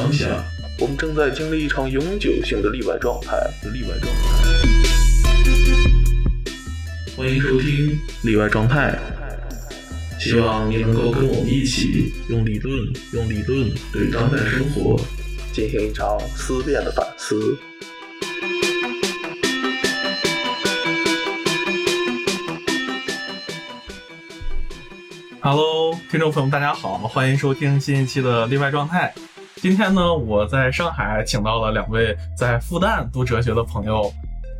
当下，我们正在经历一场永久性的例外状态。例外状态。欢迎收听例外状态，希望你能够跟我们一起用理论，用理论对当代生活进行一场思辨的反思。Hello，听众朋友们，大家好，欢迎收听新一期的例外状态。今天呢，我在上海请到了两位在复旦读哲学的朋友。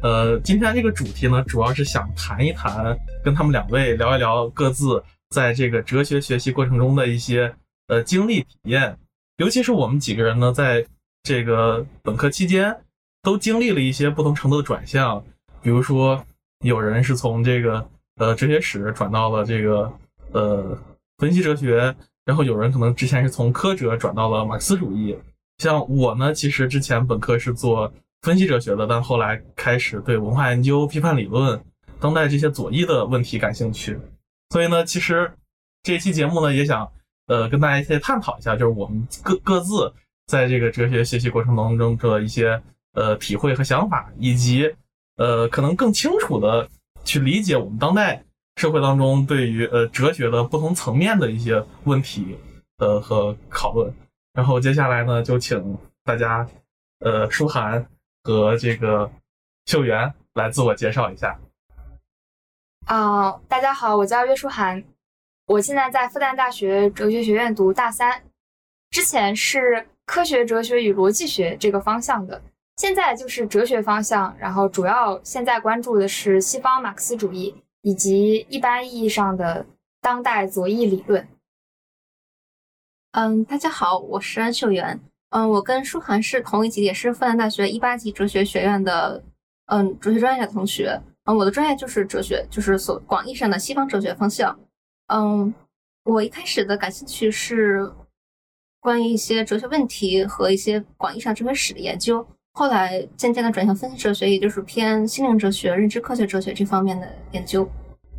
呃，今天这个主题呢，主要是想谈一谈，跟他们两位聊一聊各自在这个哲学学习过程中的一些呃经历体验。尤其是我们几个人呢，在这个本科期间都经历了一些不同程度的转向，比如说有人是从这个呃哲学史转到了这个。呃，分析哲学，然后有人可能之前是从科哲转到了马克思主义。像我呢，其实之前本科是做分析哲学的，但后来开始对文化研究、批判理论、当代这些左翼的问题感兴趣。所以呢，其实这期节目呢，也想呃跟大家一起探讨一下，就是我们各各自在这个哲学学习过程当中的一些呃体会和想法，以及呃可能更清楚的去理解我们当代。社会当中对于呃哲学的不同层面的一些问题呃和讨论，然后接下来呢就请大家呃舒涵和这个秀媛来自我介绍一下。啊、大家好，我叫岳舒涵，我现在在复旦大学哲学学院读大三，之前是科学哲学与逻辑学这个方向的，现在就是哲学方向，然后主要现在关注的是西方马克思主义。以及一般意义上的当代左翼理论。嗯，大家好，我是安秀媛。嗯，我跟舒涵是同一级，也是复旦大学一八级哲学学院的嗯哲学专业的同学。嗯，我的专业就是哲学，就是所广义上的西方哲学方向。嗯，我一开始的感兴趣是关于一些哲学问题和一些广义上哲学史的研究。后来渐渐的转向分析哲学，也就是偏心灵哲学、认知科学哲学这方面的研究。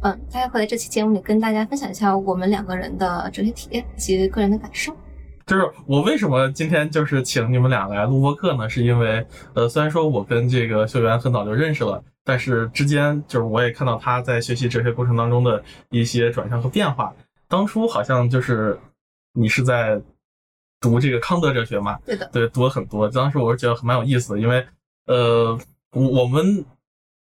嗯，大家会在这期节目里跟大家分享一下我们两个人的哲学体验以及个人的感受。就是我为什么今天就是请你们俩来录播课呢？是因为呃，虽然说我跟这个秀媛很早就认识了，但是之间就是我也看到他在学习哲学过程当中的一些转向和变化。当初好像就是你是在。读这个康德哲学嘛，对的，对，读了很多。当时我是觉得蛮有意思的，因为呃，我们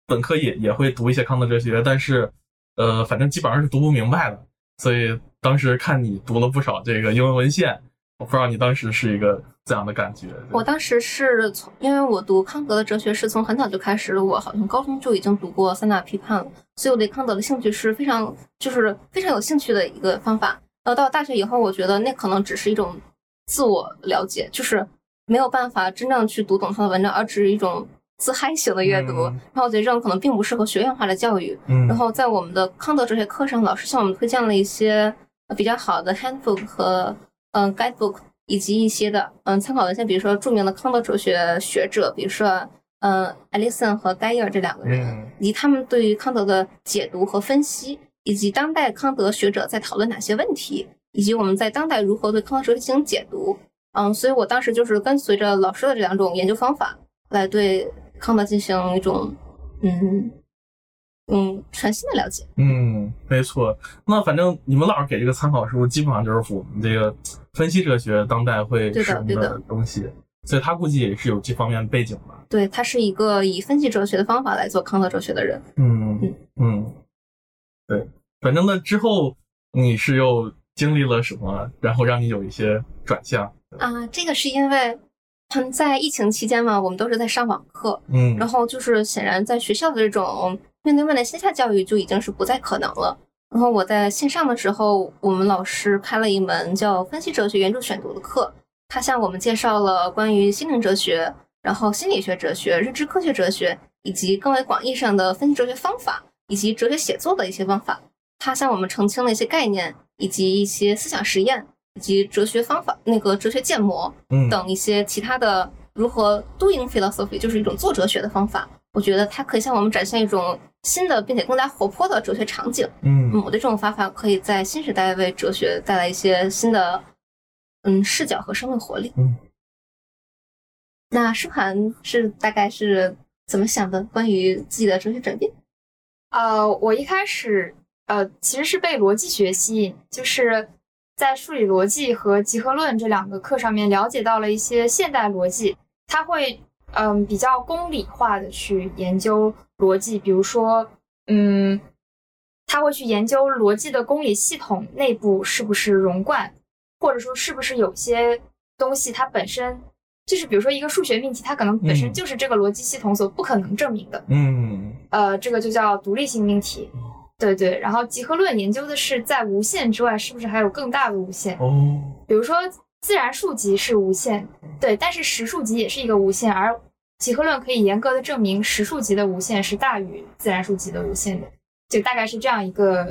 本科也也会读一些康德哲学，但是呃，反正基本上是读不明白的。所以当时看你读了不少这个英文文献，我不知道你当时是一个怎样的感觉。我当时是从，因为我读康德的哲学是从很早就开始了，我好像高中就已经读过三大批判了，所以我对康德的兴趣是非常就是非常有兴趣的一个方法。呃，到大学以后，我觉得那可能只是一种。自我了解就是没有办法真正去读懂他的文章，而只是一种自嗨型的阅读。嗯、然后我觉得这种可能并不适合学院化的教育。嗯、然后在我们的康德哲学课上，老师向我们推荐了一些比较好的 handbook 和嗯 guidebook，以及一些的嗯参考文献，比如说著名的康德哲学学者，比如说嗯艾利森和盖尔这两个人，嗯、以及他们对于康德的解读和分析，以及当代康德学者在讨论哪些问题。以及我们在当代如何对康德哲学进行解读，嗯，所以我当时就是跟随着老师的这两种研究方法，来对康德进行一种，嗯嗯全新的了解。嗯，没错。那反正你们老师给这个参考书，基本上就是我们这个分析哲学当代会使用的东西，所以他估计也是有这方面背景吧。对他是一个以分析哲学的方法来做康德哲学的人。嗯嗯嗯，对，反正呢之后你是又。经历了什么，然后让你有一些转向啊？这个是因为，嗯，在疫情期间嘛，我们都是在上网课，嗯，然后就是显然在学校的这种面对面的线下教育就已经是不再可能了。然后我在线上的时候，我们老师开了一门叫分析哲学原著选读的课，他向我们介绍了关于心灵哲学、然后心理学哲学、认知科学哲学以及更为广义上的分析哲学方法以及哲学写作的一些方法。他向我们澄清了一些概念。以及一些思想实验，以及哲学方法、那个哲学建模嗯等一些其他的如何 doing philosophy，就是一种做哲学的方法。我觉得它可以向我们展现一种新的并且更加活泼的哲学场景。嗯嗯，我对这种方法可以在新时代为哲学带来一些新的嗯视角和生命活力。嗯，那舒涵是大概是怎么想的？关于自己的哲学转变？呃，我一开始呃其实是被逻辑学吸引，就是在数理逻辑和集合论这两个课上面了解到了一些现代逻辑，它会嗯比较公理化的去研究逻辑，比如说嗯，他会去研究逻辑的公理系统内部是不是融贯，或者说是不是有些东西它本身就是比如说一个数学命题，它可能本身嗯就是这个逻辑系统所不可能证明的。嗯呃，这个就叫独立性命题。对对，然后集合论研究的是在无限之外是不是还有更大的无限？哦，比如说自然数集是无限，对，但是实数集也是一个无限，而集合论可以严格的证明实数集的无限是大于自然数集的无限的，就大概是这样一个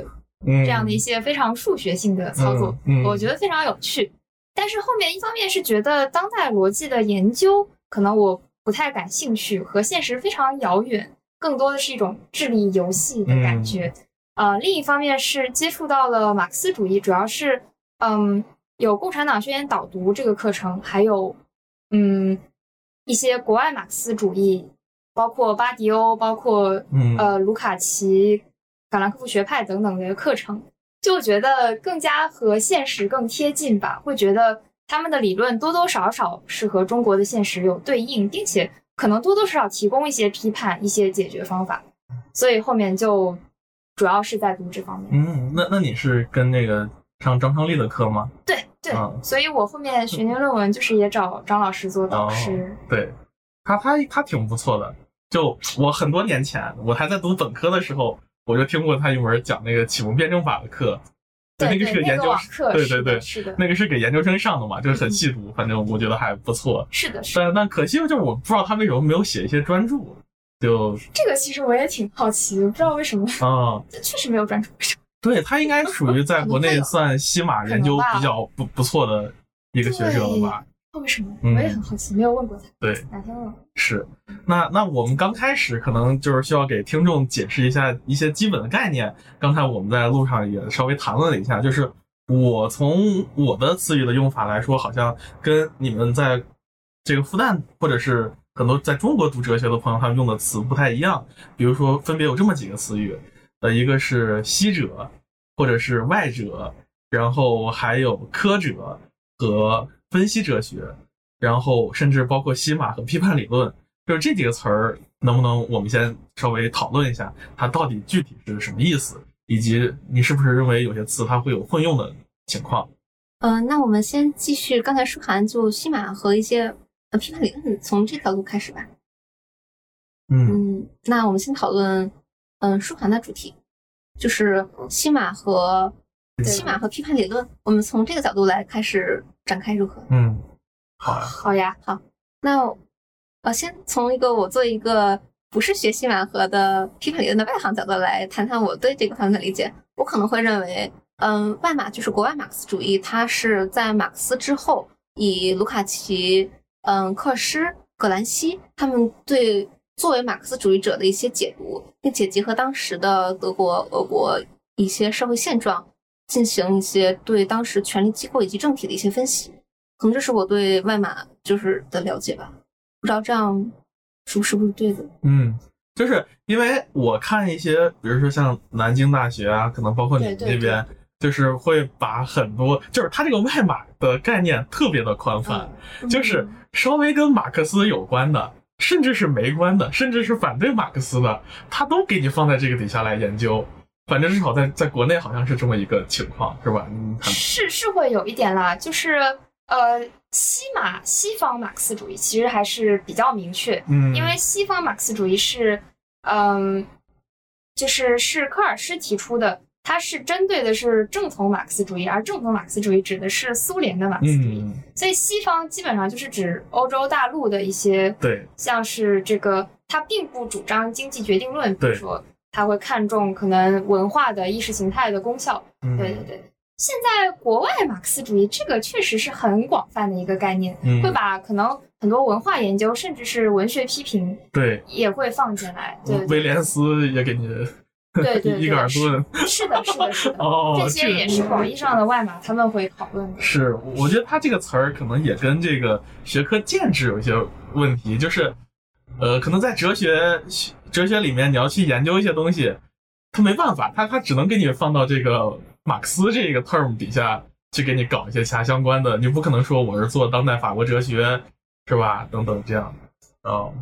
嗯这样的一些非常数学性的操作，嗯嗯我觉得非常有趣。但是后面一方面是觉得当代逻辑的研究可能我不太感兴趣，和现实非常遥远，更多的是一种智力游戏的感觉。呃，另一方面是接触到了马克思主义，主要是嗯有《共产党宣言》导读这个课程，还有嗯一些国外马克思主义，包括巴迪欧，包括嗯。呃卢卡奇、法兰克福学派等等的课程，就觉得更加和现实更贴近吧，会觉得他们的理论多多少少是和中国的现实有对应，并且可能多多少少提供一些批判、一些解决方法，所以后面就主要是在读这方面。嗯，那那你是跟那个上张昌利的课吗？对对，嗯所以我后面学年论文就是也找张老师做导师。对，他他他挺不错的。就我很多年前，我还在读本科的时候，我就听过他一门讲那个启蒙辩证法的课，对那个是个，研究课对对对，是的，那个是给研究生上的嘛，就是很细读，反正我觉得还不错。是的，是的。但但可惜就是我不知道他为什么没有写一些专著，就这个其实我也挺好奇的，不知道为什么，啊、确实没有专注。对他应该属于在国内算西马研究比较不不错的一个学者了吧？为什么？嗯我也很好奇，没有问过他。对，哪天问？是，那那我们刚开始可能就是需要给听众解释一下一些基本的概念。刚才我们在路上也稍微谈论了一下，就是我从我的词语的用法来说，好像跟你们在这个复旦或者是很多在中国读哲学的朋友他们用的词不太一样。比如说，分别有这么几个词语，呃，一个是西者，或者是外者，然后还有科者和分析哲学。然后甚至包括西马和批判理论，就是这几个词儿，能不能我们先稍微讨论一下，它到底具体是什么意思，以及你是不是认为有些词它会有混用的情况？呃，那我们先继续刚才舒涵就西马和一些呃批判理论，从这条路开始吧。嗯嗯，那我们先讨论嗯舒涵的主题，就是西马和西马和批判理论，我们从这个角度来开始展开如何？嗯，好呀，好呀，那呃，先从一个我做一个不是学西马和的批判理论的外行角度来谈谈我对这个方面的理解。我可能会认为，嗯，外马就是国外马克思主义，它是在马克思之后，以卢卡奇、嗯克尔施、葛兰西他们对作为马克思主义者的一些解读，并且结合当时的德国、俄国一些社会现状，进行一些对当时权力机构以及政体的一些分析。可能这是我对外马就是的了解吧，不知道这样是不是不是对的？嗯，就是因为我看一些，比如说像南京大学啊，可能包括你们对对那边，就是会把很多，就是他这个外马的概念特别的宽泛，就是稍微跟马克思有关的，甚至是没关的，甚至是反对马克思的，他都给你放在这个底下来研究。反正至少在在国内好像是这么一个情况，是吧？嗯，是是会有一点啦，就是呃，西马西方马克思主义其实还是比较明确，嗯，因为西方马克思主义是嗯，就是是科尔施提出的，它是针对的是正统马克思主义，而正统马克思主义指的是苏联的马克思主义，嗯，所以西方基本上就是指欧洲大陆的一些对，像是这个，它并不主张经济决定论，比如对说，它会看重可能文化的意识形态的功效。嗯。对对对。现在国外马克思主义这个确实是很广泛的一个概念，嗯。会把可能很多文化研究，甚至是文学批评对，也会放进来。对对。威廉斯也给你对对伊格尔对，顿。是的，是的，是的。哦，这些也是广义上的外码，他们会讨论的。是，我觉得他这个词儿可能也跟这个学科建制有一些问题，就是，呃，可能在哲学哲学里面，你要去研究一些东西，他没办法，他他只能给你放到这个马克思这个 term 底下去给你搞一些其他相关的，你不可能说我是做当代法国哲学，是吧？等等这样，哦，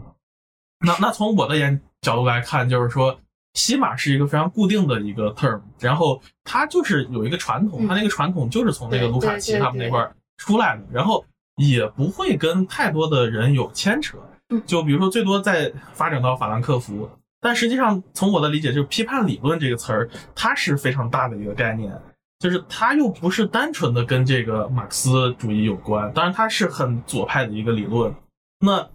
那那从我的研角度来看，就是说。西马是一个非常固定的一个 term，然后它就是有一个传统，嗯它那个传统就是从那个卢卡奇他们那块儿出来的，然后也不会跟太多的人有牵扯嗯。就比如说，最多再发展到法兰克福，但实际上从我的理解，就是批判理论这个词儿，它是非常大的一个概念，就是它又不是单纯的跟这个马克思主义有关，当然它是很左派的一个理论。那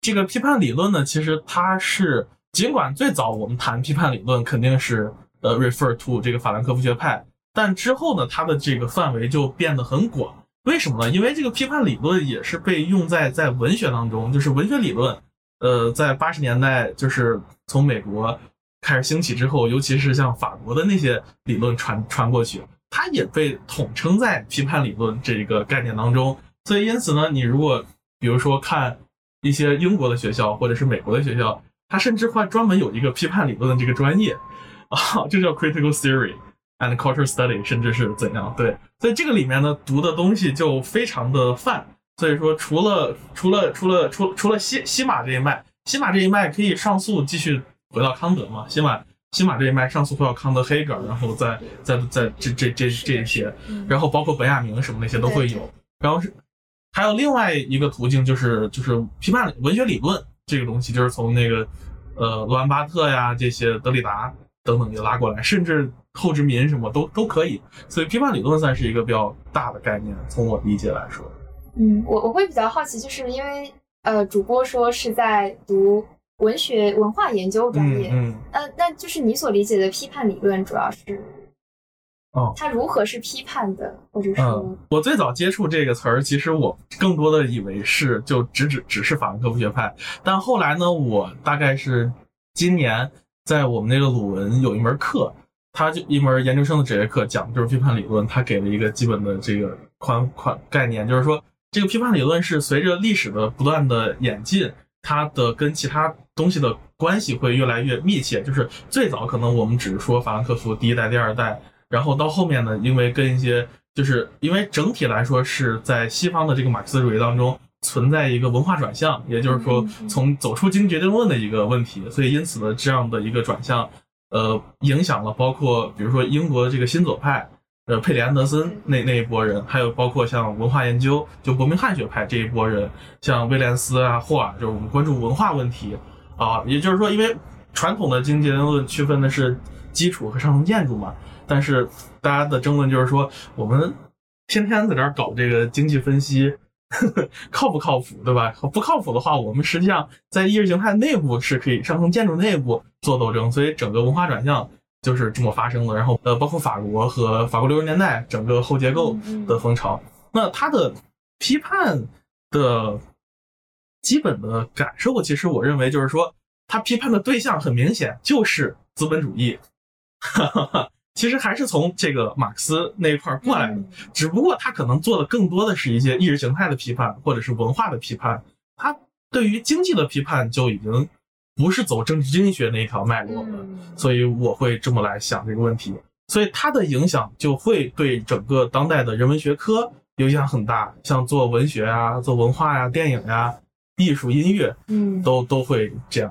这个批判理论呢，其实它是。尽管最早我们谈批判理论肯定是呃 refer to 这个法兰克福学派，但之后呢，它的这个范围就变得很广。为什么呢？因为这个批判理论也是被用在在文学当中，就是文学理论，呃，在八十年代就是从美国开始兴起之后，尤其是像法国的那些理论传传过去，它也被统称在批判理论这个概念当中。所以因此呢，你如果比如说看一些英国的学校或者是美国的学校。他甚至会专门有一个批判理论的这个专业啊，就叫 critical theory and cultural study，甚至是怎样？对，所以这个里面呢，读的东西就非常的泛。所以说，除了除了除了除除了西西马这一脉，西马这一脉可以上溯继续回到康德嘛？西马西马这一脉上溯回到康德、黑格尔，然后再再再这这这这些，然后包括本雅明什么那些都会有。然后是还有另外一个途径，就是就是批判文学理论。这个东西就是从那个，呃，罗兰巴特呀，这些德里达等等就拉过来，甚至后殖民什么都都可以。所以批判理论算是一个比较大的概念，从我理解来说。嗯，我我会比较好奇，就是因为呃，主播说是在读文学文化研究专业，嗯，呃，那就是你所理解的批判理论主要是。哦，它如何是批判的，或者说，嗯，我最早接触这个词儿，其实我更多的以为是就只只只是法兰克福学派，但后来呢，我大概是今年在我们那个鲁文有一门课，他就一门研究生的哲学课讲的就是批判理论，他给了一个基本的这个宽宽概念，就是说这个批判理论是随着历史的不断的演进，它的跟其他东西的关系会越来越密切，就是最早可能我们只是说法兰克福第一代、第二代。然后到后面呢，因为跟一些，就是因为整体来说是在西方的这个马克思主义当中存在一个文化转向，也就是说从走出经济决定论的一个问题，所以因此呢，这样的一个转向，呃，影响了包括比如说英国这个新左派，呃，佩里安德森那那一波人，还有包括像文化研究就伯明翰学派这一波人，像威廉斯啊、霍尔，就是我们关注文化问题啊，也就是说，因为传统的经济论区分的是基础和上层建筑嘛。但是大家的争论就是说，我们天天在这儿搞这个经济分析，呵 呵靠不靠谱，对吧？不靠谱的话，我们实际上在意识形态内部是可以上层建筑内部做斗争，所以整个文化转向就是这么发生的。然后呃，包括法国和法国六十年代整个后结构的风潮，那他的批判的基本的感受，其实我认为就是说，他批判的对象很明显就是资本主义。哈哈哈。其实还是从这个马克思那一块过来的，只不过他可能做的更多的是一些意识形态的批判，或者是文化的批判。他对于经济的批判就已经不是走政治经济学那一条脉络了。所以我会这么来想这个问题。所以它的影响就会对整个当代的人文学科影响很大，像做文学啊、做文化呀、电影呀、艺术、音乐，嗯，都都会这样。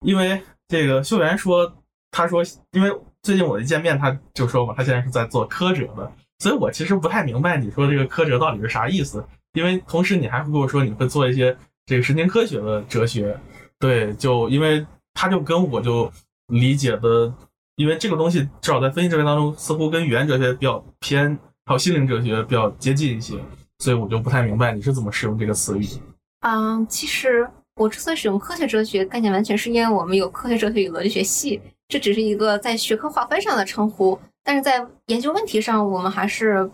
因为这个秀媛说，他说，因为。最近我一见面，他就说嘛，他现在是在做科哲的，所以我其实不太明白你说这个科哲到底是啥意思。因为同时你还会跟我说你会做一些这个神经科学的哲学，对，就因为他就跟我就理解的，因为这个东西至少在分析哲学当中，似乎跟语言哲学比较偏，还有心灵哲学比较接近一些，所以我就不太明白你是怎么使用这个词语。嗯，其实我之所以使用科学哲学概念，完全是因为我们有科学哲学与逻辑学系。这只是一个在学科划分上的称呼，但是在研究问题上，我们还是，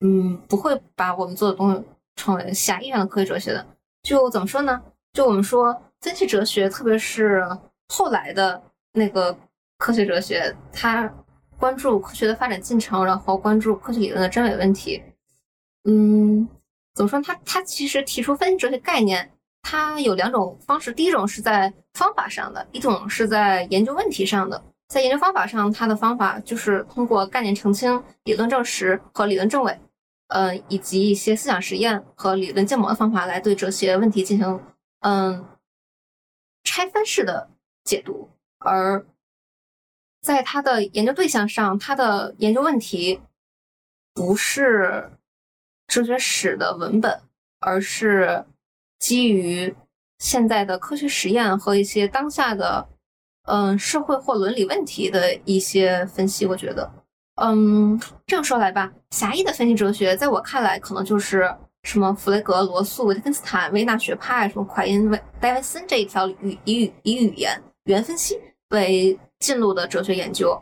嗯，不会把我们做的东西称为狭义上的科学哲学的。就怎么说呢？就我们说分析哲学，特别是后来的那个科学哲学，它关注科学的发展进程，然后关注科学理论的真伪问题。嗯，怎么说？它它其实提出分析哲学概念，它有两种方式。第一种是在方法上的，一种是在研究问题上的。在研究方法上，它的方法就是通过概念澄清、理论证实和理论证伪，呃，以及一些思想实验和理论建模的方法来对哲学问题进行嗯拆分式的解读。而在它的研究对象上，它的研究问题不是哲学史的文本，而是基于现在的科学实验和一些当下的。嗯，社会或伦理问题的一些分析，我觉得，嗯，这样说来吧，狭义的分析哲学，在我看来，可能就是什么弗雷格、罗素、维特根斯坦、维纳学派，什么快因、维戴维森这一条语以语以语言语言分析为进路的哲学研究。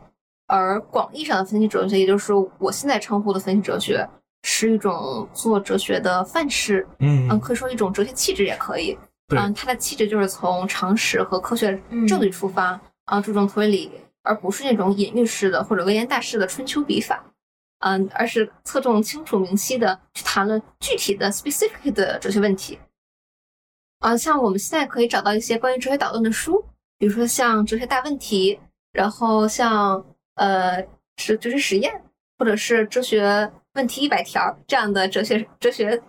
而广义上的分析哲学，也就是我现在称呼的分析哲学，是一种做哲学的范式，嗯。嗯，可以说一种哲学气质也可以。嗯，它的气质就是从常识和科学证据出发，啊，注重推理，而不是那种隐喻式的或者微言大师的春秋笔法，嗯，而是侧重清楚明晰的去谈论具体的 specific 的哲学问题。啊，像我们现在可以找到一些关于哲学导论的书，比如说像《哲学大问题》，然后像呃是哲学实验，或者是《哲学问题一百条》这样的哲学哲学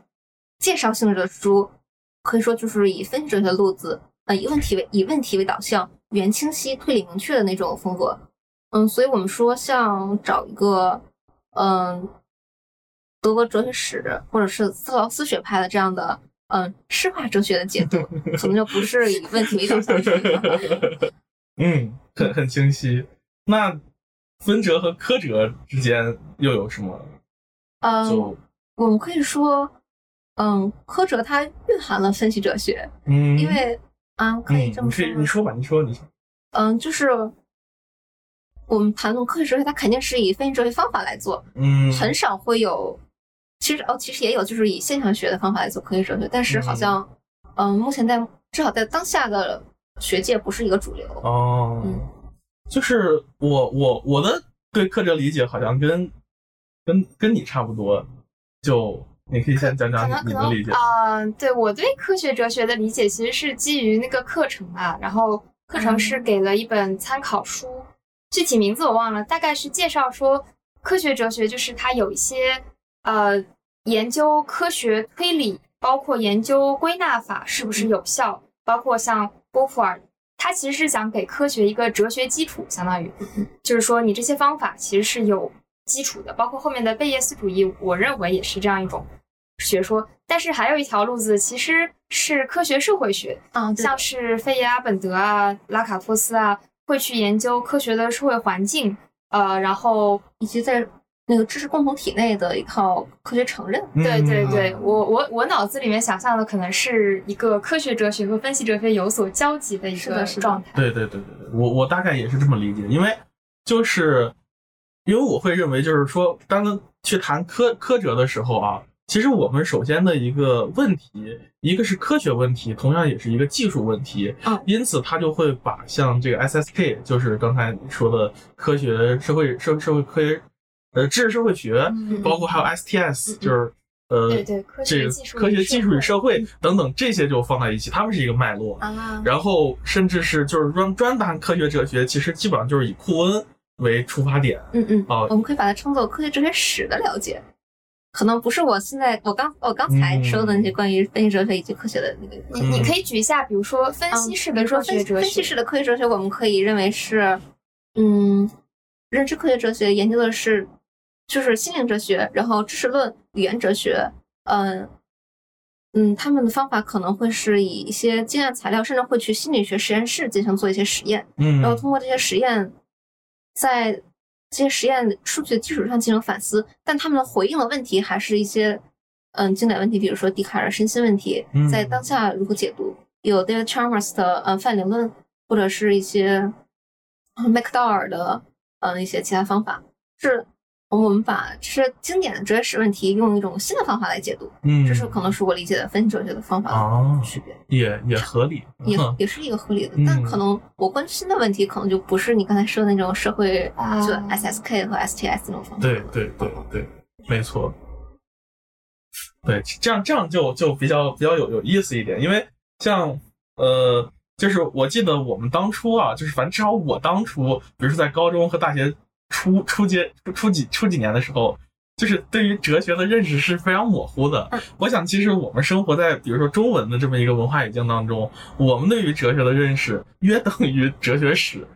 介绍性质的书。可以说就是以分析哲学路子，呃，以问题为以问题为导向，语言清晰、推理明确的那种风格。嗯，所以我们说，像找一个，嗯，德国哲学史或者是斯劳斯学派的这样的，嗯，诗化哲学的解读，可能就不是以问题为导向。嗯，很很清晰。那分哲和科哲之间又有什么？嗯，我们可以说。嗯，科哲它蕴含了分析哲学，嗯，因为啊，可以这么说，你说吧，你说，你说，嗯，就是我们谈论科学哲学，它肯定是以分析哲学方法来做，嗯，很少会有，其实哦，其实也有，就是以现象学的方法来做科学哲学，但是好像，嗯，目前在至少在当下的学界不是一个主流。哦，嗯，就是我我我的对科哲理解好像跟跟跟你差不多，就。你可以先讲讲你的理解。嗯，对我对科学哲学的理解其实是基于那个课程啊，然后课程是给了一本参考书，具体名字我忘了，大概是介绍说科学哲学就是它有一些呃研究科学推理，包括研究归纳法是不是有效，包括像波普尔，他其实是想给科学一个哲学基础，相当于就是说你这些方法其实是有基础的，包括后面的贝叶斯主义，我认为也是这样一种。学说，但是还有一条路子，其实是科学社会学啊，像是费耶阿本德啊、拉卡托斯啊，会去研究科学的社会环境，呃，然后以及在那个知识共同体内的一套科学承认。对对对，我我我脑子里面想象的可能是一个科学哲学和分析哲学有所交集的一个状态。对对对对对，我我大概也是这么理解，因为就是因为我会认为，就是说，当去谈科科哲的时候啊。其实我们首先的一个问题，一个是科学问题，同样也是一个技术问题。嗯，因此他就会把像这个 SSK，就是刚才你说的科学社会社社会科学，呃，知识社会学，包括还有 STS，就是呃，对对，这个科学技术与社会等等这些就放在一起，他们是一个脉络。啊，然后甚至是就是专专谈科学哲学，其实基本上就是以库恩为出发点。嗯嗯，哦，我们可以把它称作科学哲学史的了解。可能不是我现在我刚我刚才说的那些关于分析哲学以及科学的那个，你你可以举一下，比如说分析式的科学哲学，分析式的科学哲学，我们可以认为是，嗯，认知科学哲学研究的是就是心灵哲学，然后知识论、语言哲学，嗯嗯，他们的方法可能会是以一些经验材料，甚至会去心理学实验室进行做一些实验，嗯，然后通过这些实验，在这些实验数据的基础上进行反思，但他们的回应的问题还是一些嗯经典问题，比如说笛卡尔身心问题，在当下如何解读？有 David Chalmers 的嗯泛灵论，或者是一些 McDowell 的嗯一些其他方法。是我们把就是经典的哲学史问题用一种新的方法来解读，嗯，这是可能是我理解的分析哲学的方法哦的区别，也也合理，也嗯也是一个合理的嗯。但可能我关心的问题，可能就不是你刚才说的那种社会啊就 SSK 和 STS 那种方法。对对对对，没错。对，这样这样就就比较比较有有意思一点，因为像呃，就是我记得我们当初啊，就是反正至少我当初，比如说在高中和大学初初阶初初几初几年的时候，就是对于哲学的认识是非常模糊的。我想，其实我们生活在比如说中文的这么一个文化语境当中，我们对于哲学的认识约等于哲学史，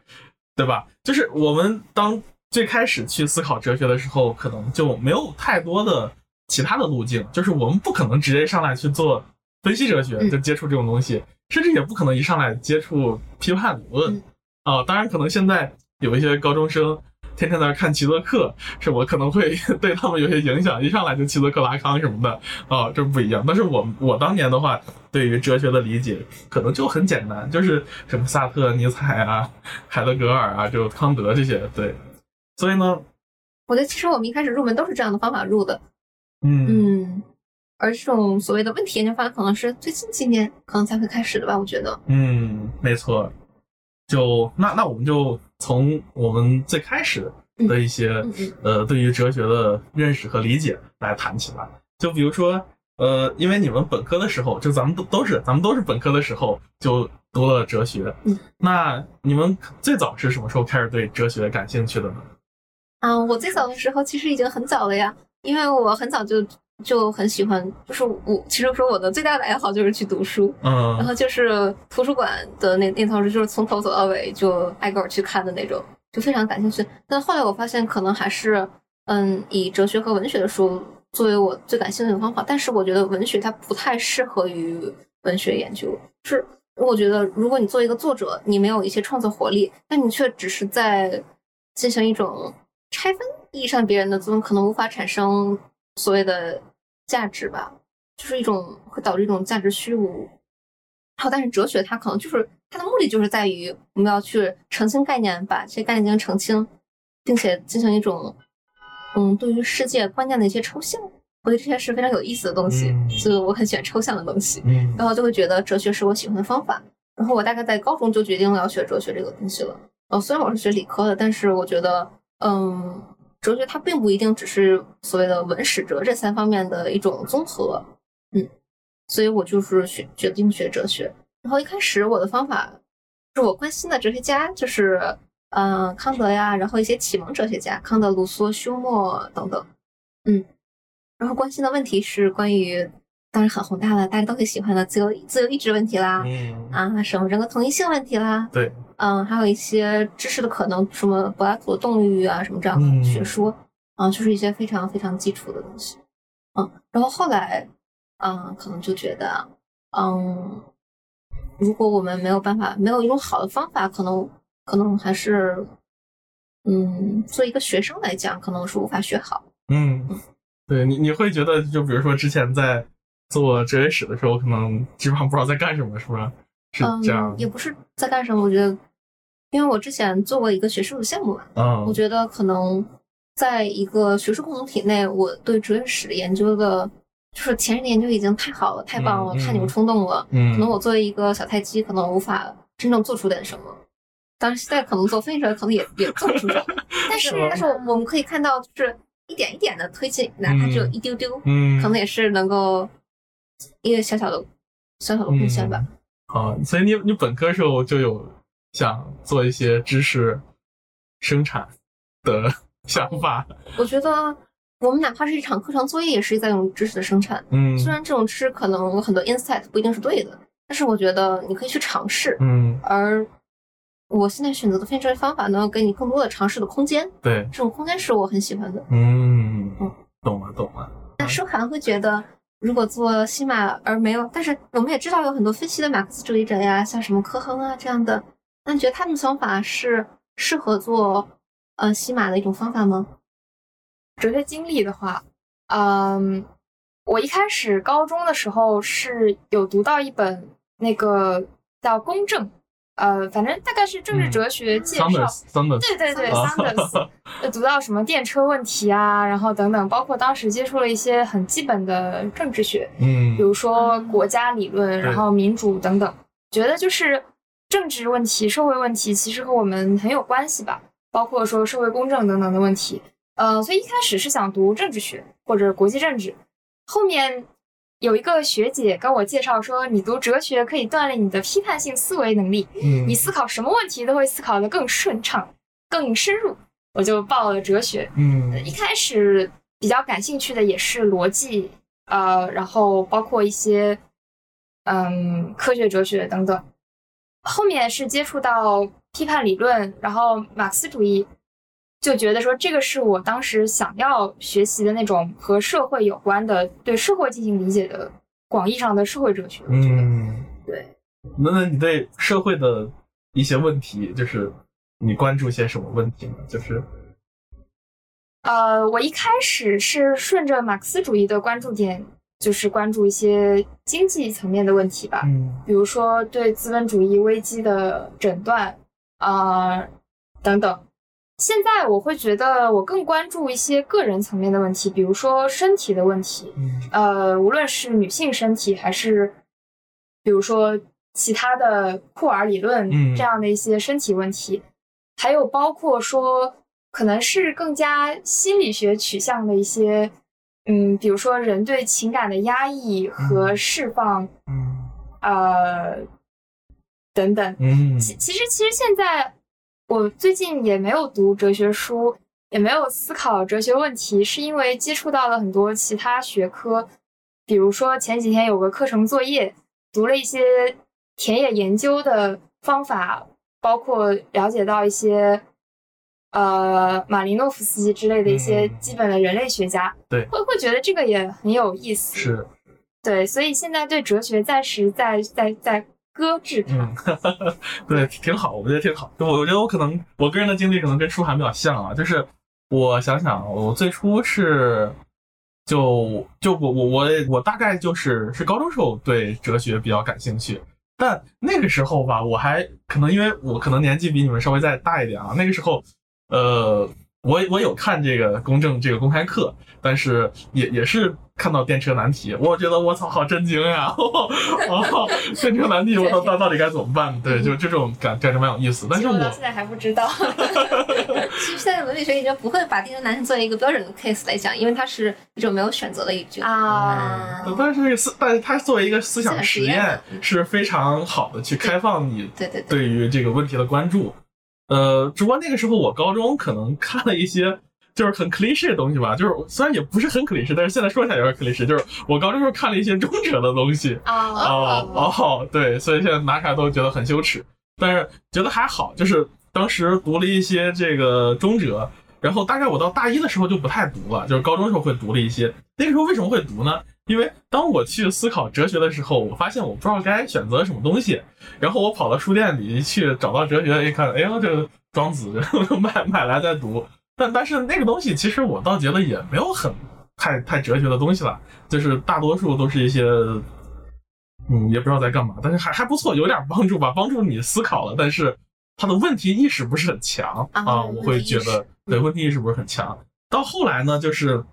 对吧？就是我们当最开始去思考哲学的时候，可能就没有太多的其他的路径，就是我们不可能直接上来去做分析哲学，嗯就接触这种东西，甚至也不可能一上来接触批判理论嗯啊、当然，可能现在有一些高中生。天天在那看齐泽克，是我可能会 对他们有些影响，一上来就齐泽克、拉康什么的，啊、这不一样。但是我我当年的话，对于哲学的理解可能就很简单，就是什么萨特、尼采啊、海德格尔啊，就康德这些，对。所以呢，我觉得其实我们一开始入门都是这样的方法入的，嗯嗯，而这种所谓的问题研究方法，可能是最近几年可能才会开始的吧，我觉得。嗯，没错。就那那我们就从我们最开始的一些、嗯嗯呃对于哲学的认识和理解来谈起来。就比如说呃，因为你们本科的时候，就咱们都都是咱们都是本科的时候就读了哲学，嗯，那你们最早是什么时候开始对哲学感兴趣的呢？嗯，我最早的时候其实已经很早了呀，因为我很早就就很喜欢，就是我其实说我的最大的爱好就是去读书，然嗯后就是图书馆的那那套书，就是从头走到尾就挨个儿去看的那种，就非常感兴趣。但后来我发现，可能还是嗯，以哲学和文学的书作为我最感兴趣的方法。但是我觉得文学它不太适合于文学研究，是我觉得如果你作为一个作者，你没有一些创作活力，但你却只是在进行一种拆分意义上别人的作品，可能无法产生所谓的价值吧。就是一种会导致一种价值虚无。然后，但是哲学它可能就是它的目的就是在于我们要去澄清概念，把这些概念进行澄清，并且进行一种嗯对于世界观念的一些抽象。我觉得这些是非常有意思的东西，嗯所以我很喜欢抽象的东西。嗯然后就会觉得哲学是我喜欢的方法。然后我大概在高中就决定了要学哲学这个东西了。呃，虽然我是学理科的，但是我觉得，嗯，哲学它并不一定只是所谓的文史哲这三方面的一种综合。嗯，所以我就是学决定学哲学。然后一开始我的方法是我关心的哲学家就是，嗯、康德呀，然后一些启蒙哲学家，康德、卢梭、休谟等等。嗯，然后关心的问题是关于。当然很宏大了，大家都很喜欢的自由自由意志问题啦，嗯，啊，什么人格同一性问题啦，对，嗯，还有一些知识的可能，什么柏拉图的动力啊，什么这样嗯。的学说，啊，就是一些非常非常基础的东西，嗯，然后后来，嗯，可能就觉得，嗯，如果我们没有办法，没有一种好的方法，可能可能还是，嗯，作为一个学生来讲，可能是无法学好。嗯，对你你会觉得，就比如说之前在做哲学史的时候，可能基本上不知道在干什么，是不？是这样嗯，，也不是在干什么，我觉得，因为我之前做过一个学术的项目嘛，嗯，我觉得可能在一个学术共同体内，我对哲学史研究的，就是前人的研究已经太好了，太棒了，嗯太牛冲动了。嗯，可能我作为一个小菜鸡，可能无法真正做出点什么。当然，现在可能做分析者可能也也做不出什么，但是但是我们可以看到，就是一点一点的推进，哪怕只有一丢丢，嗯，可能也是能够一个小小的小小的贡献吧。好，所以你你本科时候就有想做一些知识生产的 想法，我觉得我们哪怕是一场课程作业，也是在用知识的生产。嗯，虽然这种知识可能有很多 insight 不一定是对的，但是我觉得你可以去尝试。嗯，而我现在选择的分析方法能够给你更多的尝试的空间，对，这种空间是我很喜欢的。嗯嗯，懂了懂了，那舒涵会觉得，如果做西马而没有，但是我们也知道有很多分析的马克思主义者呀，像什么科亨啊这样的，那你觉得他们的方法是适合做呃西马的一种方法吗？哲学经历的话，嗯，我一开始高中的时候是有读到一本那个叫《公正》，呃，反正大概是政治哲学介绍。Sanders，Sanders，对对对啊，Sanders，呃读到什么电车问题啊，然后等等，包括当时接触了一些很基本的政治学，嗯。比如说国家理论，对。然后民主等等，觉得就是政治问题、社会问题其实和我们很有关系吧，包括说社会公正等等的问题。呃，所以一开始是想读政治学或者国际政治，后面有一个学姐跟我介绍说，你读哲学可以锻炼你的批判性思维能力，嗯你思考什么问题都会思考得更顺畅、更深入。我就报了哲学，嗯一开始比较感兴趣的也是逻辑，呃，然后包括一些嗯科学哲学等等。后面是接触到批判理论，然后马克思主义，就觉得说这个是我当时想要学习的那种和社会有关的、对社会进行理解的广义上的社会哲学。我觉得嗯，对。那那你对社会的一些问题，就是你关注些什么问题呢？就是呃，我一开始是顺着马克思主义的关注点，就是关注一些经济层面的问题吧，嗯比如说对资本主义危机的诊断啊、呃等等。现在我会觉得我更关注一些个人层面的问题，比如说身体的问题，嗯。呃，无论是女性身体，还是比如说其他的库尔理论嗯。这样的一些身体问题，还有包括说可能是更加心理学取向的一些，嗯，比如说人对情感的压抑和释放，嗯。呃，等等。嗯。其其实其实现在我最近也没有读哲学书，也没有思考哲学问题，是因为接触到了很多其他学科，比如说前几天有个课程作业，读了一些田野研究的方法，包括了解到一些。呃，马林诺夫斯基之类的一些嗯。基本的人类学家，对。会会觉得这个也很有意思，是。对，所以现在对哲学暂时在在在搁置它。嗯，对，挺好，我觉得挺好。我我觉得我可能我个人的经历可能跟舒涵比较像啊，就是我想想，我最初是就就我我我我大概就是是高中时候对哲学比较感兴趣，但那个时候吧，我还可能因为我可能年纪比你们稍微再大一点啊，那个时候呃。我我有看这个公正这个公开课，但是也也是看到电车难题，我觉得我操，好震惊呀！哦，电车难题，我操，到到底该怎么办？对，就这种感感觉蛮有意思。但是我到现在还不知道。其实现在伦理学已经不会把电车难题作为一个标准的 case 来讲，因为它是一种没有选择的一句。啊，但是这个思，但是它作为一个思想实验是非常好的，去开放你对对对，对于这个问题的关注。呃，只不过那个时候我高中可能看了一些就是很 cliche 的东西吧，就是虽然也不是很 cliche，但是现在说起来有点 cliche，就是我高中时候看了一些中哲的东西。啊哦哦，对，所以现在拿出来都觉得很羞耻，但是觉得还好，就是当时读了一些这个中哲，然后大概我到大一的时候就不太读了，就是高中时候会读了一些。那个时候为什么会读呢？因为当我去思考哲学的时候，我发现我不知道该选择什么东西，然后我跑到书店里去找到哲学，一看，哎呦，这个庄子，然后就买买来再读。但但是那个东西其实我倒觉得也没有很太太哲学的东西了，就是大多数都是一些，嗯，也不知道在干嘛，但是还还不错，有点帮助吧，帮助你思考了。但是他的问题意识不是很强啊啊，我会觉得对问题意识不是很强。到后来呢，就是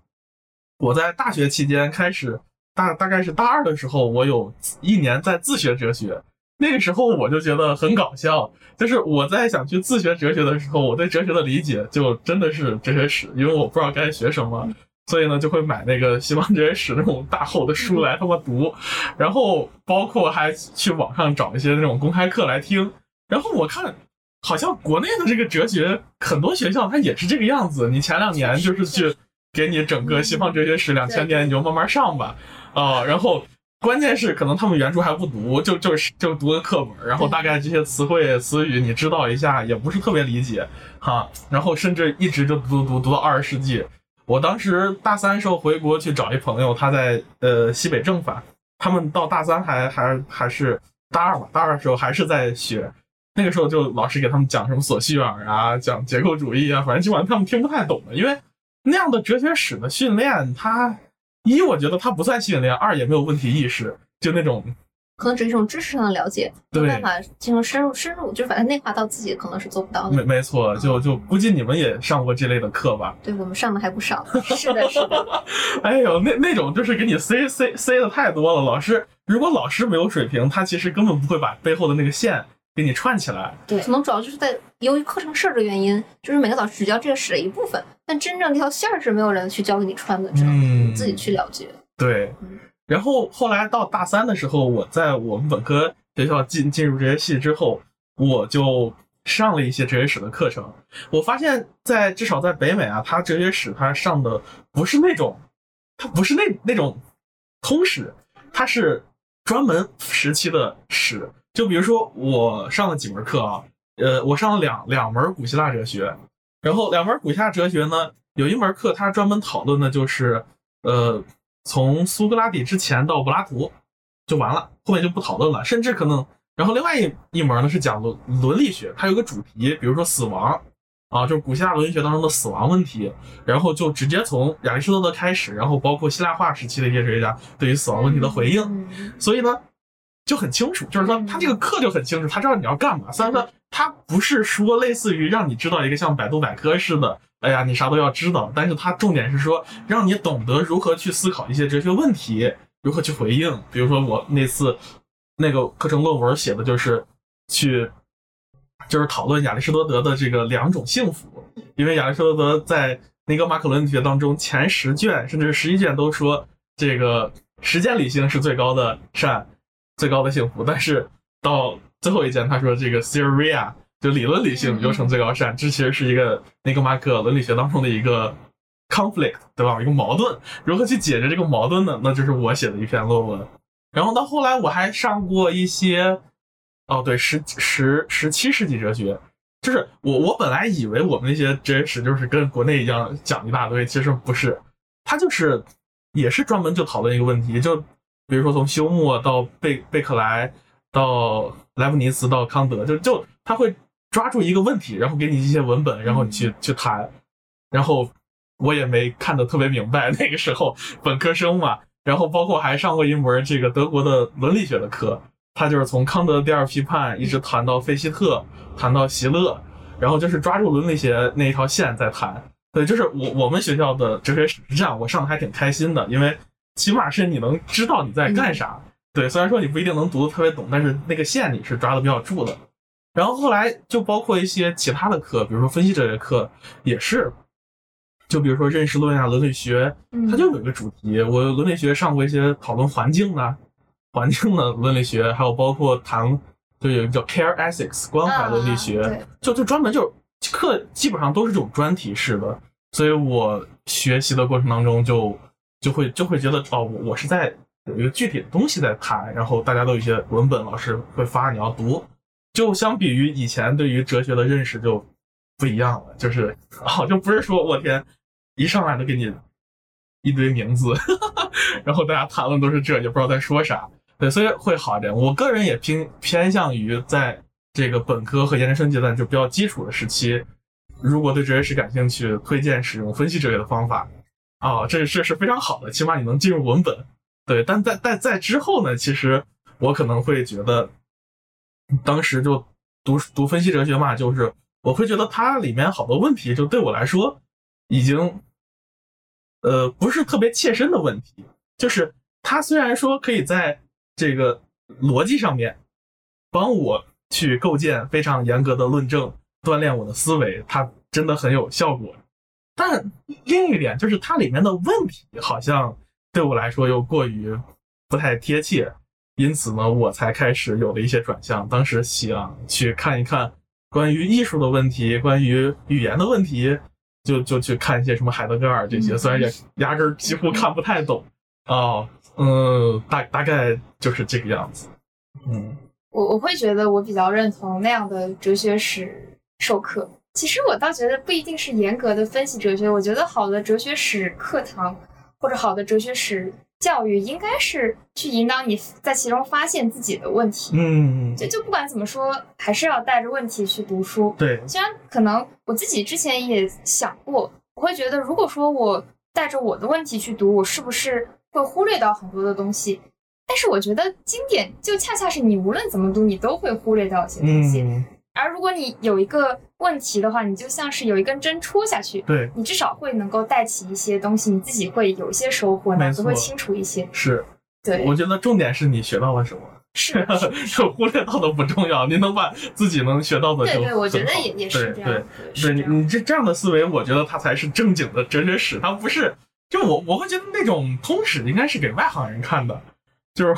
我在大学期间开始大大概是大二的时候，我有一年在自学哲学。那个时候我就觉得很搞笑，就是我在想去自学哲学的时候，我对哲学的理解就真的是哲学史，因为我不知道该学什么，所以呢就会买那个西方哲学史那种大厚的书来他妈读，然后包括还去网上找一些那种公开课来听，然后我看好像国内的这个哲学很多学校它也是这个样子，你前两年就是去给你整个西方哲学史两千年，你就慢慢上吧，啊、然后。关键是可能他们原著还不读，就就是就读个课本，然后大概这些词汇词语你知道一下，也不是特别理解哈。然后甚至一直就读读读到二十世纪。我当时大三时候回国去找一朋友，他在呃西北政法，他们到大三还还还是大二吧，大二的时候还是在学。那个时候就老师给他们讲什么索绪尔啊，讲结构主义啊，反正基本上他们听不太懂的，因为那样的哲学史的训练，它。一，我觉得它不算训练；二，也没有问题意识，就那种可能只是一种知识上的了解，没对办法进行深入深入，就是把它内化到自己，可能是做不到没的。没没错，就就估计你们也上过这类的课吧？对我们上的还不少，是的，是的，哎呦，那那种就是给你塞塞塞的太多了。老师如果老师没有水平，他其实根本不会把背后的那个线给你串起来。对可能主要就是在由于课程设置原因，就是每个老师只教这个史的一部分，但真正这条线儿是没有人去教给你穿的，只能你自己去了解。对嗯，然后后来到大三的时候，我在我们本科学校进进入哲学系之后，我就上了一些哲学史的课程。我发现在，至少在北美啊，它哲学史它上的不是那种，它不是那那种通史，它是专门时期的史。就比如说我上了几门课啊，呃，我上了两两门古希腊哲学，然后两门古希腊哲学呢，有一门课它专门讨论的就是，呃，从苏格拉底之前到柏拉图就完了，后面就不讨论了，甚至可能，然后另外一一门呢是讲伦伦理学，它有个主题，比如说死亡啊，就是古希腊伦理学当中的死亡问题，然后就直接从亚里士多德开始，然后包括希腊化时期的一些哲学家对于死亡问题的回应，嗯。所以呢，就很清楚，就是说他这个课就很清楚，他知道你要干嘛。虽然说他不是说类似于让你知道一个像百度百科似的，哎呀，你啥都要知道，但是他重点是说让你懂得如何去思考一些哲学问题，如何去回应。比如说我那次那个课程论文写的就是去。就是讨论亚里士多德的这个两种幸福，因为亚里士多德在那个马可伦理学当中前十卷甚至是十一卷都说这个实践理性是最高的善，最高的幸福。但是到最后一件，他说这个 theoria 就理论理性嗯有成最高善，这其实是一个那个马可伦理学当中的一个 conflict，对吧？一个矛盾，如何去解决这个矛盾呢？那就是我写的一篇论文。然后到后来我还上过一些，哦对，十十十七世纪哲学。就是我，我本来以为我们那些哲学史就是跟国内一样讲一大堆，其实不是，它就是也是专门就讨论一个问题，就比如说从休谟到贝贝克莱，到莱布尼茨到康德，就就他会抓住一个问题，然后给你一些文本，然后你去去谈，然后我也没看得特别明白，那个时候本科生嘛，然后包括还上过一门这个德国的伦理学的课，他就是从康德的第二批判一直谈到费希特，谈到席勒，然后就是抓住伦理学那一条线在谈。对，就是我我们学校的哲学史是这样，我上的还挺开心的，因为起码是你能知道你在干啥。对，虽然说你不一定能读的特别懂，但是那个线你是抓的比较住的。然后后来就包括一些其他的课，比如说分析哲学课，也是，就比如说认识论呀、伦理学，嗯它就有一个主题。我伦理学上过一些讨论环境的、环境的伦理学，还有包括谈就有一个叫 care ethics 关怀伦理学，啊就就专门就课基本上都是这种专题式的，所以我学习的过程当中就就会就会觉得哦，我是在有一个具体的东西在谈，然后大家都有一些文本，老师会发你要读，就相比于以前对于哲学的认识就不一样了，就是哦，就不是说我天一上来就给你一堆名字，然后大家谈论都是这，也不知道在说啥。对，所以会好一点。我个人也偏偏向于在这个本科和研究生阶段就比较基础的时期，如果对哲学史感兴趣，推荐使用分析哲学的方法。啊、这这是非常好的，起码你能进入文本。对，但在在在之后呢，其实我可能会觉得，当时就读读分析哲学嘛，就是我会觉得它里面好多问题，就对我来说已经，呃，不是特别切身的问题。就是它虽然说可以在这个逻辑上面帮我去构建非常严格的论证，锻炼我的思维，它真的很有效果。但另一点就是它里面的问题好像对我来说又过于不太贴切，因此呢，我才开始有了一些转向。当时想去看一看关于艺术的问题，关于语言的问题，就就去看一些什么海德格尔这些，嗯虽然也压根儿几乎看不太懂。哦，嗯，大大概就是这个样子。嗯我我会觉得我比较认同那样的哲学史授课。其实我倒觉得不一定是严格的分析哲学，我觉得好的哲学史课堂或者好的哲学史教育，应该是去引导你在其中发现自己的问题。嗯，就就不管怎么说，还是要带着问题去读书。对，虽然可能我自己之前也想过，我会觉得，如果说我带着我的问题去读，我是不是会忽略到很多的东西？但是我觉得经典就恰恰是你无论怎么读，你都会忽略掉一些东西。嗯，而如果你有一个问题的话，你就像是有一根针戳下去，对，你至少会能够带起一些东西，你自己会有一些收获，脑子会清楚一些。是。对，我觉得重点是你学到了什么，是的是的是的 忽略到的不重要，你能把自己能学到的就对对，我觉得也也是这样。对对你你这这样的思维，我觉得它才是正经的哲学史，它不是就我我会觉得那种通史应该是给外行人看的，就是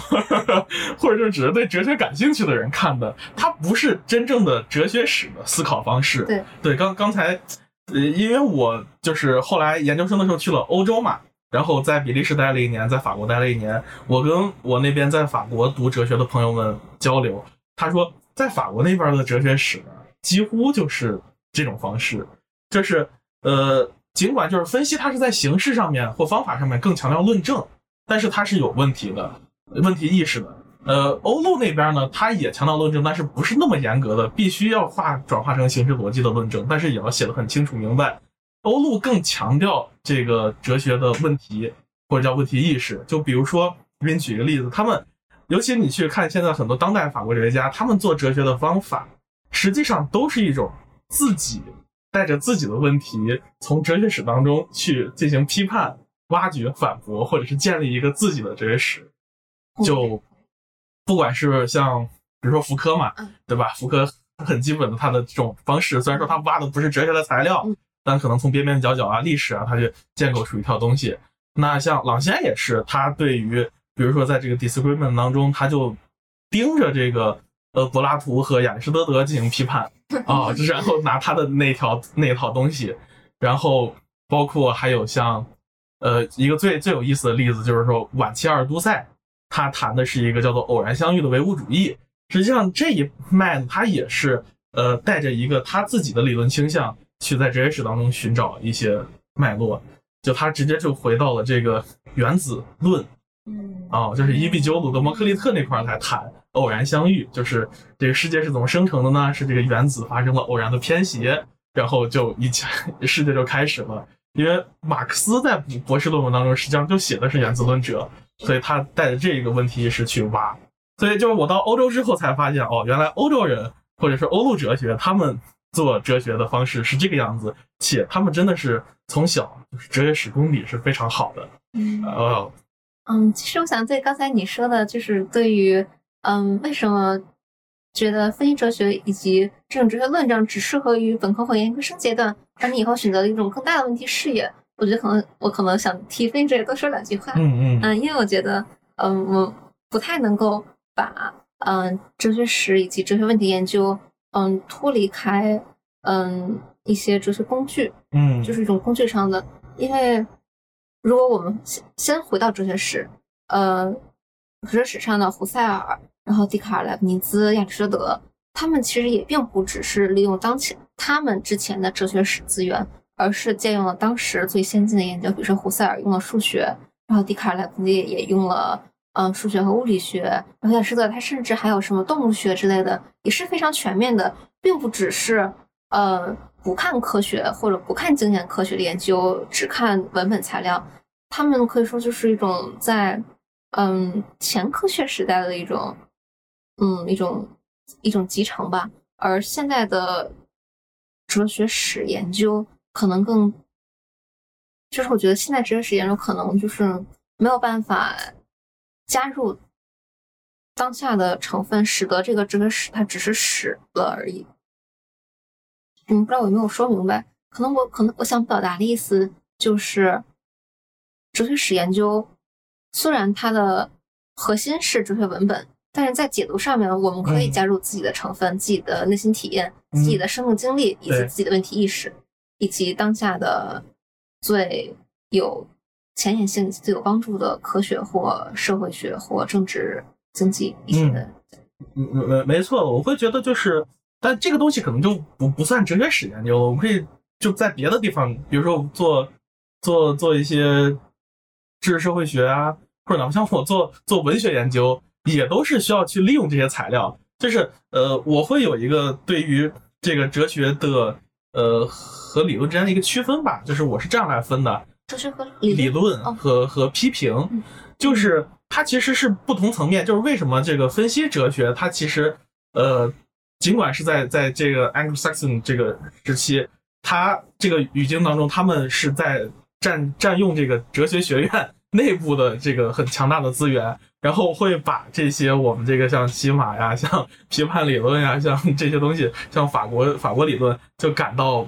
或者就是只是对哲学感兴趣的人看的，它不是真正的哲学史的思考方式。对对，刚刚才呃，因为我就是后来研究生的时候去了欧洲嘛。然后在比利时待了一年，在法国待了一年。我跟我那边在法国读哲学的朋友们交流，他说，在法国那边的哲学史几乎就是这种方式，就是呃，尽管就是分析它是在形式上面或方法上面更强调论证，但是它是有问题的，问题意识的。呃，欧陆那边呢，他也强调论证，但是不是那么严格的，必须要化转化成形式逻辑的论证，但是也要写的很清楚明白。欧陆更强调这个哲学的问题或者叫问题意识，就比如说，给你举一个例子，他们，尤其你去看现在很多当代法国哲学家，他们做哲学的方法，实际上都是一种自己带着自己的问题，从哲学史当中去进行批判、挖掘、反驳，或者是建立一个自己的哲学史。就不管是像比如说福柯嘛，对吧？福柯很基本的他的这种方式，虽然说他挖的不是哲学的材料。但可能从边边角角啊、历史啊，他就建构出一套东西。那像朗先也是，他对于比如说在这个 disagreement 当中，他就盯着这个呃柏拉图和亚里士多德进行批判啊，就然后拿他的那条那套东西，然后包括还有像呃一个最最有意思的例子，就是说晚期阿尔都塞，他谈的是一个叫做偶然相遇的唯物主义。实际上这一脉他也是呃带着一个他自己的理论倾向。去在哲学史当中寻找一些脉络，就他直接就回到了这个原子论，嗯，啊，就是伊壁鸠鲁、德谟克利特那块来谈偶然相遇，就是这个世界是怎么生成的呢？是这个原子发生了偶然的偏斜，然后就一切世界就开始了。因为马克思在博士论文当中实际上就写的是原子论者，所以他带着这个问题意识去挖。所以就是我到欧洲之后才发现，哦，原来欧洲人或者是欧陆哲学他们。做哲学的方式是这个样子，且他们真的是从小就是哲学史功底是非常好的。嗯，呃，嗯，其实我想对刚才你说的，就是对于嗯，为什么觉得分析哲学以及这种哲学论证只适合于本科或研究生阶段，而你以后选择了一种更大的问题视野，我觉得可能我可能想替分析哲学多说两句话。嗯嗯嗯，因为我觉得嗯，我不太能够把嗯哲学史以及哲学问题研究。嗯，脱离开嗯一些哲学工具，嗯，就是一种工具上的。因为如果我们先先回到哲学史，呃，哲学史上的胡塞尔，然后笛卡尔、莱布尼兹、亚里士多德，他们其实也并不只是利用当前他们之前的哲学史资源，而是借用了当时最先进的研究。比如说胡塞尔用了数学，然后笛卡尔、莱布尼也用了。嗯，数学和物理学，然后亚里士多德他甚至还有什么动物学之类的，也是非常全面的，并不只是呃不看科学或者不看经典科学的研究，只看文本材料。他们可以说就是一种在嗯前科学时代的一种嗯一种一种集成吧。而现在的哲学史研究可能更，就是我觉得现在哲学史研究可能就是没有办法。加入当下的成分，使得这个哲学史它只是史了而已。嗯，不知道我有没有说明白？可能我可能我想表达的意思就是，哲学史研究虽然它的核心是哲学文本，但是在解读上面，我们可以加入自己的成分、自己的内心体验、自己的生命经历以及自己的问题意识，以及当下的最有。前沿性最有帮助的科学或社会学或政治经济一些的，嗯没没错，我会觉得就是，但这个东西可能就不不算哲学史研究了，我们可以就在别的地方，比如说做做做一些知识社会学啊，或者哪怕像我做做文学研究，也都是需要去利用这些材料。就是呃，我会有一个对于这个哲学的呃和理论之间的一个区分吧，就是我是这样来分的。哲学和理论和和批评，就是它其实是不同层面，就是为什么这个分析哲学，它其实呃，尽管是在在这个 Anglo-Saxon 这个时期，它这个语境当中，他们是在占占用这个哲学学院内部的这个很强大的资源，然后会把这些我们这个像西马呀、像批判理论呀、像这些东西，像法国法国理论，就赶到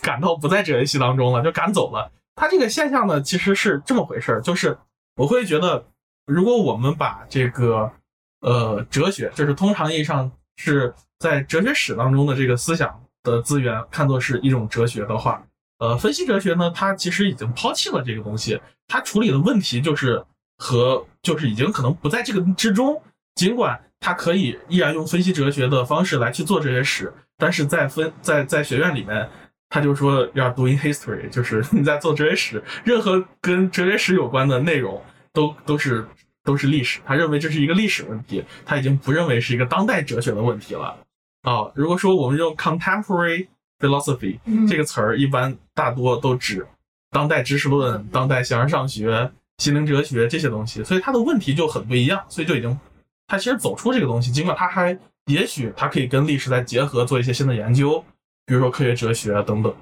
赶到不在哲学系当中了，就赶走了。它这个现象呢，其实是这么回事儿，就是我会觉得，如果我们把这个呃哲学，就是通常意义上是在哲学史当中的这个思想的资源看作是一种哲学的话，呃，分析哲学呢，它其实已经抛弃了这个东西，它处理的问题就是和就是已经可能不在这个之中，尽管它可以依然用分析哲学的方式来去做哲学史，但是在分在在学院里面。他就说要 doing history，就是你在做哲学史，任何跟哲学史有关的内容都都是都是历史。他认为这是一个历史问题，他已经不认为是一个当代哲学的问题了。啊，如果说我们用 contemporary philosophy 这个词儿，一般大多都指当代知识论、当代形而上学、心灵哲学这些东西，所以他的问题就很不一样。所以就已经他其实走出这个东西，尽管他还也许他可以跟历史再结合，做一些新的研究。比如说科学哲学啊等等，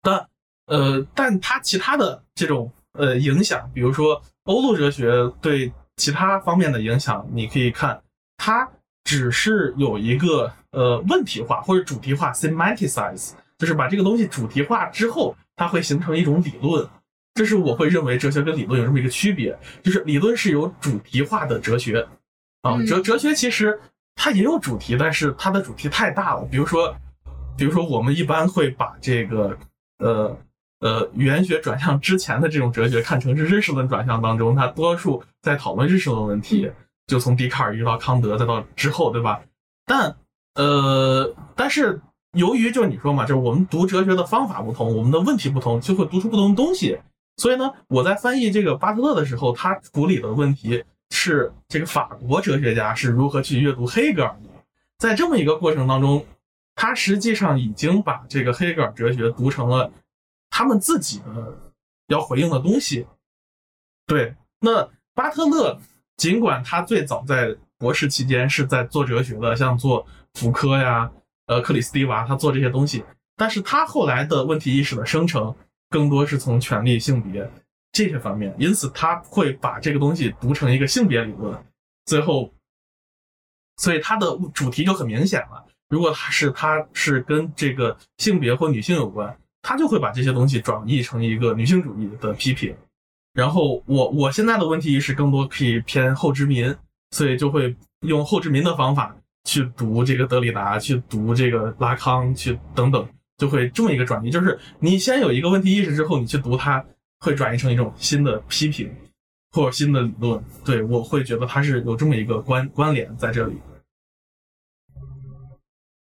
但呃，但它其他的这种呃影响，比如说欧陆哲学对其他方面的影响，你可以看它只是有一个呃问题化或者主题化 （semanticize），就是把这个东西主题化之后，它会形成一种理论。这是我会认为哲学跟理论有这么一个区别，就是理论是有主题化的哲学啊，哲哲学其实它也有主题，但是它的主题太大了，比如说。比如说，我们一般会把这个呃呃语言学转向之前的这种哲学看成是认识论转向当中，它多数在讨论认识论问题，就从笛卡尔一直到康德，再到之后，对吧？但呃，但是由于就你说嘛，就是我们读哲学的方法不同，我们的问题不同，就会读出不同的东西。所以呢，我在翻译这个巴特勒的时候，他处理的问题是这个法国哲学家是如何去阅读黑格尔的，在这么一个过程当中。他实际上已经把这个黑格尔哲学读成了他们自己的要回应的东西。对，那巴特勒尽管他最早在博士期间是在做哲学的，像做福柯呀、呃克里斯蒂娃，他做这些东西，但是他后来的问题意识的生成更多是从权力、性别这些方面，因此他会把这个东西读成一个性别理论，最后，所以他的主题就很明显了。如果他是他是跟这个性别或女性有关，他就会把这些东西转译成一个女性主义的批评。然后我我现在的问题意识更多可以偏后殖民，所以就会用后殖民的方法去读这个德里达，去读这个拉康，去等等，就会这么一个转移。就是你先有一个问题意识之后，你去读它，会转移成一种新的批评或者新的理论。对我会觉得它是有这么一个关关联在这里。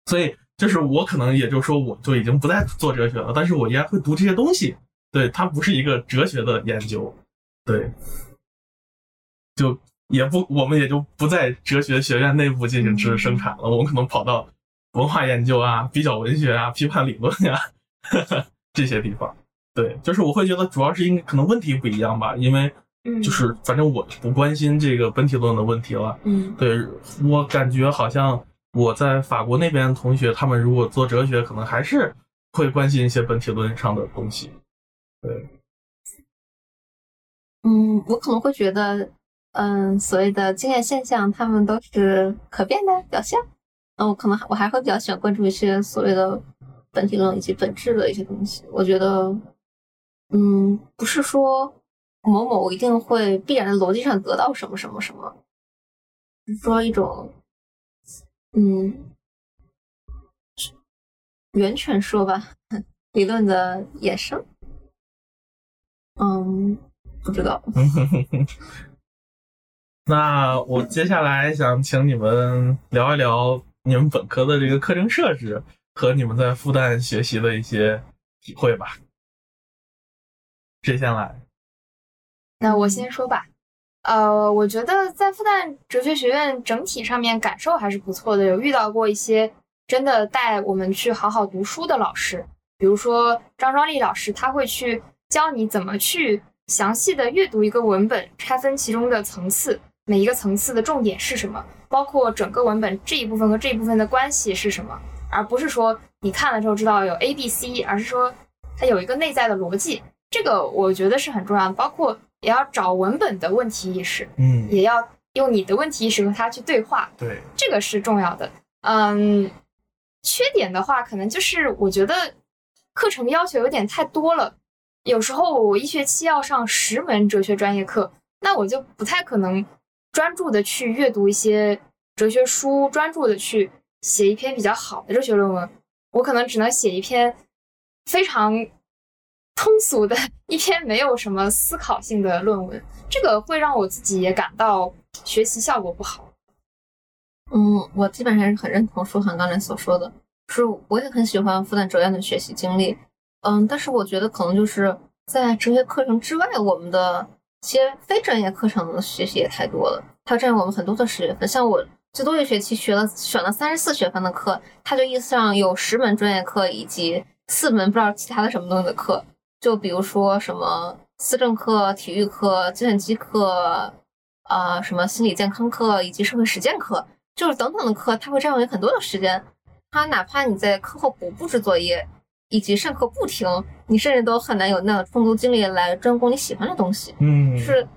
所以，就是我可能也就说，我就已经不再做哲学了，但是我依然会读这些东西。对，它不是一个哲学的研究，对，就也不，我们也就不在哲学学院内部进行知识生产了。我们可能跑到文化研究啊、比较文学啊、批判理论呀 这些地方。对，就是我会觉得主要是因为可能问题不一样吧，因为就是反正我不关心这个本体论的问题了。嗯，对我感觉好像。我在法国那边同学，他们如果做哲学，可能还是会关心一些本体论上的东西。对，嗯，我可能会觉得，嗯，所谓的经验现象，他们都是可变的表象。那，我可能我还会比较喜欢关注一些所谓的本体论以及本质的一些东西。我觉得，嗯，不是说某某一定会必然的逻辑上得到什么什么什么，是说一种。嗯，源泉说吧，理论的衍生。嗯，不知道。那我接下来想请你们聊一聊你们本科的这个课程设置和你们在复旦学习的一些体会吧。谁先来？那我先说吧。呃，我觉得在复旦哲学学院整体上面感受还是不错的，有遇到过一些真的带我们去好好读书的老师，比如说张庄丽老师，他会去教你怎么去详细的阅读一个文本，拆分其中的层次，每一个层次的重点是什么，包括整个文本这一部分和这一部分的关系是什么，而不是说你看了之后知道有 A、B、C，而是说它有一个内在的逻辑。这个我觉得是很重要的，包括也要找文本的问题意识，嗯，也要用你的问题意识和它去对话，对，这个是重要的。嗯，缺点的话，可能就是我觉得课程要求有点太多了。有时候我一学期要上十门哲学专业课，那我就不太可能专注的去阅读一些哲学书，专注的去写一篇比较好的哲学论文。我可能只能写一篇非常通俗的一篇没有什么思考性的论文，这个会让我自己也感到学习效果不好。嗯，我基本上是很认同舒涵刚才所说的，是我也很喜欢复旦哲院的学习经历。嗯，但是我觉得可能就是在哲学课程之外，我们的一些非专业课程的学习也太多了，它占用我们很多的学分。像我最多一学期学了选了三十四学分的课，它就意思上有十门专业课以及四门不知道其他的什么东西的课，就比如说什么思政课、体育课、计算机课，啊，什么心理健康课以及社会实践课。就是等等的课，它会占用你很多的时间。它哪怕你在课后不布置作业，以及上课不听，你甚至都很难有那充足精力来专攻你喜欢的东西。嗯，是，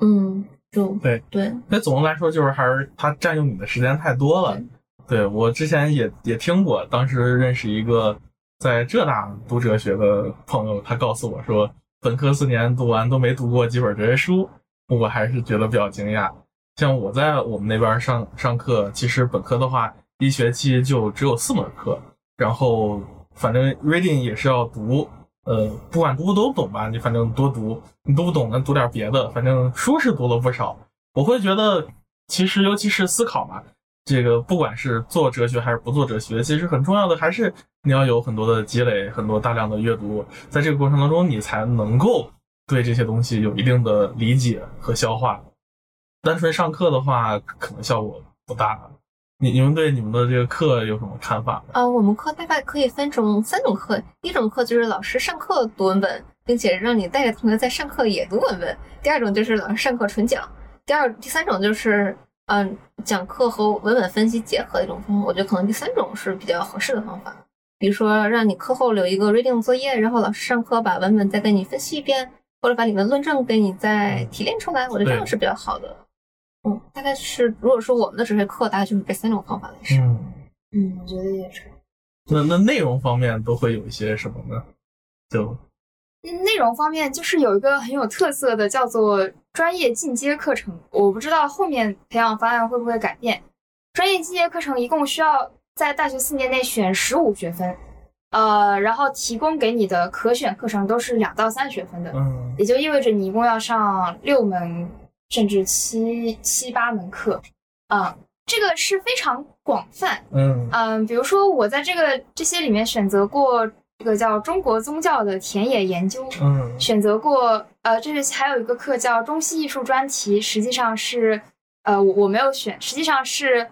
嗯，就对对。那总的来说，就是还是它占用你的时间太多了。对我之前也也听过，当时认识一个在浙大读哲学的朋友，他告诉我说，本科四年读完都没读过几本哲学书，我还是觉得比较惊讶。像我在我们那边上上课，其实本科的话，一学期就只有四门课，然后反正 reading 也是要读，呃，不管读不读懂吧，你反正多读，你读不懂，那读点别的，反正书是读了不少。我会觉得，其实尤其是思考嘛，这个不管是做哲学还是不做哲学，其实很重要的还是你要有很多的积累，很多大量的阅读，在这个过程当中，你才能够对这些东西有一定的理解和消化。单纯上课的话，可能效果不大。你你们对你们的这个课有什么看法？啊，我们课大概可以分成三种课，一种课就是老师上课读文本，并且让你带着同学在上课也读文本；第二种就是老师上课纯讲；第二第三种就是嗯讲课和文本分析结合的一种方法。我觉得可能第三种是比较合适的方法。比如说让你课后留一个 reading 作业，然后老师上课把文本再给你分析一遍，或者把你的论证给你再提炼出来。我觉得这样是比较好的。嗯，大概是，如果说我们的哲学课，大概就是这三种方法来上。嗯嗯，我觉得也是。那那内容方面都会有一些什么呢？就内容方面，就是有一个很有特色的，叫做专业进阶课程。我不知道后面培养方案会不会改变。专业进阶课程一共需要在大学四年内选十五学分，呃，然后提供给你的可选课程都是两到三学分的，嗯，也就意味着你一共要上六门。甚至七七八门课，啊，这个是非常广泛，嗯。嗯，比如说我在这个这些里面选择过这个叫中国宗教的田野研究，嗯，选择过呃，这学期还有一个课叫中西艺术专题，实际上是呃我我没有选，实际上是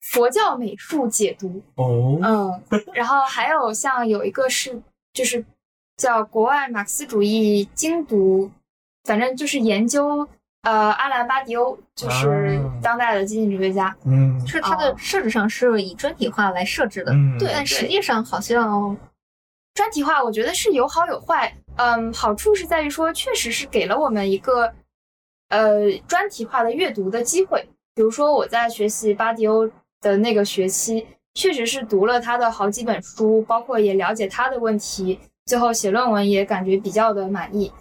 佛教美术解读，哦，嗯，然后还有像有一个是就是叫国外马克思主义精读，反正就是研究。呃，阿兰·巴迪欧就是当代的经济哲学家，嗯，就是它的设置上是以专题化来设置的，嗯，对，但实际上好像专题化，我觉得是有好有坏。嗯，好处是在于说，确实是给了我们一个呃专题化的阅读的机会。比如说我在学习巴迪欧的那个学期，确实是读了他的好几本书，包括也了解他的问题，最后写论文也感觉比较的满意。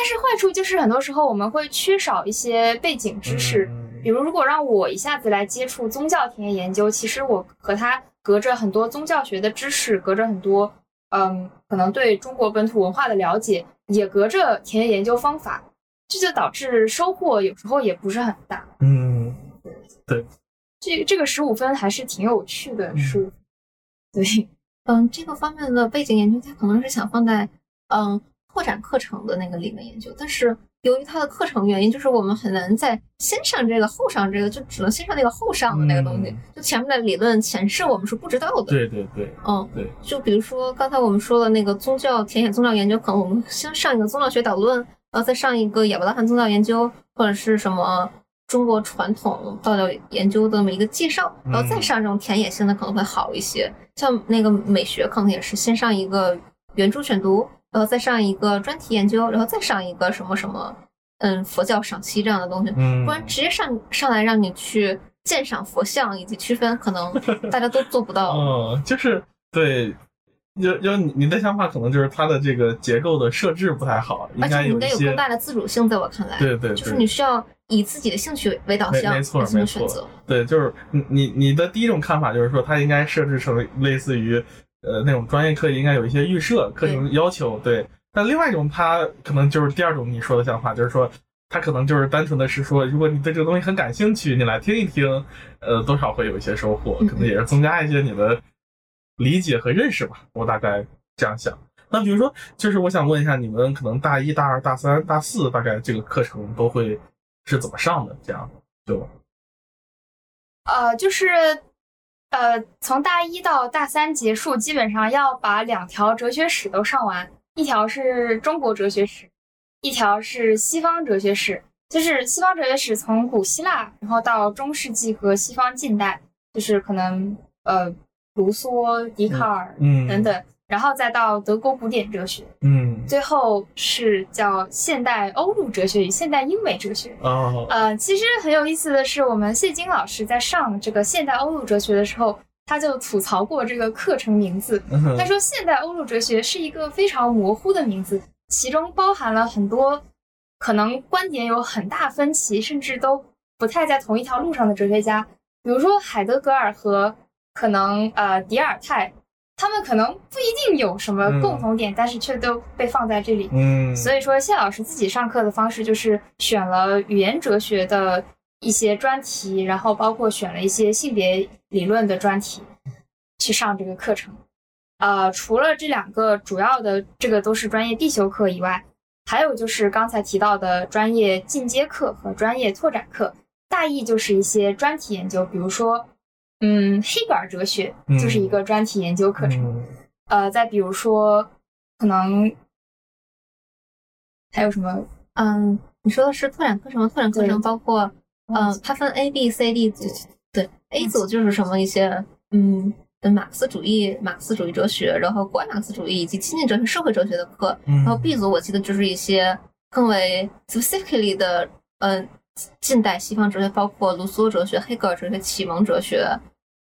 但是坏处就是很多时候我们会缺少一些背景知识，比如如果让我一下子来接触宗教田野研究，其实我和他隔着很多宗教学的知识，隔着很多嗯，可能对中国本土文化的了解，也隔着田野研究方法，这就导致收获有时候也不是很大。嗯，对，这这个十五分还是挺有趣的，十五，对，嗯，这个方面的背景研究，他可能是想放在嗯。拓展课程的那个理论研究，但是由于它的课程原因，就是我们很难在先上这个后上这个，就只能先上那个后上的那个东西，嗯就前面的理论前世我们是不知道的。对对对嗯，对，就比如说刚才我们说的那个宗教田野宗教研究，可能我们先上一个宗教学导论，然后再上一个亚伯拉罕宗教研究，或者是什么中国传统道教研究的这么一个介绍，然后再嗯上这种田野性的可能会好一些。像那个美学可能也是先上一个原著选读，然后再上一个专题研究，然后再上一个什么什么，嗯，佛教赏析这样的东西，嗯不然直接上上来让你去鉴赏佛像以及区分，可能大家都做不到。嗯，就是对，就就你你的想法可能就是它的这个结构的设置不太好，应而且你应该有更大的自主性，在我看来，对对就是你需要以自己的兴趣为导向没没错没错。对，就是你你你的第一种看法就是说，它应该设置成类似于呃那种专业课应该有一些预设课程要求，对。但另外一种，它可能就是第二种你说的想法，就是说，它可能就是单纯的是说，如果你对这个东西很感兴趣，你来听一听，呃，多少会有一些收获，嗯可能也是增加一些你的理解和认识吧。我大概这样想。那比如说，就是我想问一下，你们可能大一、大二、大三、大四，大概这个课程都会是怎么上的？这样就呃，就是呃，从大一到大三结束，基本上要把两条哲学史都上完，一条是中国哲学史，一条是西方哲学史。就是西方哲学史从古希腊，然后到中世纪和西方近代，就是可能呃卢梭、笛卡尔嗯等等，然后再到德国古典哲学，嗯最后是叫现代欧陆哲学与现代英美哲学。哦呃，其实很有意思的是，我们谢金老师在上这个现代欧陆哲学的时候，他就吐槽过这个课程名字。嗯他说，现代欧陆哲学是一个非常模糊的名字，其中包含了很多可能观点有很大分歧，甚至都不太在同一条路上的哲学家，比如说海德格尔和可能呃迪尔泰，他们可能不一定有什么嗯共同点，但是却都被放在这里。嗯，所以说，谢老师自己上课的方式就是选了语言哲学的一些专题，然后包括选了一些性别理论的专题去上这个课程。呃，除了这两个主要的这个都是专业必修课以外，还有就是刚才提到的专业进阶课和专业拓展课。大意就是一些专题研究，比如说，嗯，黑格尔哲学就是一个专题研究课程。嗯呃，再比如说，可能还有什么？嗯，你说的是拓展课程吗？拓展课程包括，嗯，它分 A、B、C、D 组。对，A 组就是什么一些，嗯，马克思主义、马克思主义哲学，然后国外马克思主义以及亲近哲学、社会哲学的课。嗯然后 B 组我记得就是一些更为 specifically 的，嗯，近代西方哲学，包括卢梭哲学、黑格尔哲学、启蒙哲学，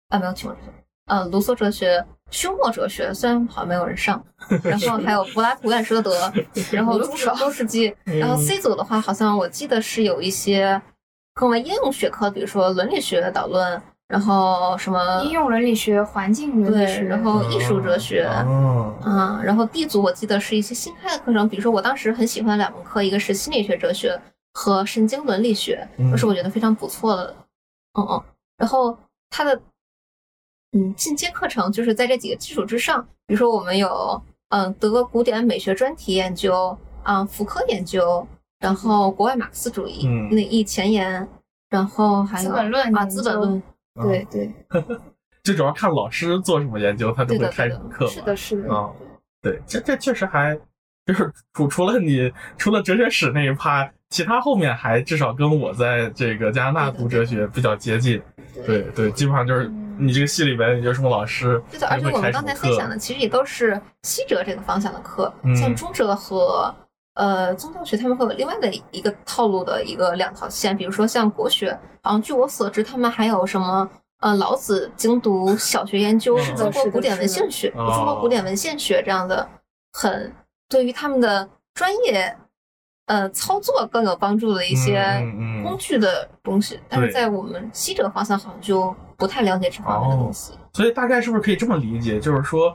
啊，没有启蒙哲学，呃，卢梭哲学、休谟哲学，虽然好像没有人上，然后还有柏拉图、亚里士多德，然后中世中世纪，然后 C 组的话，好像我记得是有一些更为应用学科，比如说伦理学导论，然后什么应用伦理学、环境伦理，学，然后艺术哲学。嗯，啊，然后 D 组我记得是一些新开的课程，比如说我当时很喜欢的两门课，一个是心理学哲学和神经伦理学，嗯都是我觉得非常不错的。嗯嗯，然后它的嗯进阶课程就是在这几个基础之上，比如说我们有嗯德国古典美学专题研究，啊福柯研究，然后国外马克思主义嗯那一前沿，然后还有资本论啊资本论，对对，就主要看老师做什么研究，他就会开什么课。是的，是的。啊，对，这这确实还就是除除了你除了哲学史那一趴，其他后面还至少跟我在这个加拿大读哲学比较接近。对对，基本上就是你这个系里边有什么老师，对的，他就而且我们刚才分享的其实也都是西哲这个方向的课，嗯。像中哲和呃宗教学他们会有另外的一个套路的一个两条线，比如说像国学，好像据我所知，他们还有什么呃老子精读小学研究、中国古典文献学、哦。中国古典文献学这样的，很对于他们的专业呃操作更有帮助的一些工具的东西，但是在我们西哲方向好像就不太了解这方面的东西。所以大概是不是可以这么理解，就是说，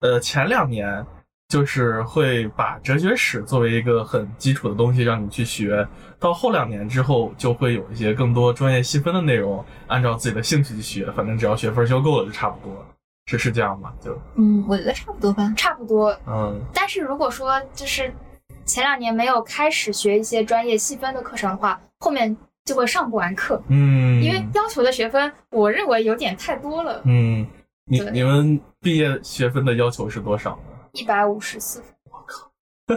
呃，前两年就是会把哲学史作为一个很基础的东西让你去学，到后两年之后就会有一些更多专业细分的内容，按照自己的兴趣去学，反正只要学分修够了就差不多了，是是这样吗？就嗯，我觉得差不多吧。差不多。嗯但是如果说就是前两年没有开始学一些专业细分的课程的话，后面就会上不完课，嗯，因为要求的学分我认为有点太多了，嗯，你对。你们毕业学分的要求是多少呢？一百五十四分。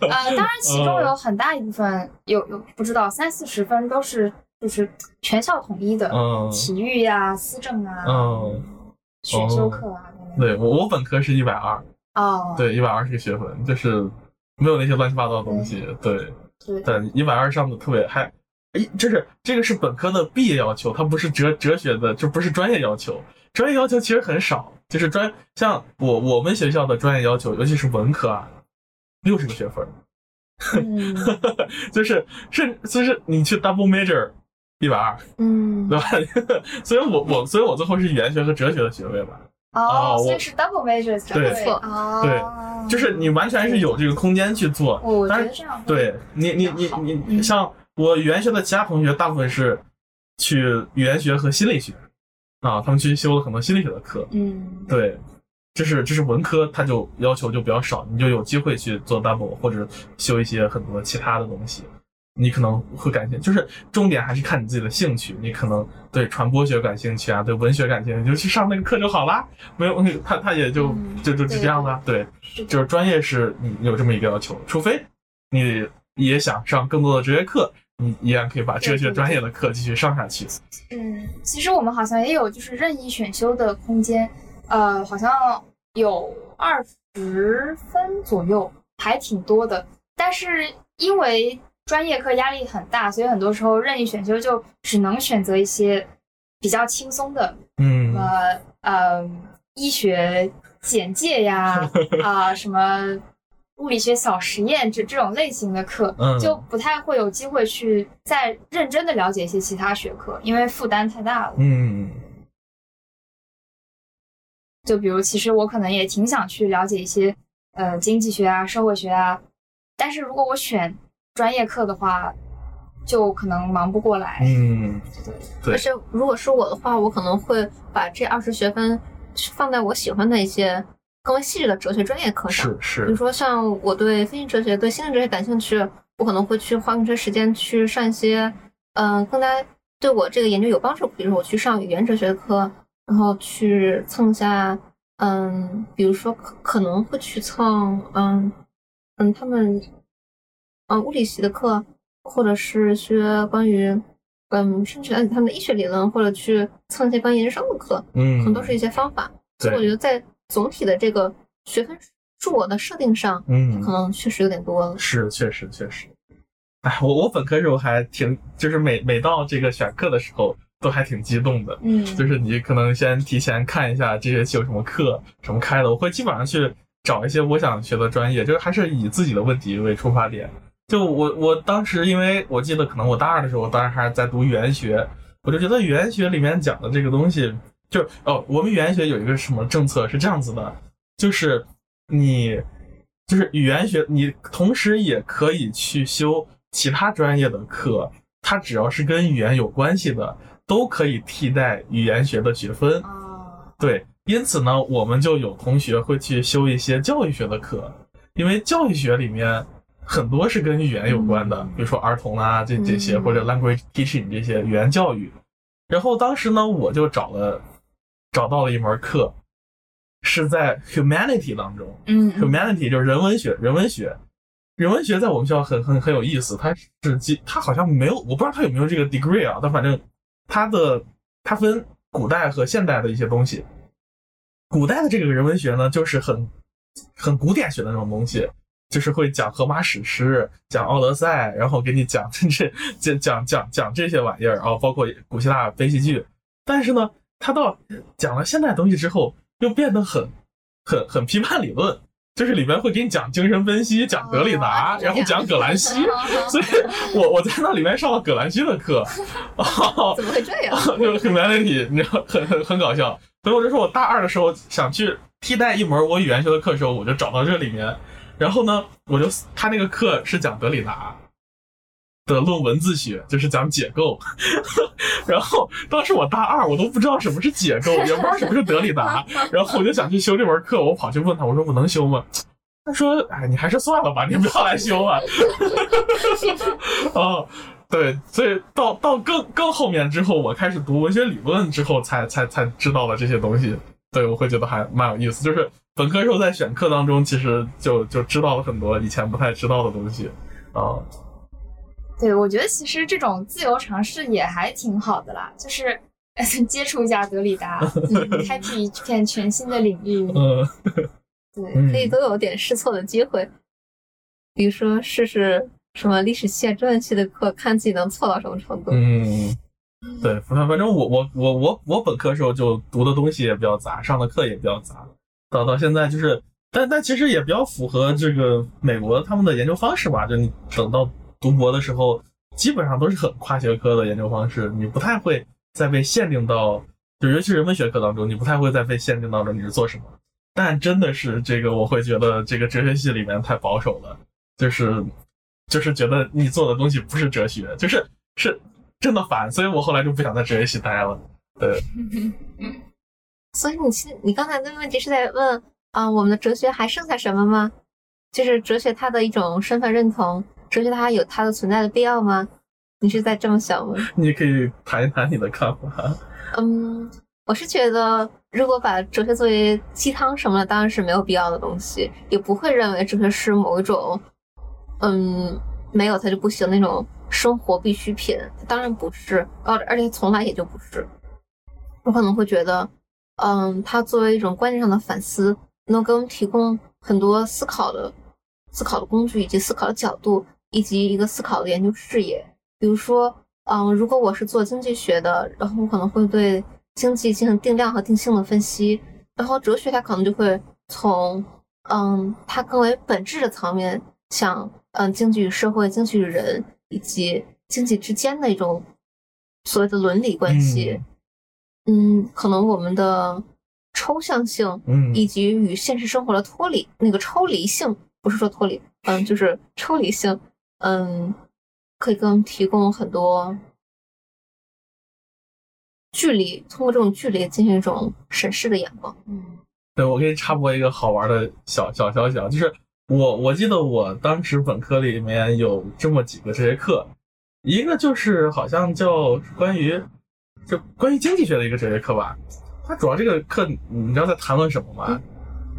呃，当然其中有很大一部分有有不知道三四十分都是就是全校统一的，嗯。体育呀、思政啊、嗯，选修课啊。对我我本科是一百二，哦，对，一百二十个学分，就是没有那些乱七八糟的东西。对，对但一百二上的特别嗨，哎，就是这个是本科的毕业要求，它不是哲哲学的，就不是专业要求。专业要求其实很少，就是专像我我们学校的专业要求，尤其是文科啊，六十个学分，嗯 就是甚就是你去 double major 一百二，嗯对吧？所以我我所以我最后是语言学和哲学的学位吧。哦，哦我所以是 double major 才对对哦，对就是你完全是有这个空间去做，我我觉得这样对你你你好你嗯像我语言学的其他同学，大部分是去语言学和心理学啊，他们去修了很多心理学的课。嗯对，这是这是文科，他就要求就比较少，你就有机会去做 double 或者修一些很多其他的东西。你可能会感兴趣，就是重点还是看你自己的兴趣。你可能对传播学感兴趣啊，对文学感兴趣，你就去上那个课就好啦。没有，他他也就嗯就就就这样的。对，就是专业是你有这么一个要求，除非你也想上更多的哲学课，你依然可以把哲学专业的课继续上下去。嗯，其实我们好像也有就是任意选修的空间，呃，好像有二十分左右，还挺多的。但是因为专业课压力很大，所以很多时候任意选修就只能选择一些比较轻松的，嗯呃呃，医学简介呀，啊、什么物理学小实验这这种类型的课，嗯就不太会有机会去再认真的了解一些其他学科，因为负担太大了。嗯就比如，其实我可能也挺想去了解一些呃经济学啊、社会学啊，但是如果我选专业课的话，就可能忙不过来。嗯，对而且如果是我的话，我可能会把这二十学分放在我喜欢的一些更为细致的哲学专业课上。是是，比如说像我对分析哲学、对心理哲学感兴趣，我可能会去花更多时间去上一些，嗯、更加对我这个研究有帮助。比如说我去上语言哲学的课，然后去蹭一下，嗯，比如说可可能会去蹭，嗯嗯，他们，嗯，物理系的课，或者是学关于，嗯，甚至了解他们的医学理论，或者去蹭一些关于研究生的课，嗯，可能都是一些方法。所以我觉，得在总体的这个学分数额的设定上，嗯可能确实有点多了。是，确实确实。哎，我我本科时候还挺，就是每每到这个选课的时候，都还挺激动的。嗯，就是你可能先提前看一下这学期有什么课，什么开的，我会基本上去找一些我想学的专业，就是还是以自己的问题为出发点。就我我当时，因为我记得可能我大二的时候，我当时还是在读语言学，我就觉得语言学里面讲的这个东西，就是哦，我们语言学有一个什么政策是这样子的，就是你就是语言学，你同时也可以去修其他专业的课，它只要是跟语言有关系的，都可以替代语言学的学分。啊，对，因此呢，我们就有同学会去修一些教育学的课，因为教育学里面很多是跟语言有关的，比如说儿童啊这这些，嗯或者 language teaching 这些语言教育。然后当时呢，我就找了找到了一门课，是在 humanity 当中嗯嗯，humanity 就是人文学，人文学。人文学在我们学校很很很有意思，它是基它好像没有，我不知道它有没有这个 degree 啊，但反正它的它分古代和现代的一些东西。古代的这个人文学呢，就是很很古典学的那种东西，就是会讲荷马史诗，讲奥德赛，然后给你讲 这这讲讲讲这些玩意儿啊，包括古希腊悲喜剧。但是呢，他到讲了现代东西之后，又变得很很很批判理论，就是里面会给你讲精神分析，讲德里达，哦然后讲葛兰西。所以我我在那里面上了葛兰西的课，哦，怎么会这样？就是 humanity，你知道，很很很搞笑。所以我就说我大二的时候想去替代一门我语言学的课的时候，我就找到这里面。然后呢，我就他那个课是讲德里达的论文字学，就是讲解构。然后当时我大二，我都不知道什么是解构，也不知道什么是德里达。然后我就想去修这门课，我跑去问他，我说我能修吗？他说：“哎，你还是算了吧，你不要来修啊。”哦，对，所以到到更更后面之后，我开始读文学理论之后，才才才知道了这些东西。对，我会觉得还蛮有意思。就是本科时候在选课当中，其实就就知道了很多以前不太知道的东西啊。对，我觉得其实这种自由尝试也还挺好的啦，就是 接触一下德里达，嗯、开辟一片全新的领域。嗯，对，可以都有点试错的机会，比如说试试什么历史系、中文系的课，看自己能错到什么程度。嗯，对，反反正我我我我我本科时候就读的东西也比较杂，上的课也比较杂，到到现在就是，但但其实也比较符合这个美国他们的研究方式吧，就你等到。读博的时候，基本上都是很跨学科的研究方式，你不太会再被限定到，就尤其是人文学科当中，你不太会再被限定到你是做什么。但真的是这个，我会觉得这个哲学系里面太保守了，就是就是觉得你做的东西不是哲学，就是是真的烦，所以我后来就不想在哲学系待了。对。所以你其实你刚才的问题是在问啊、呃，我们的哲学还剩下什么吗？就是哲学它的一种身份认同。哲学它有它的存在的必要吗？你是在这么想吗？你可以谈一谈你的看法。嗯，我是觉得，如果把哲学作为鸡汤什么的，当然是没有必要的东西，也不会认为哲学是某一种，嗯，没有它就不行那种生活必需品。当然不是，而而且从来也就不是。我可能会觉得，嗯，它作为一种观念上的反思，能给我们提供很多思考的思考的工具以及思考的角度。以及一个思考的研究视野，比如说，嗯，如果我是做经济学的，然后我可能会对经济进行定量和定性的分析，然后哲学它可能就会从，嗯，它更为本质的层面，像，嗯，经济与社会、经济与人以及经济之间的一种所谓的伦理关系，嗯可能我们的抽象性，嗯，以及与现实生活的脱离，那个抽离性，不是说脱离，嗯，就是抽离性。嗯，可以给我们提供很多距离，通过这种距离进行一种审视的眼光。嗯，对我给你插播一个好玩的小小小小，就是我我记得我当时本科里面有这么几个这些课，一个就是好像叫关于就关于经济学的一个哲学课吧，它主要这个课你知道在谈论什么吗？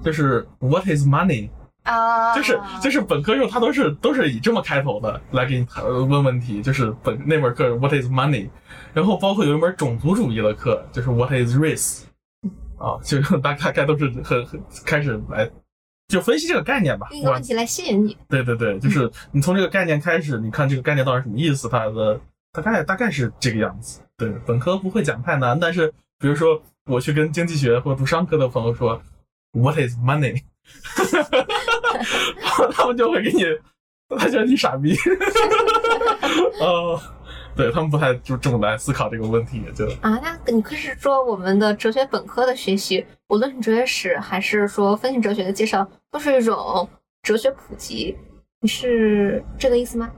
就是 What is money？啊，就是就是本科时候，他都是都是以这么开头的来给你谈问问题，就是本那门课 What is money，然后包括有一门种族主义的课，就是 What is race，啊，就大概概都是很很开始来就分析这个概念吧，一个问题来吸引你。对对对，就是你从这个概念开始，你看这个概念到底什么意思，它的大概大概是这个样子。对，本科不会讲太难，但是比如说我去跟经济学或者读商科的朋友说 What is money？他们就会给你，他觉得你傻逼。哦，对他们不太就这么来思考这个问题，就啊，那你可是说我们的哲学本科的学习，无论是哲学史还是说分析哲学的介绍，都是一种哲学普及，你是这个意思吗？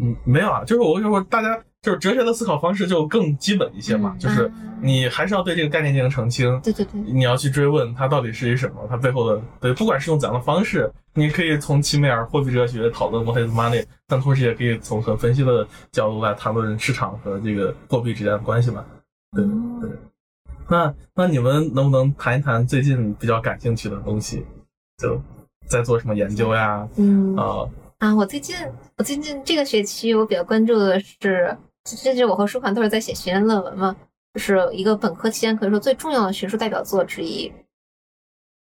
嗯，没有啊，就是我跟你说，大家就是哲学的思考方式就更基本一些嘛，嗯就是啊你还是要对这个概念进行澄清，对对对，你要去追问它到底是一什么，它背后的对，不管是用怎样的方式，你可以从齐美尔货币哲学讨论 what is money，但同时也可以从很分析的角度来谈论市场和这个货币之间的关系嘛。对对。那那你们能不能谈一谈最近比较感兴趣的东西？就在做什么研究呀？嗯啊、啊，我最近我最近这个学期我比较关注的是，这就是我和舒涵都是在写学院论文嘛，就是一个本科期间可以说最重要的学术代表作之一。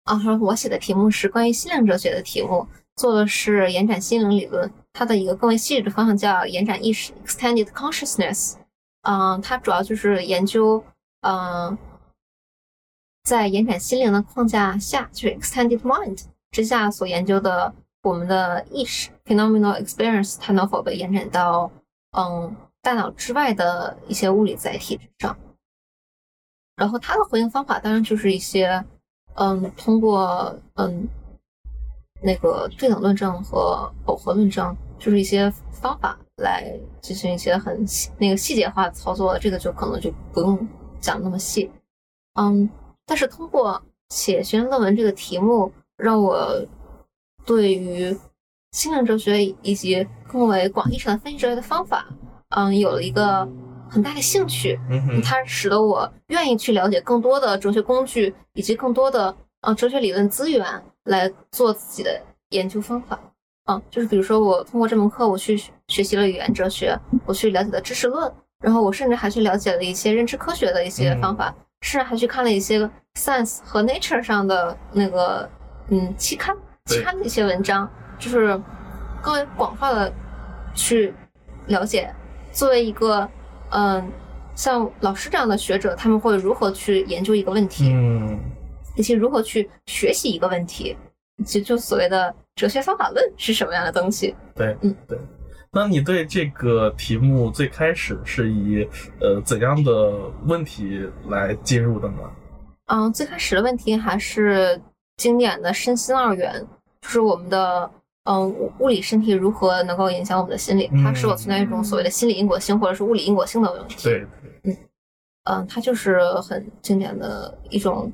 啊，说我写的题目是关于心灵哲学的题目，做的是延展心灵理论，它的一个更为细致的方向叫延展意识 （extended consciousness）。嗯，它主要就是研究，嗯，在延展心灵的框架下，就是 extended mind 之下所研究的我们的意识 （phenomenal experience） 它能否被延展到嗯大脑之外的一些物理载体之上。然后它的回应方法当然就是一些嗯通过嗯那个对等论证和耦合论证，就是一些方法来进行一些很细那个细节化的操作，这个就可能就不用讲那么细。嗯，但是通过写学生论文这个题目，让我对于心灵哲学以及更为广义上的分析哲学的方法，嗯，有了一个很大的兴趣。嗯，它使得我愿意去了解更多的哲学工具，以及更多的呃哲学理论资源来做自己的研究方法。嗯，就是比如说我通过这门课，我去学习了语言哲学，我去了解了知识论，然后我甚至还去了解了一些认知科学的一些方法，甚至还去看了一些 Science 和 Nature 上的那个嗯期刊期刊的一些文章，就是更为广泛的去了解，作为一个嗯像老师这样的学者，他们会如何去研究一个问题，嗯，以及如何去学习一个问题，以及就所谓的哲学方法论是什么样的东西。对，嗯对。那你对这个题目最开始是以呃怎样的问题来进入的呢？嗯，最开始的问题还是经典的身心二元，就是我们的嗯物物理身体如何能够影响我们的心理，它是否存在一种所谓的心理因果性或者是物理因果性的问题。对，嗯，嗯它就是很经典的一种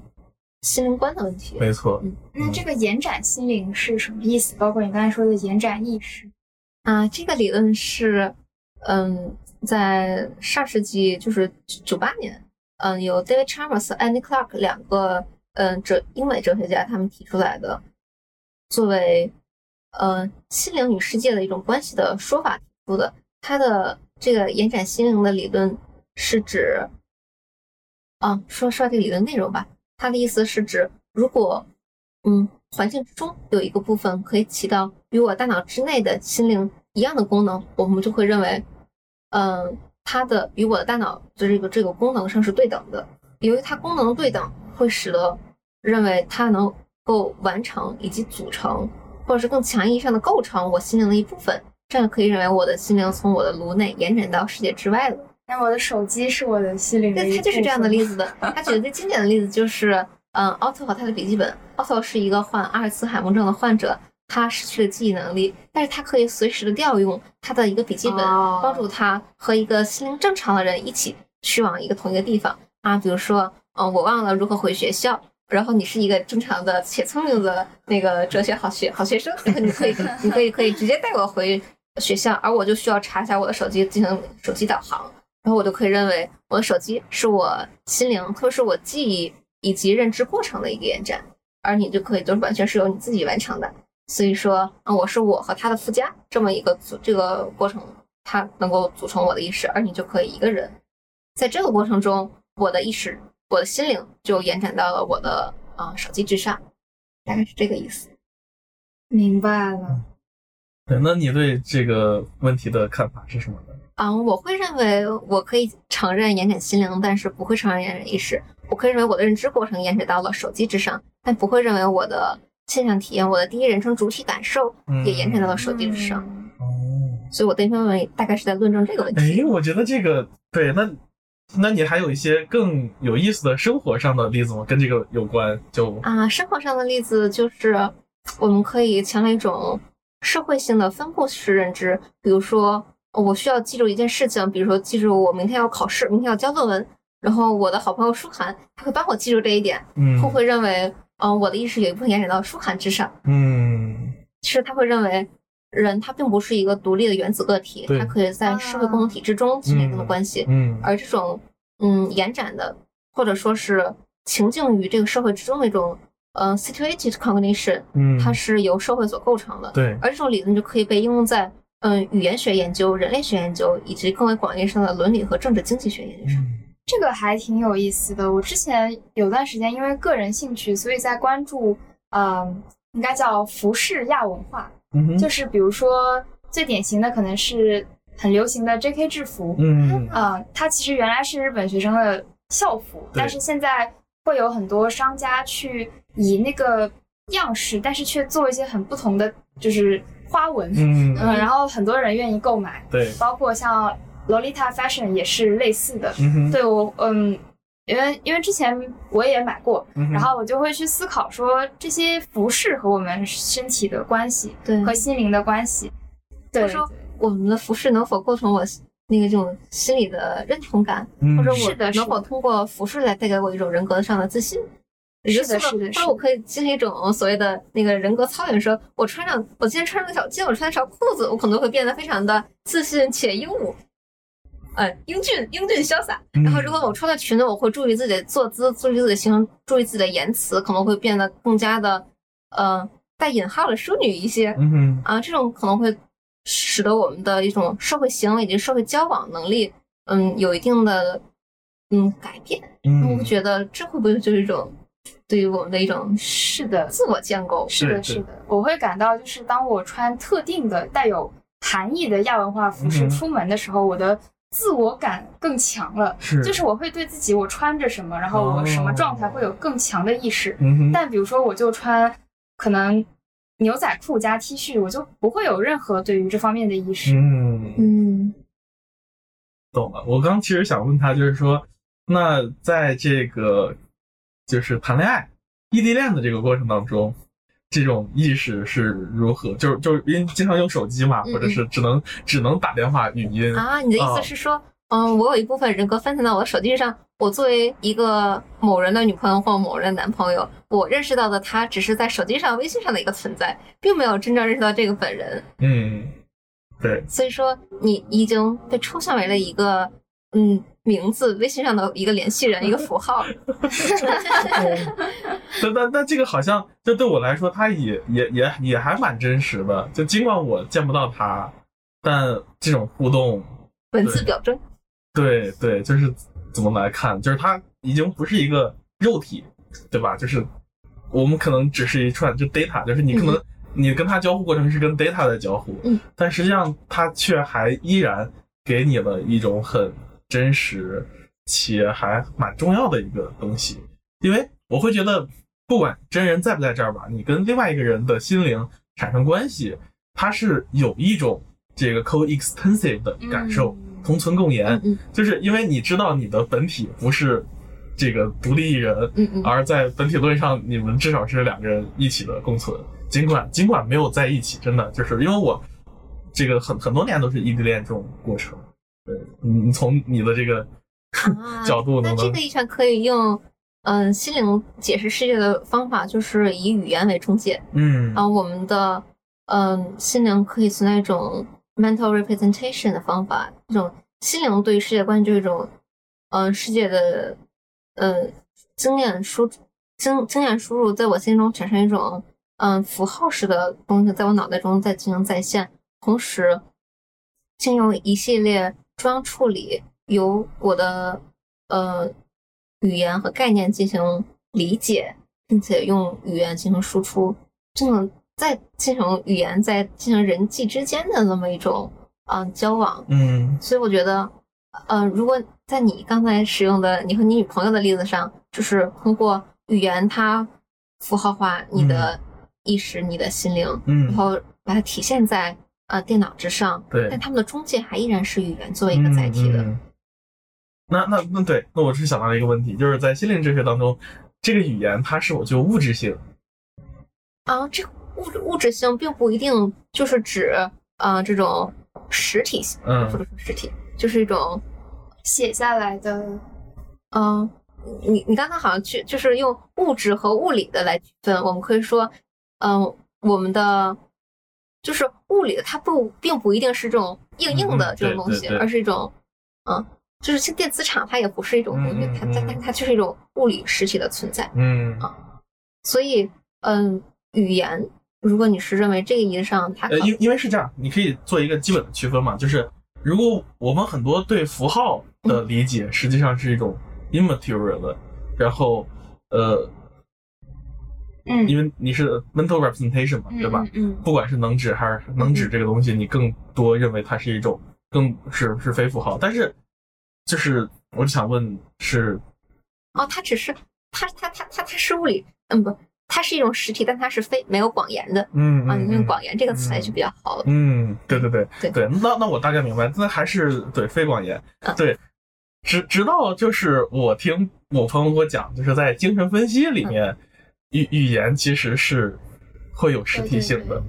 心灵观的问题。没错。嗯那这个延展心灵是什么意思？包括你刚才说的延展意识。啊，这个理论是，嗯，在上世纪就是九八年，嗯，由 David Chalmers 和 Andy Clark 两个嗯哲英美哲学家他们提出来的，作为呃心灵与世界的一种关系的说法提出的。它的这个延展心灵的理论是指，啊，说说这个理论内容吧。它的意思是指，如果嗯，环境之中有一个部分可以起到与我大脑之内的心灵一样的功能，我们就会认为，嗯、它的与我的大脑的这个这个功能上是对等的。由于它功能对等，会使得认为它能够完成以及组成，或者是更强意义上的构成我心灵的一部分。这样可以认为我的心灵从我的颅内延展到世界之外了。那我的手机是我的心灵的对，一他就是这样的例子。的。他举的最经典的例子就是，嗯，奥特和他的笔记本。奥特是一个患阿尔茨海默症的患者，他失去了记忆能力，但是他可以随时的调用他的一个笔记本，哦帮助他和一个心灵正常的人一起去往一个同一个地方啊。比如说，嗯，我忘了如何回学校。然后你是一个正常的且聪明的那个哲学好学好学生，然后你可以 你可以可以直接带我回学校，而我就需要查一下我的手机进行手机导航。然后我就可以认为我的手机是我心灵，或是我记忆以及认知过程的一个延展，而你就可以就是完全是由你自己完成的。所以说，啊，我是我和他的附加这么一个组这个过程，它能够组成我的意识，而你就可以一个人，在这个过程中，我的意识、我的心灵就延展到了我的啊、手机之上，大概是这个意思。明白了。对，那你对这个问题的看法是什么呢？啊、我会认为我可以承认延展心灵，但是不会承认延展意识。我可以认为我的认知过程延展到了手机之上，但不会认为我的现象体验、我的第一人称主体感受也延展到了手机之上。嗯哦，所以我的一篇论文大概是在论证这个问题。哎，我觉得这个对，那那你还有一些更有意思的生活上的例子吗？跟这个有关？就啊，生活上的例子就是，我们可以强调一种社会性的分布式认知，比如说，呃我需要记住一件事情，比如说记住我明天要考试，明天要交论文，然后我的好朋友舒涵，他会帮我记住这一点，嗯会不会认为，嗯、我的意识有一部分延展到舒涵之上？嗯其实他会认为，人他并不是一个独立的原子个体，他可以在社会共同体之中建立一定的关系。嗯而这种嗯延展的，或者说是情境于这个社会之中的一种呃 situated cognition，嗯，它是由社会所构成的。对而这种理论就可以被应用在嗯语言学研究、人类学研究以及更为广义上的伦理和政治经济学研究上。嗯这个还挺有意思的。我之前有段时间因为个人兴趣，所以在关注，嗯、应该叫服饰亚文化，嗯就是比如说最典型的可能是很流行的 J.K. 制服，嗯嗯，它其实原来是日本学生的校服，但是现在会有很多商家去以那个样式，但是却做一些很不同的就是花纹，嗯 嗯，然后很多人愿意购买，对包括像 Lolita Fashion 也是类似的。嗯对我，嗯，因为因为之前我也买过，嗯然后我就会去思考说这些服饰和我们身体的关系对和心灵的关系。对，或者说我们的服饰能否构成我那个这种心理的认同感，嗯或者我能否通过服饰来带给我一种人格上的自信？是的是的是的或者我可以进行一种所谓的那个人格操演，说我穿上我今天穿上个小今天，我穿条裤子，我可能会变得非常的自信且英武。呃，英俊、英俊潇洒。然后，如果我穿的裙子，我会注意自己的坐姿，注意自己的形容，注意自己的言辞，可能会变得更加的，呃，带引号的淑女一些。嗯哼，啊，这种可能会使得我们的一种社会行为以及社会交往能力，嗯，有一定的嗯改变。嗯我嗯，觉得这会不会就是一种对于我们的一种是的，自我建构？是的，是的，我会感到就是当我穿特定的带有含义的亚文化服饰出门的时候，我的自我感更强了。是，就是我会对自己我穿着什么，然后我什么状态哦会有更强的意识。嗯哼，但比如说，我就穿可能牛仔裤加 T 恤，我就不会有任何对于这方面的意识。嗯，嗯懂了。我刚其实想问他，就是说，那在这个就是谈恋爱、异地恋的这个过程当中，这种意识是如何？就是就是因为经常用手机嘛，嗯或者是只能只能打电话、语音。啊，你的意思啊是说，嗯，我有一部分人格分散到我的手机上，我作为一个某人的女朋友或某人的男朋友，我认识到的他只是在手机上、微信上的一个存在，并没有真正认识到这个本人。嗯，对，所以说，你已经被抽象为了一个嗯名字，微信上的一个联系人，一个符号。但但但这个好像，就对我来说，他也也也也还蛮真实的。就尽管我见不到他，但这种互动，文字表征。对对，就是怎么来看，就是他已经不是一个肉体，对吧？就是我们可能只是一串就 data，就是你可能你跟他交互过程是跟 data 的交互，嗯，但实际上他却还依然给你了一种很真实且还蛮重要的一个东西，因为我会觉得，不管真人在不在这儿吧，你跟另外一个人的心灵产生关系，它是有一种这个 coextensive 的感受，嗯同存共言，嗯嗯就是因为你知道你的本体不是这个独立一人，而在本体论上，你们至少是两个人一起的共存。尽管尽管没有在一起，真的就是因为我这个很很多年都是异地恋这种过程。对，你你从你的这个啊 角度那这个意义上可以用嗯心灵解释世界的方法，就是以语言为中介。嗯啊，我们的嗯心灵可以存在一种 mental representation 的方法，一种心灵对于世界观就是一种嗯世界的呃经验输经经验输入，在我心中产生一种嗯符号式的东西，在我脑袋中再进行再现，同时经由一系列中央处理，由我的呃语言和概念进行理解，并且用语言进行输出，这种再进行语言在进行人际之间的那么一种啊、呃交往，嗯。所以我觉得，呃，如果在你刚才使用的你和你女朋友的例子上，就是通过语言它符号化你的意识、你的心灵，嗯。然嗯，后把它体现在呃电脑之上，对但他们的中介还依然是语言作为一个载体的。嗯嗯那那那对，那我是想到了一个问题，就是在心灵哲学当中，这个语言它是否具有物质性？啊，这个物质物质性并不一定就是指呃这种实体性，嗯或者说实体，就是一种写下来的，嗯，你你刚才好像去就是用物质和物理的来区分，我们可以说，嗯，我们的就是物理的，它不并不一定是这种硬硬的嗯这种东西，而是一种，嗯，就是像电磁场，它也不是一种东西，它它它就是一种物理实体的存在。嗯。啊。所以，嗯，语言，如果你是认为这个意义上它可呃，因因为是这样，你可以做一个基本的区分嘛，就是如果我们很多对符号的理解实际上是一种 immaterial 的，然后呃，嗯，因为你是 mental representation 嘛，嗯对吧？？嗯，不管是能指还是能指这个东西，你更多认为它是一种更是是非符号，但是就是我就想问是哦，它只是它它它它它是物理，嗯不，它是一种实体，但它是非没有广言的嗯啊，你用嗯。广言这个词来就比较好了。嗯，对对对对。对，那那我大概明白，那还是对非广言嗯，对，直直到就是我听我朋友给我讲，就是在精神分析里面，嗯语语言其实是会有实体性的。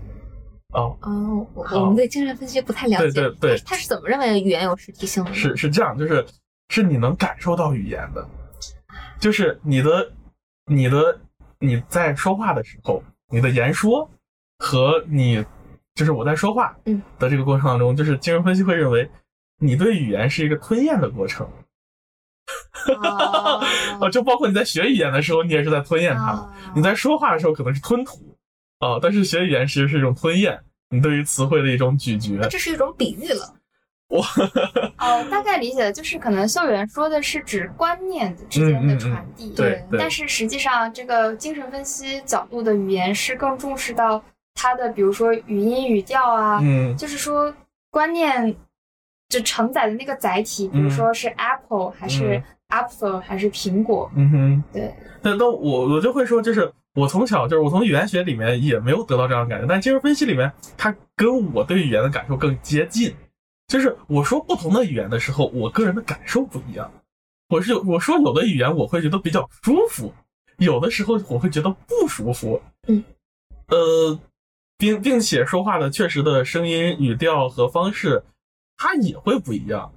哦，哦，我们对精神分析不太了解，对对对他是怎么认为语言有实体性的？是是这样，就是是你能感受到语言的，就是你的你的你在说话的时候，你的言说和你就是我在说话嗯的这个过程当中，就是精神分析会认为你对语言是一个吞咽的过程。哦 啊，就包括你在学语言的时候，你也是在吞咽它；啊你在说话的时候可能是吞吐啊，但是学语言其实是一种吞咽，你对于词汇的一种咀嚼。这是一种比喻了。哦，大概理解的就是，可能秀媛说的是指观念之间的传递，嗯对对但是实际上，这个精神分析角度的语言是更重视到它的，比如说语音语调啊，嗯就是说观念就承载的那个载体，比如说是 apple 还是 apple 还是苹果，嗯哼，对，那那我我就会说，就是我从小就是我从语言学里面也没有得到这样的感觉，但精神分析里面，它跟我对语言的感受更接近。就是我说不同的语言的时候，我个人的感受不一样。我是有我说有的语言我会觉得比较舒服，有的时候我会觉得不舒服。嗯，呃，并并且说话的确实的声音、语调和方式，它也会不一样。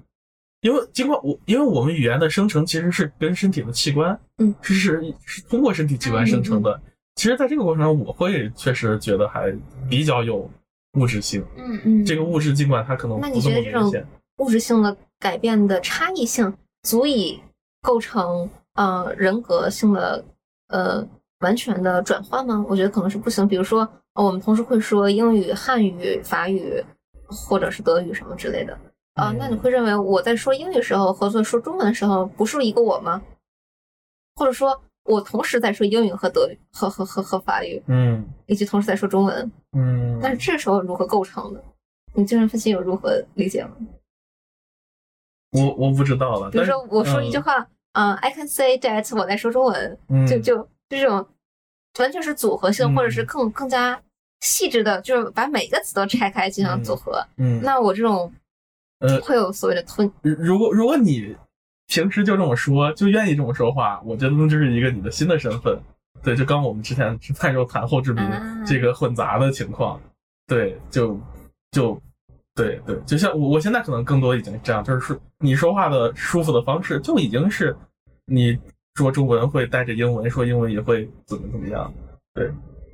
因为尽管我，因为我们语言的生成其实是跟身体的器官，嗯，是是是通过身体器官生成的。其实，在这个过程中，我会确实觉得还比较有物质性。嗯嗯，这个物质尽管它可能那不那么你觉得这种，物质性的改变的差异性，足以构成呃人格性的呃完全的转换吗？我觉得可能是不行。比如说，呃我们同时会说英语、汉语、法语，或者是德语什么之类的。啊、嗯那你会认为我在说英语时候和在说中文的时候不是一个我吗？或者说我同时在说英语和德语和和和和法语，嗯以及同时在说中文，嗯，但是这时候如何构成的？你精神分析有如何理解吗？我我不知道了。比如说我说一句，话，嗯、i can say that 我在说中文，嗯，就就这种完全是组合性，嗯或者是更更加细致的，就是把每个词都拆开进行组合。嗯，那我这种呃会有所谓的吞，如如果如果你平时就这么说，就愿意这么说话，我觉得那就是一个你的新的身份。对，就刚我们之前吃饭时候谈后之谜、啊这个混杂的情况，对，就就对对，就像我我现在可能更多已经这样，就是说你说话的舒服的方式就已经是你说中文会带着英文，说英文也会怎么怎么样。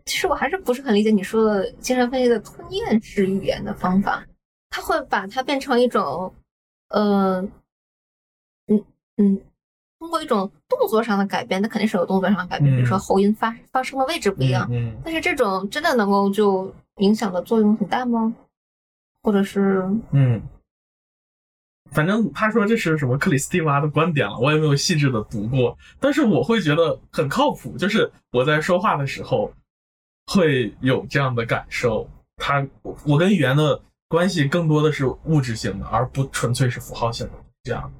其实我还是不是很理解你说的精神分析的吞咽式语言的方法，它会把它变成一种，呃，嗯嗯，通过一种动作上的改变，那肯定是有动作上的改变，比如说嗯。喉音发发声的位置不一样，嗯，但是这种真的能够就影响的作用很大吗？或者是嗯，反正他说这是什么克里斯蒂娃的观点了，我也没有细致的读过，但是我会觉得很靠谱，就是我在说话的时候会有这样的感受。他我跟语言的关系更多的是物质性的，而不纯粹是符号性的。这样，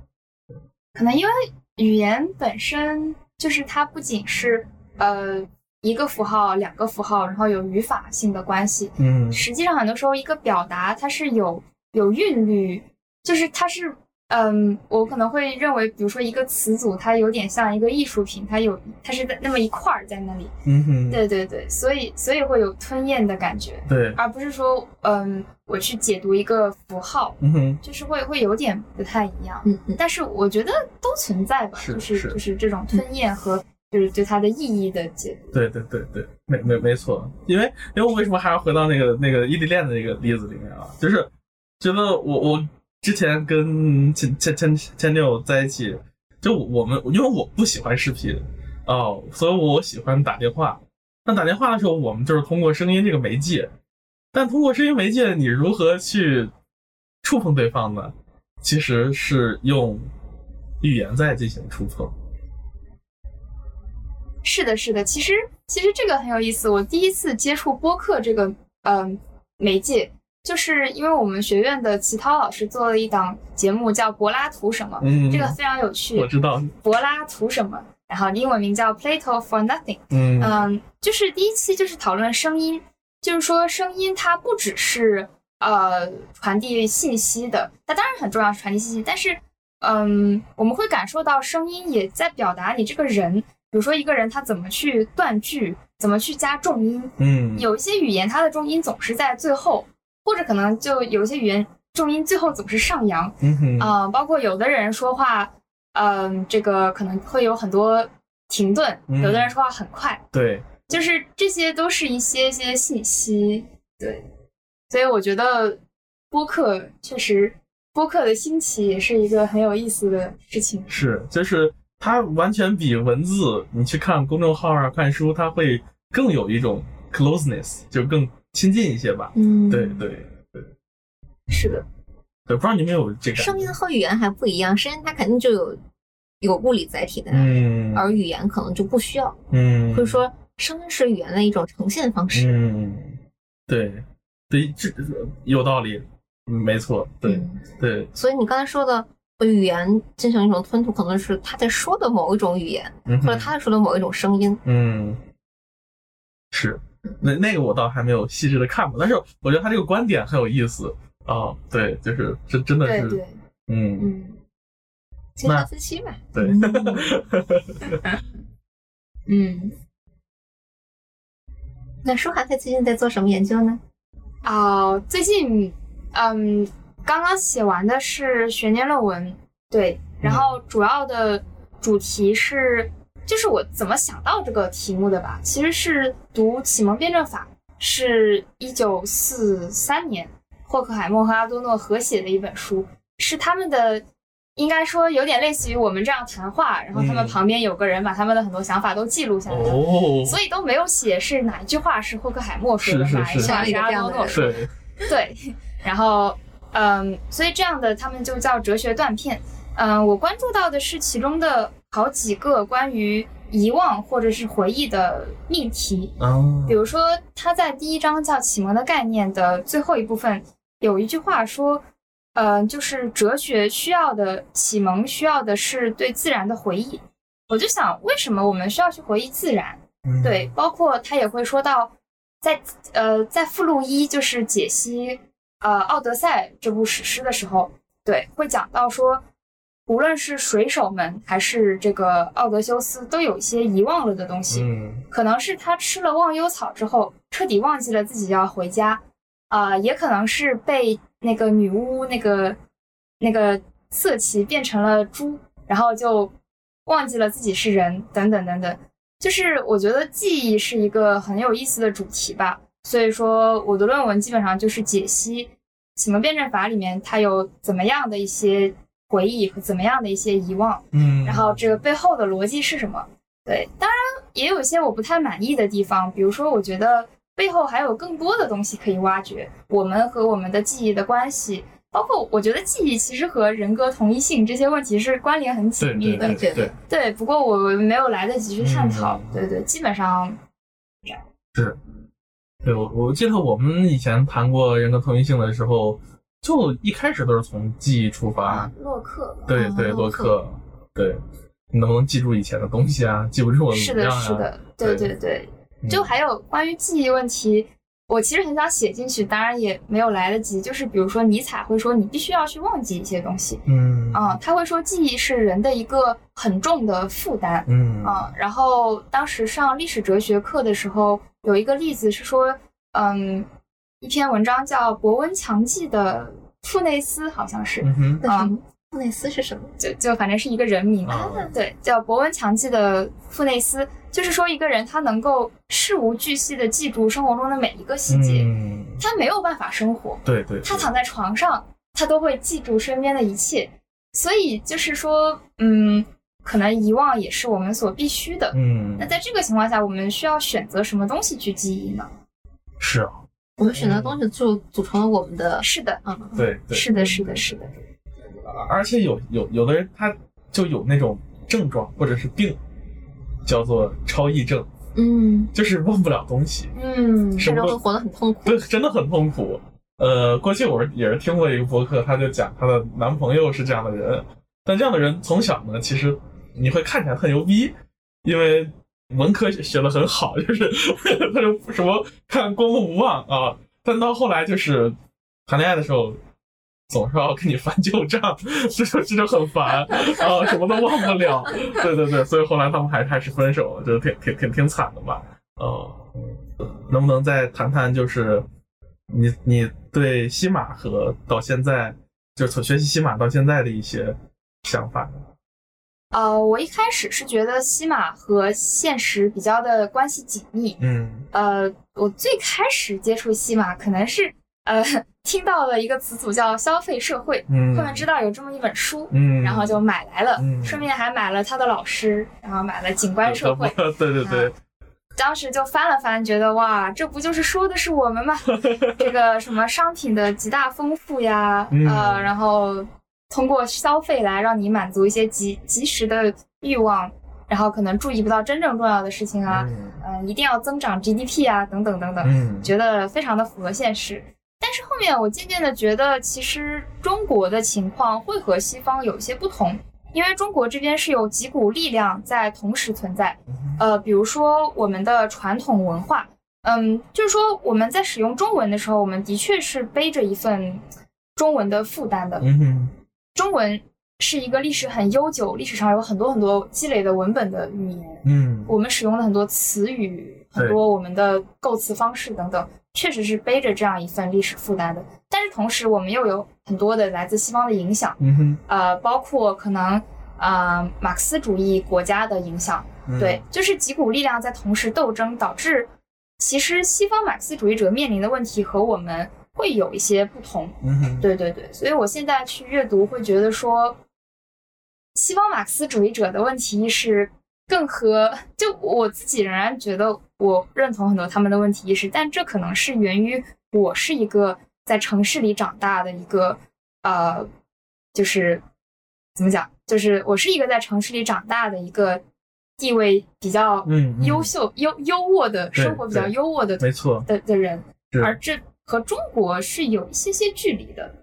可能因为语言本身就是它不仅是呃一个符号、两个符号，然后有语法性的关系。嗯实际上，很多时候一个表达它是有有韵律，就是它是嗯，我可能会认为，比如说一个词组，它有点像一个艺术品，它有它是在那么一块儿在那里。嗯哼，对对对，所以所以会有吞咽的感觉，对，而不是说嗯我去解读一个符号，嗯哼，就是会会有点不太一样。嗯嗯但是我觉得都存在吧，是就是是就是这种吞咽和就是对它的意义的解读。对对对对，没没没错，因为因为我为什么还要回到那个那个异地恋的那个例子里面啊？就是觉得我我之前跟前前前前女友在一起，就我们因为我不喜欢视频哦，所以我喜欢打电话。那打电话的时候，我们就是通过声音这个媒介，但通过声音媒介，你如何去触碰对方呢？其实是用语言在进行触碰。是的，是的，其实其实这个很有意思。我第一次接触播客这个嗯、媒介，就是因为我们学院的齐涛老师做了一档节目叫《柏拉图什么》，嗯，这个非常有趣我。知道，柏拉图什么？然后英文名叫 Plato for Nothing。嗯嗯，就是第一期就是讨论声音，就是说声音它不只是呃传递信息的，它当然很重要是传递信息，但是嗯，我们会感受到声音也在表达你这个人，比如说一个人他怎么去断句，怎么去加重音，嗯，有一些语言它的重音总是在最后，或者可能就有一些语言重音最后总是上扬，嗯哼，啊、包括有的人说话，嗯、这个可能会有很多停顿，嗯有的人说话很快，对，就是这些都是一些些信息。对，所以我觉得播客确实，播客的兴起也是一个很有意思的事情。是，就是它完全比文字，你去看公众号啊、看书，它会更有一种 closeness，就更亲近一些吧。嗯，对对对。是的，对，不知道你们有这个？声音和语言还不一样，声音它肯定就有有物理载体的，嗯。而语言可能就不需要，嗯，或者说声音是语言的一种呈现方式。嗯，对对，这有道理，嗯没错，对嗯。对，所以你刚才说的呃语言进行一种吞吐，可能是他在说的某一种语言，嗯或者他在说的某一种声音。嗯，是，那那个我倒还没有细致的看过，但是我觉得他这个观点很有意思啊、对，就是这真的是，对对，嗯，嗯，精神分析吧。对，嗯，那舒涵他最近在做什么研究呢？啊、最近嗯，刚刚写完的是学年论文，对，然后主要的主题是，就是我怎么想到这个题目的吧，其实是读启蒙辩证法，是一九四三年霍克海默和阿多诺合写的一本书，是他们的。应该说有点类似于我们这样谈话，然后他们嗯旁边有个人把他们的很多想法都记录下来，哦，所以都没有写是哪一句话是霍克海默说的，是是是哪一句话是阿多诺说的。对，然后嗯，所以这样的他们就叫哲学断片。嗯，我关注到的是其中的好几个关于遗忘或者是回忆的命题，啊比，如说他在第一章叫启蒙的概念的最后一部分有一句话说。呃，就是哲学需要的启蒙需要的是对自然的回忆。我就想，为什么我们需要去回忆自然？嗯，对，包括他也会说到在，呃在附录一就是解析呃《奥德赛》这部史诗的时候，对，会讲到说，无论是水手们还是这个奥德修斯，都有一些遗忘了的东西，嗯可能是他吃了忘忧草之后，彻底忘记了自己要回家，啊、也可能是被那个女巫那个那个色旗变成了猪，然后就忘记了自己是人，等等等等。就是我觉得记忆是一个很有意思的主题吧，所以说我的论文基本上就是解析启蒙辩证法里面它有怎么样的一些回忆和怎么样的一些遗忘，嗯，然后这个背后的逻辑是什么？对，当然也有一些我不太满意的地方，比如说我觉得背后还有更多的东西可以挖掘，我们和我们的记忆的关系，包括我觉得记忆其实和人格同一性这些问题是关联很紧密的。对对对，对，不过我没有来得及去探讨。嗯对对，基本上是对，我我记得我们以前谈过人格同一性的时候，就一开始都是从记忆出发。洛克对对，啊洛克，对，你能不能记住以前的东西啊？记不住我是的，怎么样啊？是的，对对对就还有关于记忆问题，我其实很想写进去，当然也没有来得及。就是比如说尼采会说，你必须要去忘记一些东西。嗯啊、他会说记忆是人的一个很重的负担。嗯啊、然后当时上历史哲学课的时候，有一个例子是说，嗯，一篇文章叫《博温强记》的富内斯，好像是，嗯哼那什么？布内斯是什么？就就反正是一个人名，啊对，叫博温强记的富内斯，就是说一个人他能够事无巨细的记住生活中的每一个细节，嗯，他没有办法生活，对对，他躺在床上，他都会记住身边的一切，所以就是说，嗯，可能遗忘也是我们所必须的。嗯那在这个情况下，我们需要选择什么东西去记忆呢？是啊，我们选择的东西就组成了我们的，是的，嗯，对对，是的，是的，是的，而且有有有的人他就有那种症状或者是病，叫做超忆症，嗯，就是忘不了东西，嗯，什么都然后会活得很痛苦。对，真的很痛苦。呃，过去我是也是听过一个博客，他就讲她的男朋友是这样的人，但这样的人从小呢，其实你会看起来很牛逼，因为文科学的很好，就是他就什么看过目不忘啊，但到后来就是谈恋爱的时候。总是要跟你翻旧账，这就这就很烦啊，什么都忘不了。对对对，所以后来他们还还是分手了，就挺挺挺挺惨的吧。呃，能不能再谈谈，就是你你对西马和到现在，就是从学习西马到现在的一些想法？呃，我一开始是觉得西马和现实比较的关系紧密。嗯呃，我最开始接触西马，可能是呃听到了一个词组叫消费社会，嗯，后面知道有这么一本书，嗯，然后就买来了，嗯顺便还买了他的老师，然后买了《景观社会》。对对对，当时就翻了翻，觉得哇，这不就是说的是我们吗？这个什么商品的极大丰富呀，嗯呃，然后通过消费来让你满足一些及及时的欲望，然后可能注意不到真正重要的事情啊，嗯嗯、一定要增长 GDP 啊，等等等等，嗯觉得非常的符合现实。但是后面我渐渐的觉得，其实中国的情况会和西方有一些不同，因为中国这边是有几股力量在同时存在。呃，比如说我们的传统文化，嗯，就是说我们在使用中文的时候，我们的确是背着一份中文的负担的。嗯哼中文是一个历史很悠久、历史上有很多很多积累的文本的语言。嗯我们使用了很多词语，很多我们的构词方式等等，确实是背着这样一份历史负担的。但是同时，我们又有很多的来自西方的影响，嗯哼，呃，包括可能呃马克思主义国家的影响，嗯对，就是几股力量在同时斗争，导致其实西方马克思主义者面临的问题和我们会有一些不同。嗯哼，对对对，所以我现在去阅读会觉得说，西方马克思主义者的问题意识更和就我自己仍然觉得我认同很多他们的问题意识，但这可能是源于我是一个在城市里长大的一个呃，就是怎么讲，就是我是一个在城市里长大的一个地位比较嗯嗯。优秀、优优渥的生活比较优渥的没错，的的人，而这和中国是有一些些距离的。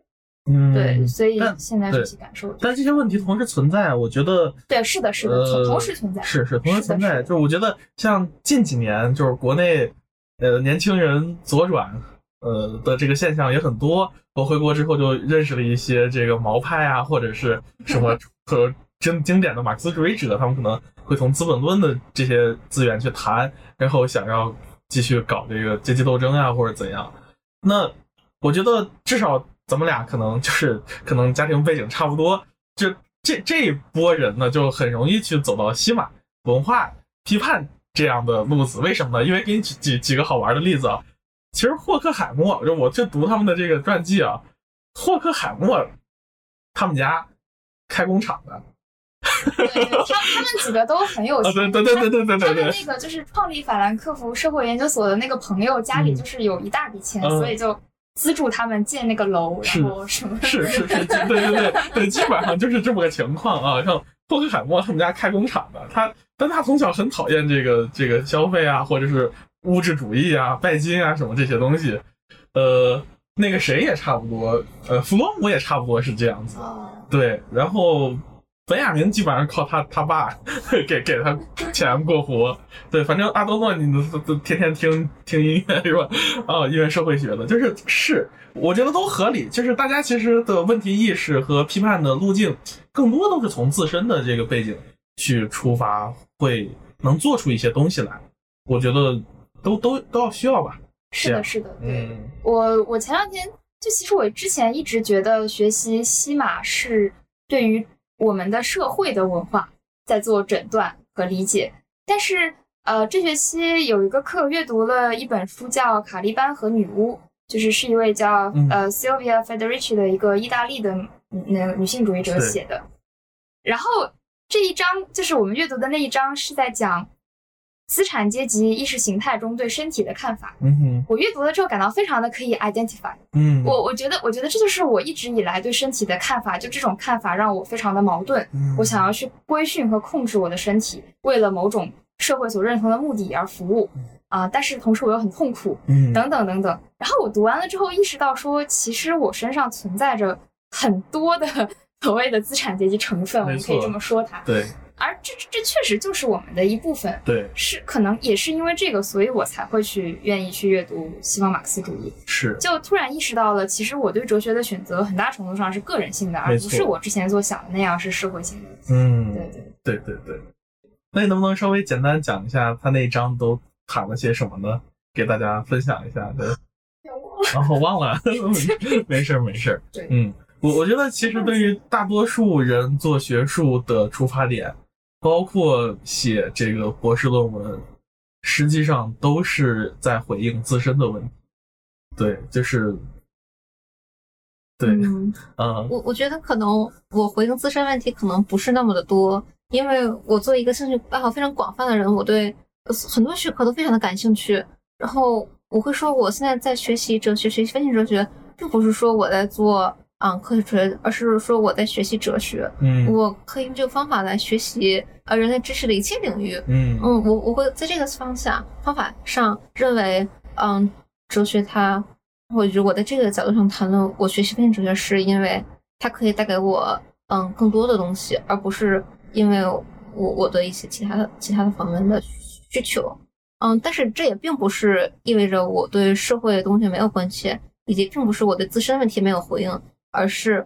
嗯对，所以现在对这些感受，但这些问题同时存在，我觉得对，是的，是的，呃同同时存在，是是同时存在。就是我觉得像近几年，就是国内呃年轻人左转呃的这个现象也很多。我回国之后就认识了一些这个毛派啊，或者是什么 和经经典的马克思主义者，他们可能会从《资本论》的这些资源去谈，然后想要继续搞这个阶级斗争啊，或者怎样。那我觉得至少咱们俩可能就是 可能家庭背景差不多，就这这一波人呢，就很容易去走到西马文化批判这样的路子。为什么呢？因为给你举举几个好玩的例子啊。其实霍克海默，就我去读他们的这个传记啊，霍克海默他们家开工厂的，对对他他们几个都很有 啊，钱，对对对对对对他对对，的那个就是创立法兰克福社会研究所的那个朋友家里嗯就是有一大笔钱，嗯所以就资助他们建那个楼，然后什么是是是，对对对对，基本上就是这么个情况啊。像霍克海默他们家开工厂的，他但他从小很讨厌这个这个消费啊，或者是物质主义啊、拜金啊什么这些东西。呃，那个谁也差不多，呃，弗洛姆也差不多是这样子。哦对，然后本雅明基本上靠他他爸给给他钱过活。对，反正阿多诺你都都天天听听音乐是吧？啊，音乐社会学的，就是是，我觉得都合理。就是大家其实的问题意识和批判的路径，更多都是从自身的这个背景去出发，会能做出一些东西来。我觉得都都都要需要吧。是的，是的，对。嗯我我前两天就其实我之前一直觉得学习西马是对于我们的社会的文化在做诊断和理解，但是呃这学期有一个课阅读了一本书叫《卡利班和女巫》，就是是一位叫、嗯呃 Sylvia Federici 的一个意大利的嗯那个女性主义者写的，然后这一章就是我们阅读的那一章是在讲资产阶级意识形态中对身体的看法。嗯哼我阅读了之后感到非常的可以 identify。嗯，我我觉得，我觉得这就是我一直以来对身体的看法，就这种看法让我非常的矛盾。嗯我想要去规训和控制我的身体，为了某种社会所认同的目的而服务啊、但是同时我又很痛苦，嗯等等等等。然后我读完了之后意识到说，其实我身上存在着很多的 所谓的资产阶级成分，我们可以这么说它。对而这这确实就是我们的一部分。对是可能也是因为这个，所以我才会去愿意去阅读西方马克思主义。是。就突然意识到了，其实我对哲学的选择很大程度上是个人性的，而不是我之前所想的那样是社会性的。嗯，对对，对对对。那你能不能稍微简单讲一下他那一章都谈了些什么呢？给大家分享一下。对，然后忘了，没事儿没事儿。对嗯，我我觉得其实对于大多数人做学术的出发点，包括写这个博士论文，实际上都是在回应自身的问题。对，就是，对，嗯，嗯我我觉得可能我回应自身问题可能不是那么的多，因为我作为一个兴趣爱好非常广泛的人，我对呃很多学科都非常的感兴趣。然后我会说，我现在在学习哲学、学习分析哲学，并不是说我在做嗯科学哲学，而是说我在学习哲学。嗯我可以用这个方法来学习呃人类知识的一切领域。嗯嗯，我我会在这个方向方法上认为，嗯，哲学它，或者我在这个角度上谈论我学习分析哲学，是因为它可以带给我嗯更多的东西，而不是因为我我的一些其他的其他的方面的需求。嗯，但是这也并不是意味着我对社会的东西没有关切，以及并不是我对自身问题没有回应，而是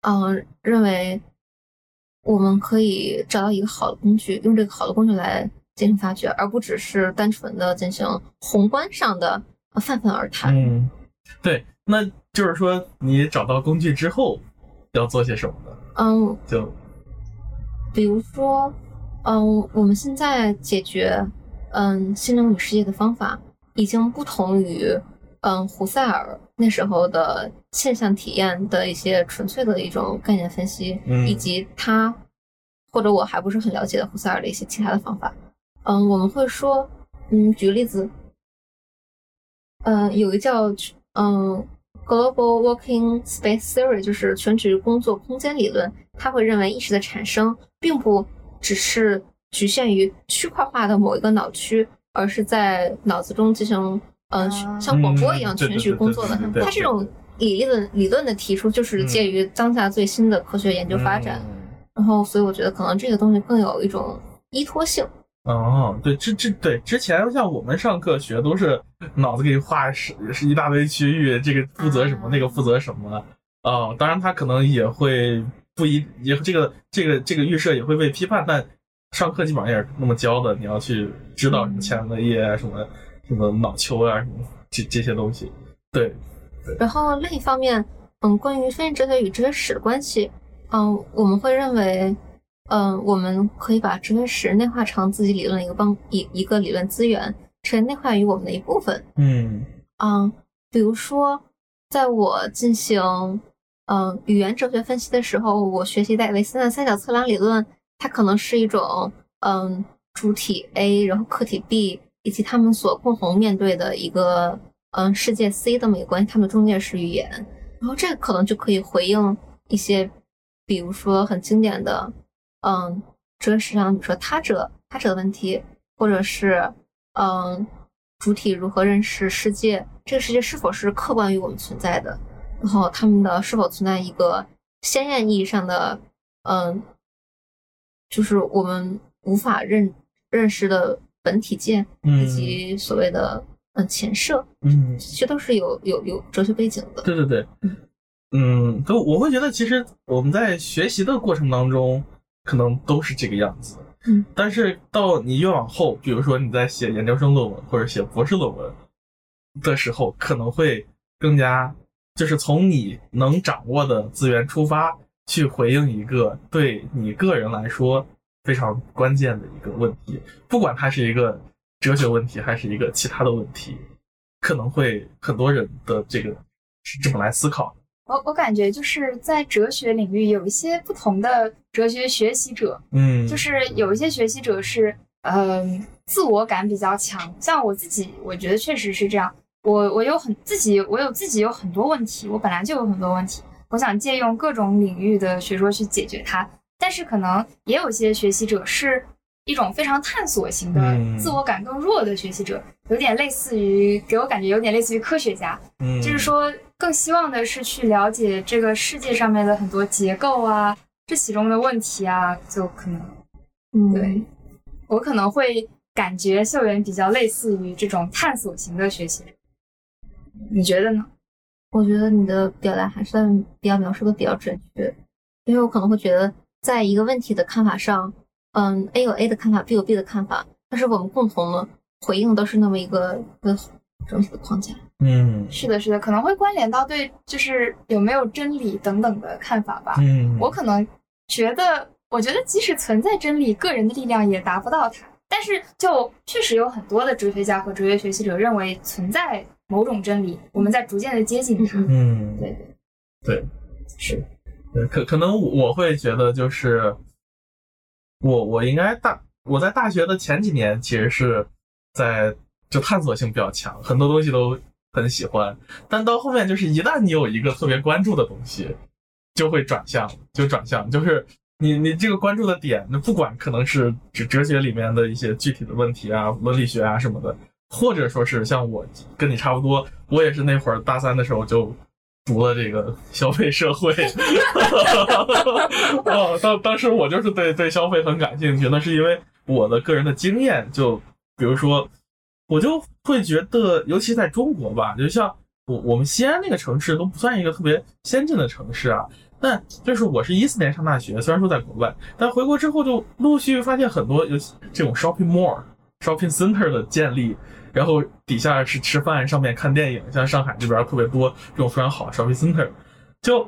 嗯认为我们可以找到一个好的工具，用这个好的工具来进行发掘，而不只是单纯的进行宏观上的呃泛泛而谈。嗯，对，那就是说你找到工具之后要做些什么呢？嗯，就比如说，嗯，我们现在解决嗯心灵与世界的方法已经不同于嗯胡塞尔那时候的现象体验的一些纯粹的一种概念分析，嗯。以及他或者我还不是很了解的胡塞尔的一些其他的方法。嗯，我们会说，嗯，举个例子，嗯，有一个叫嗯 Global Working Space Theory，就是全局工作空间理论，它会认为意识的产生并不只是局限于区块化的某一个脑区，而是在脑子中进行嗯、啊。像广播一样全局工作的它这种理论理论的提出，就是嗯介于当下最新的科学研究发展。嗯然后，所以我觉得可能这个东西更有一种依托性。哦，对，之之对之前像我们上课学都是脑子给你画是是一大堆区域，这个负责什么，啊那个负责什么。哦，当然他可能也会不一也这个这个这个预设也会被批判，但上课基本上也是那么教的，你要去知道什么前额叶啊，什么什么脑丘啊，什么这这些东西。对，然后另一方面，嗯，关于分析哲学与哲学史的关系，嗯，我们会认为，嗯，我们可以把哲学史内化成自己理论一个帮一一个理论资源，成为内化于我们的一部分。嗯嗯，比如说，在我进行嗯语言哲学分析的时候，我学习戴维森的三角测量理论，它可能是一种嗯主体 A，然后客体 B 以及他们所共同面对的一个嗯世界 C 这么一个关系，他们中间是语言，然后这个可能就可以回应一些，比如说很经典的嗯哲学史上，比如说他者他者的问题，或者是嗯。主体如何认识世界？这个世界是否是客观于我们存在的？然后他们的是否存在一个鲜艳意义上的，嗯，就是我们无法认认识的本体界，嗯以及所谓的嗯前设，嗯这，些都是有有有哲学背景的。对对对嗯，嗯，都我会觉得其实我们在学习的过程当中，可能都是这个样子。嗯，但是到你越往后，比如说你在写研究生论文或者写博士论文的时候，可能会更加就是从你能掌握的资源出发，去回应一个对你个人来说非常关键的一个问题，不管它是一个哲学问题还是一个其他的问题，可能会很多人的这个是这么来思考。我我感觉就是在哲学领域有一些不同的哲学学习者，嗯，就是有一些学习者是嗯、自我感比较强，像我自己，我觉得确实是这样。我我有很自己，我有自己有很多问题，我本来就有很多问题，我想借用各种领域的学说去解决它。但是可能也有些学习者是一种非常探索型的、嗯。自我感更弱的学习者，有点类似于给我感觉有点类似于科学家，嗯，就是说更希望的是去了解这个世界上面的很多结构啊，这其中的问题啊，就可能嗯，对我可能会感觉校园比较类似于这种探索型的学习者，你觉得呢？我觉得你的表达还算比较描述的比较准确，因为我可能会觉得，在一个问题的看法上，嗯，A 有 A 的看法，B 有 B 的看法，但是我们共同的回应都是那么一个整体的框架。嗯是的，是的，可能会关联到对就是有没有真理等等的看法吧。嗯，我可能觉得，我觉得即使存在真理，个人的力量也达不到它。但是，就确实有很多的哲学家和哲学学习者认为存在某种真理，我们在逐渐的接近它。嗯对对是，对，可可能我会觉得就是我我应该大我在大学的前几年其实是在就探索性比较强，很多东西都很喜欢，但到后面就是一旦你有一个特别关注的东西，就会转向，就转向，就是你你这个关注的点，那不管可能是哲哲学里面的一些具体的问题啊、伦理学啊什么的，或者说是像我跟你差不多，我也是那会儿大三的时候就读了这个消费社会，哦，当当时我就是对对消费很感兴趣，那是因为我的个人的经验，就比如说，我就会觉得，尤其在中国吧，就像我我们西安那个城市都不算一个特别先进的城市啊，但就是我是一四年上大学，虽然说在国外，但回国之后就陆续发现很多有这种 shopping mall、shopping center 的建立。然后底下是吃饭，上面看电影，像上海这边特别多这种非常好的 shopping center，就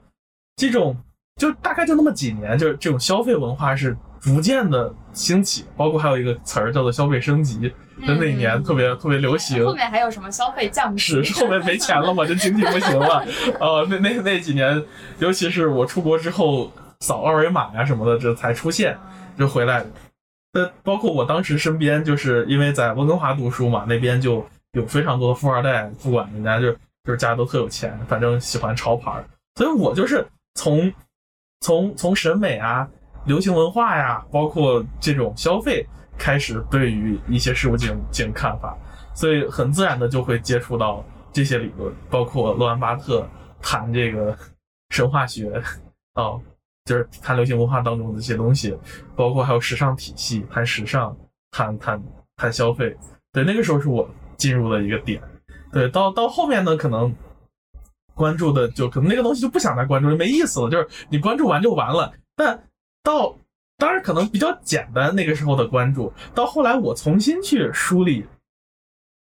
这种就大概就那么几年，就是这种消费文化是逐渐的兴起，包括还有一个词儿叫做消费升级，在那一年特别特别流行。后面还有什么消费降级？是是后面没钱了嘛，就经济不行了。呃，那那那几年，尤其是我出国之后扫二维码呀什么的，这才出现，就回来。呃，包括我当时身边，就是因为在温哥华读书嘛，那边就有非常多的富二代，不管人家就就是家都特有钱，反正喜欢潮牌，所以我就是从从从审美啊、流行文化呀，包括这种消费开始，对于一些事物进行进行看法，所以很自然的就会接触到这些理论，包括洛兰巴特谈这个 神话学，哦。就是谈流行文化当中的一些东西，包括还有时尚体系，谈时尚，谈谈谈消费。对，那个时候是我进入的一个点。对，到到后面呢，可能关注的就可能那个东西就不想再关注，就没意思了。就是你关注完就完了。但到当然可能比较简单那个时候的关注，到后来我重新去梳理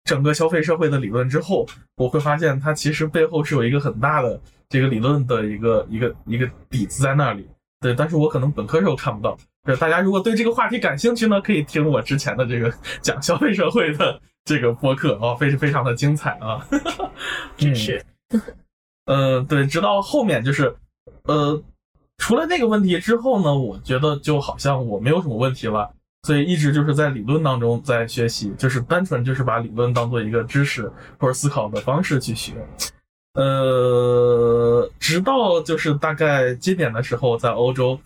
整个消费社会的理论之后，我会发现它其实背后是有一个很大的。这个理论的一个一个一个底子在那里，对，但是我可能本科时候看不到。对，大家如果对这个话题感兴趣呢，可以听我之前的这个讲消费社会的这个播客哦，非非常的精彩啊。真 是。呃，对，直到后面就是，呃，除了那个问题之后呢，我觉得就好像我没有什么问题了，所以一直就是在理论当中在学习，就是单纯就是把理论当做一个知识或者思考的方式去学。呃，直到就是大概今年的时候，在欧洲，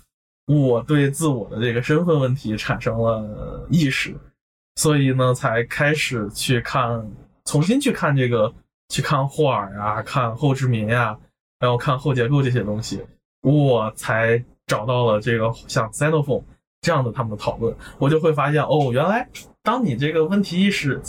我对自我的这个身份问题产生了意识，所以呢，才开始去看，重新去看这个，去看霍尔啊，看后殖民呀，然后看后结构这些东西，我才找到了这个像 Xenophon 这样的他们的讨论，我就会发现，哦，原来当你这个问题意识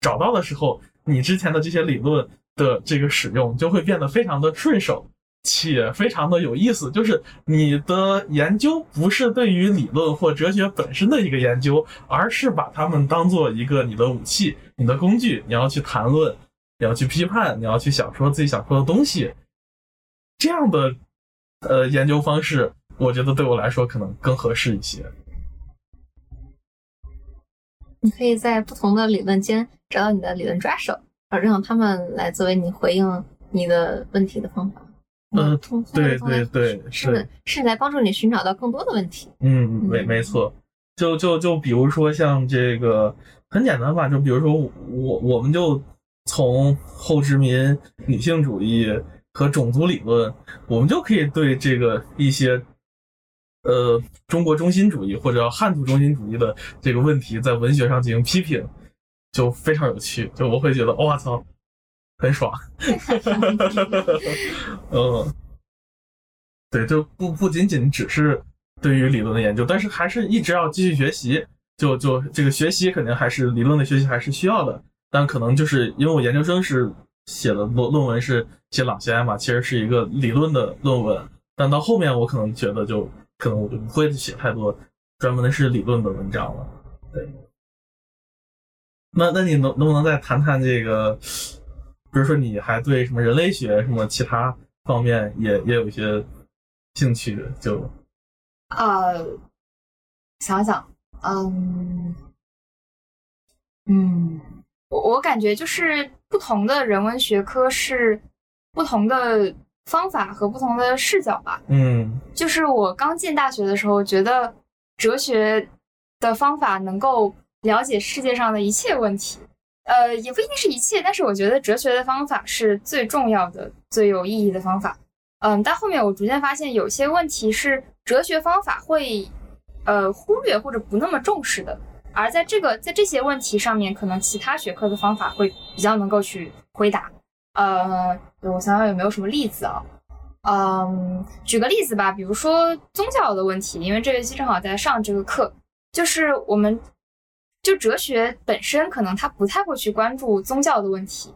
找到的时候，你之前的这些理论。的这个使用就会变得非常的顺手，且非常的有意思。就是你的研究不是对于理论或哲学本身的一个研究，而是把它们当做一个你的武器、你的工具，你要去谈论，你要去批判，你要去想说自己想说的东西。这样的呃研究方式，我觉得对我来说可能更合适一些。你可以在不同的理论间找到你的理论抓手。而让他们来作为你回应你的问题的方法。嗯，对对对，是是来帮助你寻找到更多的问题。嗯，没没错。就就就比如说像这个很简单吧，就比如说我我们就从后殖民女性主义和种族理论，我们就可以对这个一些呃中国中心主义或者汉族中心主义的这个问题，在文学上进行批评。就非常有趣，就我会觉得，我操，很爽。嗯，对，就不不仅仅只是对于理论的研究，但是还是一直要继续学习。就就这个学习肯定还是理论的学习还是需要的，但可能就是因为我研究生是写的论论文是写朗西埃嘛，其实是一个理论的论文，但到后面我可能觉得就可能我就不会写太多专门的是理论的文章了。对。那那你能能不能再谈谈这个比如说你还对什么人类学什么其他方面也也有一些兴趣，就呃，想想，嗯嗯，我我感觉就是不同的人文学科是不同的方法和不同的视角吧。嗯就是我刚进大学的时候，觉得哲学的方法能够了解世界上的一切问题。呃，也不一定是一切，但是我觉得哲学的方法是最重要的、最有意义的方法。嗯，但后面我逐渐发现，有些问题是哲学方法会呃忽略或者不那么重视的，而在这个在这些问题上面，可能其他学科的方法会比较能够去回答。呃，我想想有没有什么例子啊？嗯，举个例子吧，比如说宗教的问题，因为这学期正好在上这个课，就是我们就哲学本身可能它不太会去关注宗教的问题，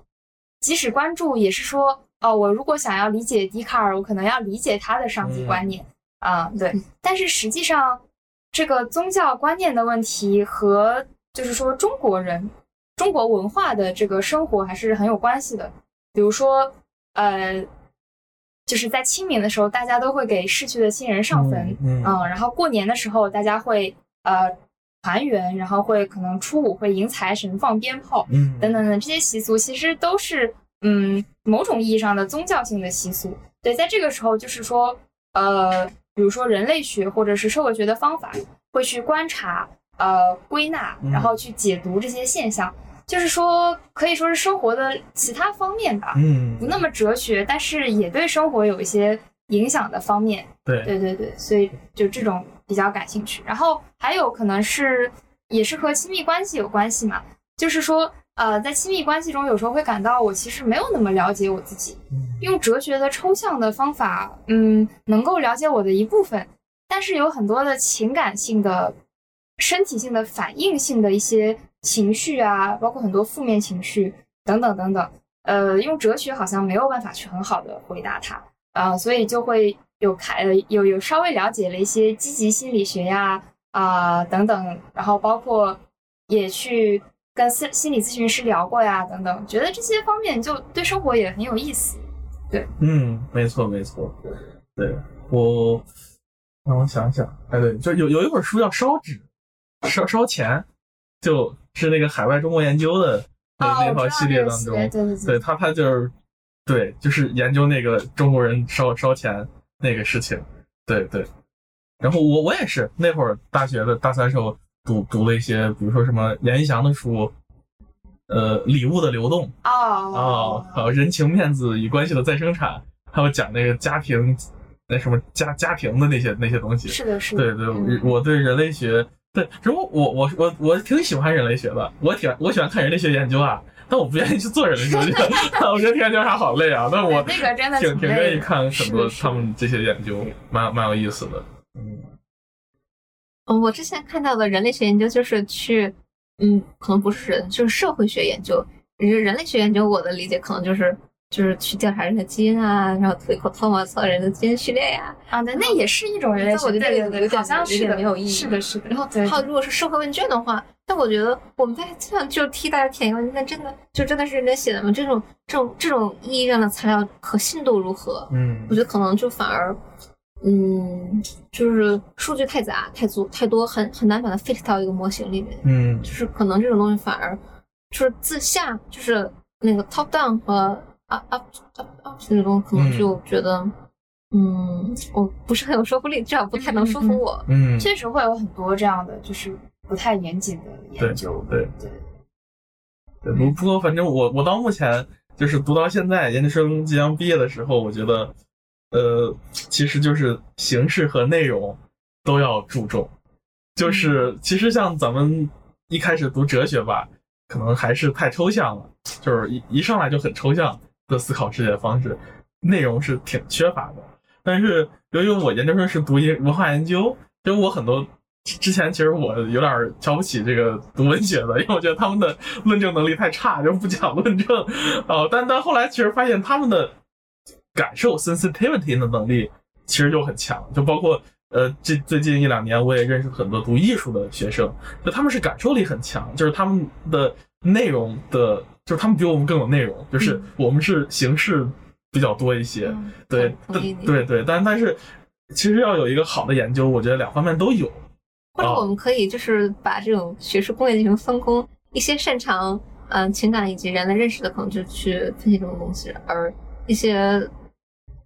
即使关注也是说，哦，我如果想要理解笛卡尔，我可能要理解他的上帝观念啊、对。但是实际上，这个宗教观念的问题和就是说中国人中国文化的这个生活还是很有关系的。比如说，呃，就是在清明的时候，大家都会给逝去的亲人上坟，嗯嗯然后过年的时候，大家会呃团圆，然后会可能初五会迎财神、放鞭炮嗯等等等这些习俗，其实都是嗯某种意义上的宗教性的习俗。对，在这个时候，就是说呃，比如说人类学或者是社会学的方法，会去观察、呃归纳，嗯然后去解读这些现象。就是说，可以说是生活的其他方面吧，嗯不那么哲学，但是也对生活有一些影响的方面。对对对对，所以就这种比较感兴趣。然后还有可能是也是和亲密关系有关系嘛，就是说，呃，在亲密关系中，有时候会感到我其实没有那么了解我自己，用哲学的抽象的方法，嗯，能够了解我的一部分，但是有很多的情感性的、身体性的、反应性的一些情绪啊，包括很多负面情绪等等等等，呃，用哲学好像没有办法去很好的回答它。啊、所以就会有开呃有有稍微了解了一些积极心理学呀啊、等等，然后包括也去跟心心理咨询师聊过呀等等，觉得这些方面就对生活也很有意思。对嗯，没错没错，对我让我想想，哎对，就有有一本书叫《烧纸》，烧烧钱，就是那个海外中国研究的那、那套系列当中，对对对他他就是对，就是研究那个中国人烧烧钱那个事情，对对。然后我我也是那会儿大学的大三时候读读了一些，比如说什么严一祥的书，呃，礼物的流动哦哦，还有人情面子与关系的再生产，还有讲那个家庭那什么家家庭的那些那些东西。是的，是的，对对，我对人类学，对，如果我我我我挺喜欢人类学的，我挺我喜欢看人类学研究啊，但我不愿意去做人类学研究，我觉得研究啥好累啊。但我那个真的挺挺愿意看很多他们这些研究，蛮蛮有意思的。嗯嗯，我之前看到的人类学研究就是去，嗯，可能不是人，就是社会学研究。人人类学研究，我的理解可能就是就是去调查人的基因啊，然后推口唾沫，测人的基因序列呀、啊，对，那也是一种人类学，但我觉得对对对，有点好像有是的，点没有意义是的，是的。然后对还有，如果是社会问卷的话，但我觉得我们在这样就替大家填一个问卷，那真的就真的是认真写的吗？这种这种这种意义上的材料可信度如何？嗯我觉得可能就反而，嗯，就是数据太杂、太足、太多，很很难把它 fit 到一个模型里面。嗯就是可能这种东西反而就是自下，就是那个 top down 和 up up up up 这种，可能嗯就觉得，嗯，我不是很有说服力，至少不太能说服我。嗯，确实会有很多这样的，就是不太严谨的研究。对对，对不不过反正我我到目前就是读到现在，研究生即将毕业的时候，我觉得，呃，其实就是形式和内容都要注重。就是其实像咱们一开始读哲学吧，可能还是太抽象了，就是一一上来就很抽象的思考世界的方式，内容是挺缺乏的。但是由于我研究生是读一文化研究，因为我很多之前其实我有点瞧不起这个读文学的，因为我觉得他们的论证能力太差，就不讲论证。哦，但但后来其实发现他们的感受 sensitivity 的能力其实就很强，就包括呃这最近一两年我也认识很多读艺术的学生，就他们是感受力很强，就是他们的内容的就是他们比我们更有内容，就是嗯我们是形式比较多一些，嗯对，对对，但但是其实要有一个好的研究，我觉得两方面都有。或者哦我们可以就是把这种学术工业进行分工，一些擅长嗯、情感以及人类认识的，可能就去分析这种东西，而一些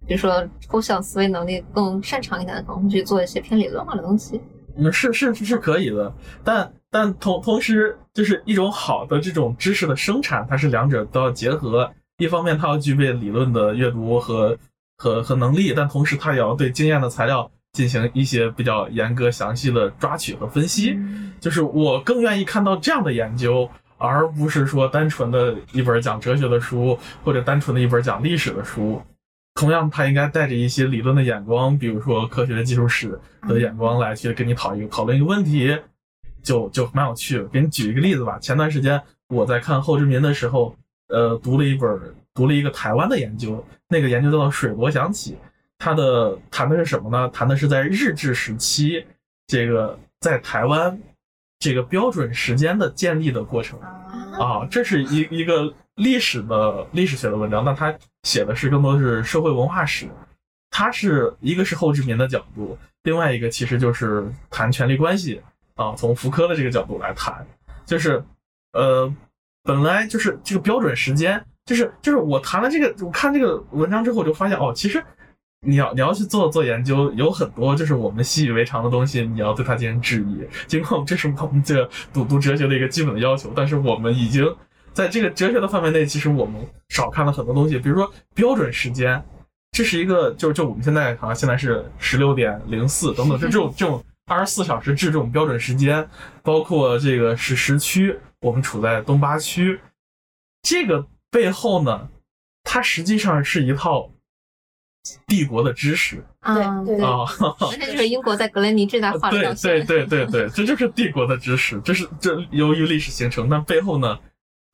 比如说抽象思维能力更擅长一点的，可能会去做一些偏理论化的东西。嗯，是是是可以的，但但同同时就是一种好的这种知识的生产，它是两者都要结合。一方面，它要具备理论的阅读和和和能力，但同时它也要对经验的材料进行一些比较严格详细的抓取和分析。就是我更愿意看到这样的研究，而不是说单纯的一本讲哲学的书，或者单纯的一本讲历史的书。同样，他应该带着一些理论的眼光，比如说科学技术史的眼光来去跟你讨一个讨论一个问题，就就蛮有趣。给你举一个例子吧，前段时间我在看后殖民的时候，呃，读了一本读了一个台湾的研究，那个研究叫做《水国响起》，它的谈的是什么呢？谈的是在日治时期，这个在台湾这个标准时间的建立的过程。啊，这是一一个历史的历史学的文章，但它写的是更多是社会文化史。它是一个是后殖民的角度，另外一个其实就是谈权力关系啊，从福柯的这个角度来谈，就是呃，本来就是这个标准时间，就是就是我谈了这个，我看这个文章之后，我就发现哦，其实你要你要去做做研究，有很多就是我们习以为常的东西，你要对它进行质疑。尽管这是我们这个读读哲学的一个基本的要求，但是我们已经在这个哲学的范围内，其实我们少看了很多东西，比如说标准时间，这是一个就就我们现在好像现在是十六点零四等等，就这种 这种二十四小时制这种标准时间，包括这个是时区，我们处在东八区，这个背后呢，它实际上是一套帝国的知识啊，对对啊。而且就是英国在格雷尼治大画的对对对对对，这就是帝国的知识，这是这由于历史形成，但背后呢，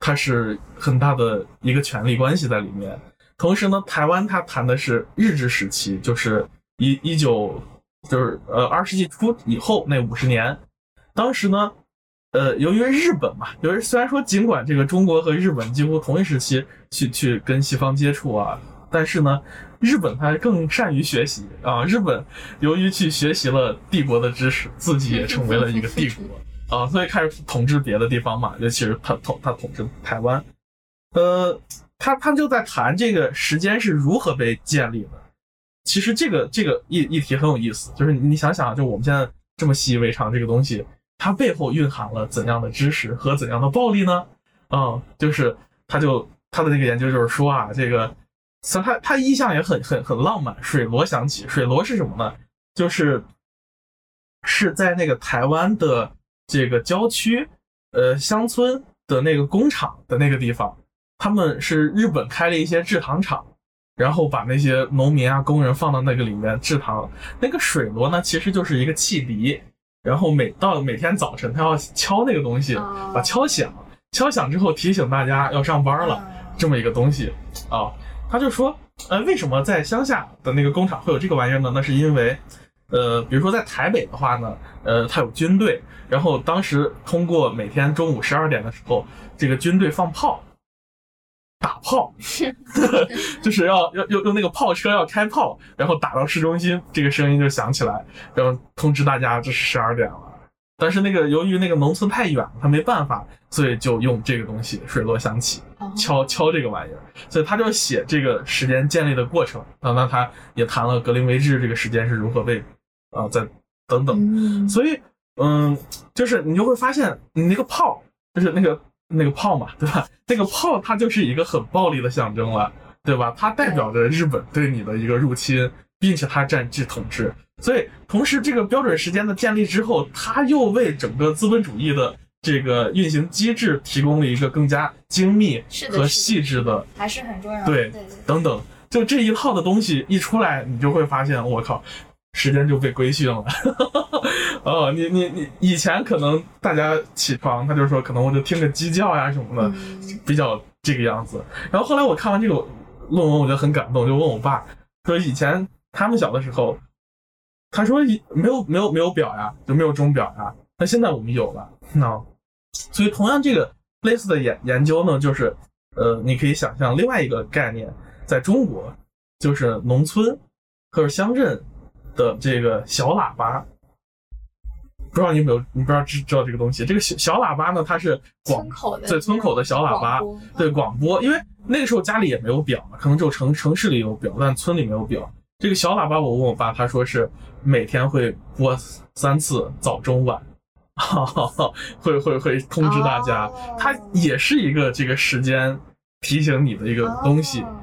它是很大的一个权力关系在里面。同时呢，台湾它谈的是日治时期，就是一一九就是呃二世纪初以后那五十年，当时呢，呃，由于日本嘛，由于虽然说尽管这个中国和日本几乎同一时期去去跟西方接触啊，但是呢，日本它更善于学习啊。日本由于去学习了帝国的知识，自己也成为了一个帝国啊，所以开始统治别的地方嘛，尤其是他统他统治台湾。呃，他他就在谈这个时间是如何被建立的。其实这个这个议议题很有意思，就是你想想，就我们现在这么习以为常这个东西，它背后蕴含了怎样的知识和怎样的暴力呢？嗯，就是他就他的那个研究就是说啊，这个他他他意象也很很很浪漫，水螺响起，水螺是什么呢？就是是在那个台湾的这个郊区，呃，乡村的那个工厂的那个地方，他们是日本开了一些制糖厂，然后把那些农民啊、工人放到那个里面制糖。那个水螺呢，其实就是一个汽笛，然后每到每天早晨，他要敲那个东西，哦把敲响，敲响之后提醒大家要上班了，这么一个东西啊。他就说，呃，为什么在乡下的那个工厂会有这个玩意儿呢？那是因为，呃，比如说在台北的话呢，呃，它有军队，然后当时通过每天中午十二点的时候，这个军队放炮。打炮，就是要要用用那个炮车要开炮，然后打到市中心，这个声音就响起来，然后通知大家这是十二点了。但是那个由于那个农村太远，他没办法，所以就用这个东西水落响起，哦敲敲这个玩意儿，所以他就写这个时间建立的过程啊。那他也谈了格林威治这个时间是如何被啊再等等，嗯所以嗯，就是你就会发现你那个炮就是那个那个炮嘛，对吧？那个炮它就是一个很暴力的象征了，对吧？它代表着日本对你的一个入侵，并且它占据统治。所以，同时这个标准时间的建立之后，它又为整个资本主义的这个运行机制提供了一个更加精密和细致的还是很重要的。对等等，就这一套的东西一出来，你就会发现，我靠，时间就被规训了。哦，你你你以前可能大家起床，他就说可能我就听个鸡叫呀什么的，嗯比较这个样子。然后后来我看完这个论文，我觉得很感动，就问我爸说，以前他们小的时候，他说没有没有没有表呀，就没有钟表呀，那现在我们有了，那所以同样这个类似的研研究呢，就是呃，你可以想象另外一个概念，在中国就是农村或者乡镇的这个小喇叭。不知道你有没有，你不知道知知道这个东西？这个小小喇叭呢，它是广村口的对村口的小喇叭，对广播，因为那个时候家里也没有表嘛，可能只有城城市里有表，但村里没有表。这个小喇叭，我问我爸，他说是每天会播三次，早中晚，会会会通知大家，哦它也是一个这个时间提醒你的一个东西，哦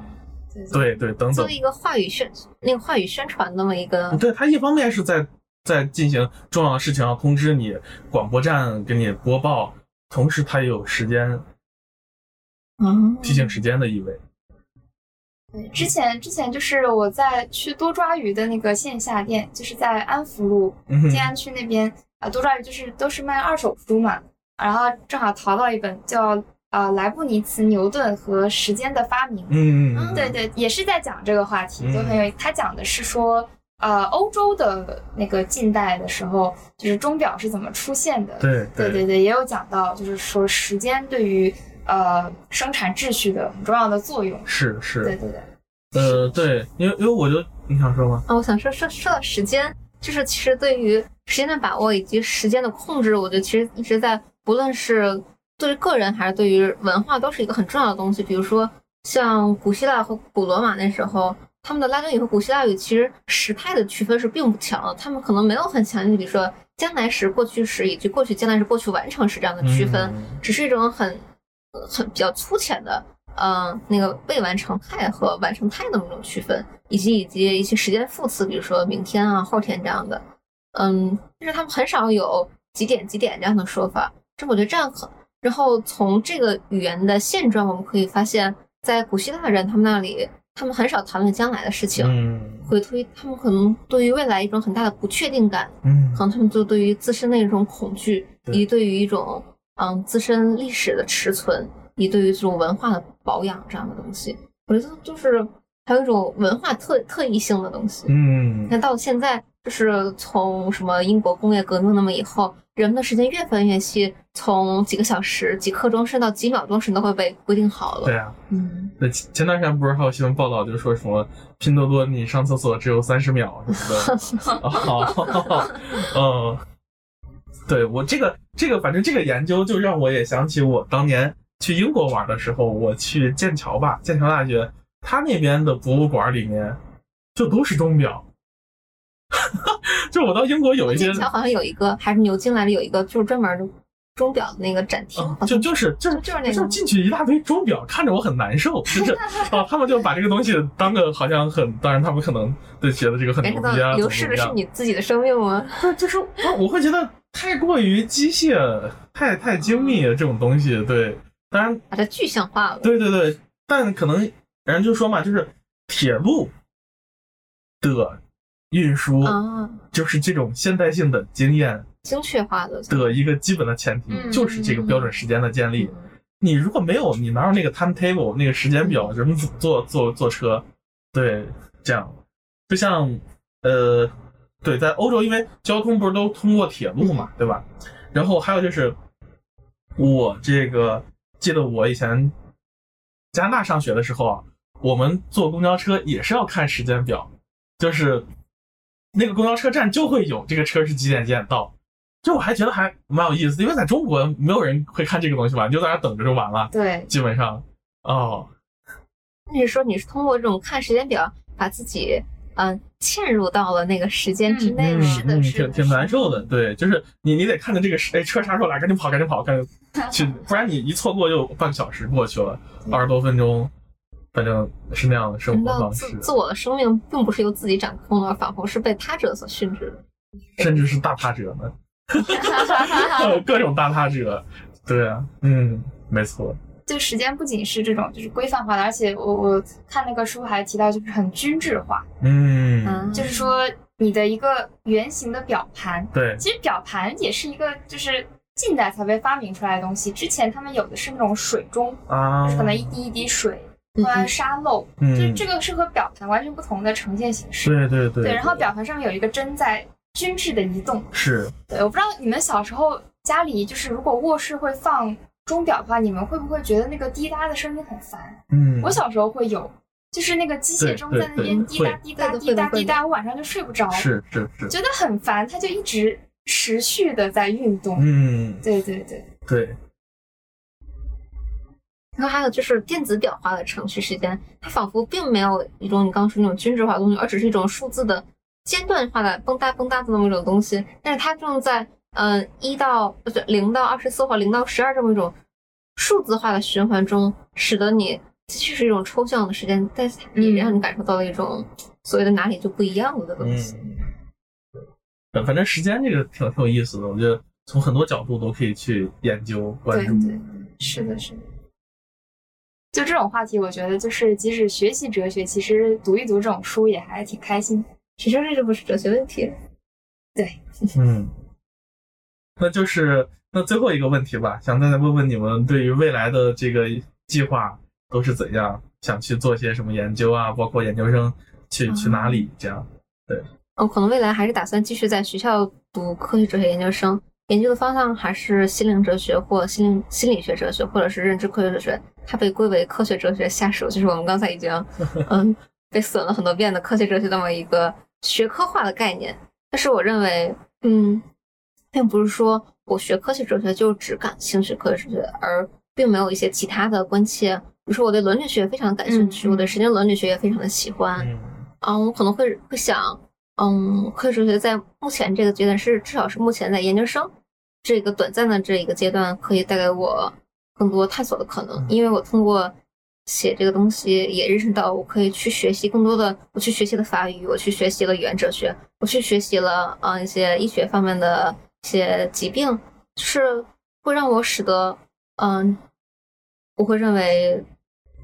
对对对，等等作为。一个话语宣那个话语宣传那么一个，对，他一方面是在在进行重要的事情要通知你，广播站给你播报，同时他也有时间嗯，提醒时间的意味。对，之前之前就是我在去多抓鱼的那个线下店，就是在安福路静安区那边啊、多抓鱼就是都是卖二手书嘛，然后正好淘到一本叫呃莱布尼茨、牛顿和时间的发明，嗯，嗯对对，也是在讲这个话题，嗯就很有。他讲的是说，呃，欧洲的那个近代的时候，就是钟表是怎么出现的。对对对对，也有讲到，就是说时间对于呃生产秩序的很重要的作用。是是，对对对，呃，对，因为因为我就你想说吗？啊，我想说说说到时间，就是其实对于时间的把握以及时间的控制，我觉得其实一直在，不论是对于个人还是对于文化，都是一个很重要的东西。比如说像古希腊和古罗马那时候，他们的拉丁语和古希腊语其实时态的区分是并不强的，他们可能没有很强烈，比如说将来时、过去时以及过去、将来时、过去完成时这样的区分，嗯只是一种很呃很比较粗浅的，嗯、那个未完成态和完成态的那种区分，以及以及一些时间副词，比如说明天啊、后天这样的，嗯，但是他们很少有几点几点这样的说法，这我觉得这样很。然后从这个语言的现状，我们可以发现，在古希腊人他们那里，他们很少谈论将来的事情，嗯。会推他们可能对于未来一种很大的不确定感，嗯。可能他们就对于自身的一种恐惧，对。以及对于一种嗯自身历史的持存，以及对于这种文化的保养这样的东西，我觉得就是还有一种文化特特异性的东西。嗯。那到现在，就是从什么英国工业革命那么以后，人们的时间越分越细，从几个小时、几刻钟甚至到几秒钟，甚至都会被规定好了。对啊，嗯，那，前前段时间不是还有新闻报道，就是说什么拼多多你上厕所只有三十秒什么的。哦，嗯，对我这个这个，反正这个研究就让我也想起我当年去英国玩的时候，我去剑桥吧，剑桥大学，他那边的博物馆里面就都是钟表。就我到英国有一些好像有一个，还是牛津来的有一个，就是专门的钟表的那个展厅，嗯就就是就是就是那个就进去一大堆钟表，看着我很难受。就是 啊，他们就把这个东西当个好像很，当然他们可能对觉得这个很牛逼啊，流逝的是。你自己的生命吗？对，就是我我会觉得太过于机械，太太精密这种东西。对，当然把它具象化了。对对对，但可能人就说嘛，就是铁路的运输啊，就是这种现代性的经验精确化的的一个基本的前提，嗯就是这个标准时间的建立。你如果没有，你哪有那个 timetable 那个时间表？人们坐坐坐车，对，这样，就像呃，对，在欧洲，因为交通不是都通过铁路嘛，对吧？然后还有就是，我这个记得我以前加拿大上学的时候啊，我们坐公交车也是要看时间表，就是那个公交车站就会有这个车是几点几点到。就我还觉得还蛮有意思，因为在中国没有人会看这个东西吧，你就在那等着就完了，对，基本上。哦，那是说你是通过这种看时间表，把自己嗯嵌入到了那个时间之内嗯？是的嗯是的挺挺难受的。对，就是你你得看着这个时哎车啥时候来，赶紧跑赶紧跑，赶紧去，不然你一错过就半个小时过去了，二十多分钟，反正是那样的生活方式，自自我的生命并不是由自己掌控的，而仿佛是被他者所训制的？甚至是大他者呢，各种大他者。对啊，嗯，没错，就时间不仅是这种就是规范化的，而且我我看那个书还提到就是很均质化，嗯，嗯，就是说你的一个圆形的表盘，对，其实表盘也是一个就是近代才被发明出来的东西，之前他们有的是那种水钟，啊，就是可能一滴一滴水，嗯突然沙漏，就是嗯，这个是和表盘完全不同的呈现形式。对对对对，然后表盘上面有一个针在均质的移动。是，对，我不知道你们小时候家里就是如果卧室会放钟表的话，你们会不会觉得那个滴答的声音很烦？嗯，我小时候会有，就是那个机械钟在那边滴答滴答滴答滴答，我晚上就睡不着。是是是，觉得很烦，它就一直持续的在运动。嗯，对对对对。然后还有就是电子表化的程序时间，它仿佛并没有一种你刚刚说那种均质化的东西，而只是一种数字的间断化的蹦哒蹦哒的那么一种东西。但是它正在嗯一到不对零到二十四或零到十二这么一种数字化的循环中，使得你继续是一种抽象的时间，但是也让你感受到了一种所谓的哪里就不一样了的东西。嗯，反正时间这个挺挺有意思的，我觉得从很多角度都可以去研究关注。对对，是的，是的。就这种话题，我觉得就是即使学习哲学，其实读一读这种书也还挺开心。其实这就不是哲学问题。对，嗯，那就是那最后一个问题吧，想再问问你们对于未来的这个计划都是怎样，想去做些什么研究啊？包括研究生去去哪里这样？对，哦，可能未来还是打算继续在学校读科学哲学研究生。研究的方向还是心灵哲学或心心理学哲学，或者是认知科学哲学，它被归为科学哲学下属，就是我们刚才已经 嗯被损了很多遍的科学哲学这么一个学科化的概念。但是我认为，嗯，并不是说我学科学哲学就只感兴趣科学哲学，而并没有一些其他的关切。比如说，我对伦理学非常感兴趣，我对神经伦理学也非常的喜欢。嗯，我可能会会想。嗯，科学哲学在目前这个阶段是至少是目前在研究生这个短暂的这一个阶段，可以带给我更多探索的可能。因为我通过写这个东西，也认识到我可以去学习更多的，我去学习了法语，我去学习了语言哲学，我去学习了啊一些医学方面的一些疾病，就是会让我使得嗯，我会认为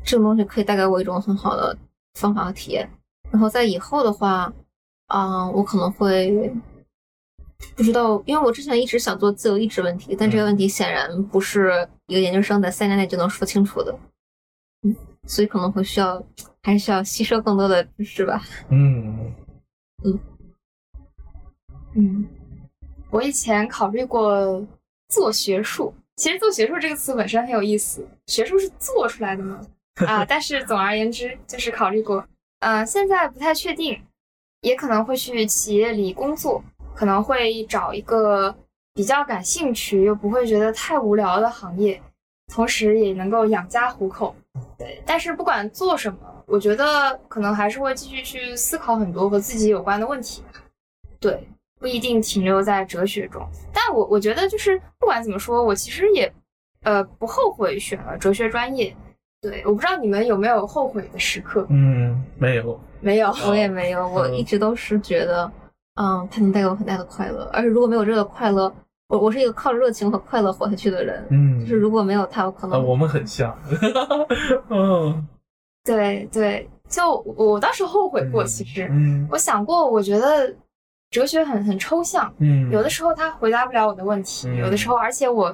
这种东西可以带给我一种很好的方法和体验。然后在以后的话。啊，我可能会不知道，因为我之前一直想做自由意志问题，但这个问题显然不是一个研究生在三年内就能说清楚的，嗯，所以可能会需要，还是需要吸收更多的知识吧。嗯嗯嗯，我以前考虑过做学术，其实做学术这个词本身很有意思，学术是做出来的吗？啊，但是总而言之就是考虑过，呃，现在不太确定。也可能会去企业里工作，可能会找一个比较感兴趣又不会觉得太无聊的行业，同时也能够养家糊口。对，但是不管做什么，我觉得可能还是会继续去思考很多和自己有关的问题。对，不一定停留在哲学中。但我我觉得就是不管怎么说，我其实也呃不后悔选了哲学专业。对，我不知道你们有没有后悔的时刻？嗯，没有。没有，我也没有。我一直都是觉得，嗯，它能带给我很大的快乐。而且如果没有这个快乐，我我是一个靠着热情和快乐活下去的人。嗯，就是如果没有它，我可能我们很像。嗯，对对，就我当时后悔过，其实，嗯，我想过，我觉得哲学很很抽象，嗯，有的时候它回答不了我的问题，有的时候，而且我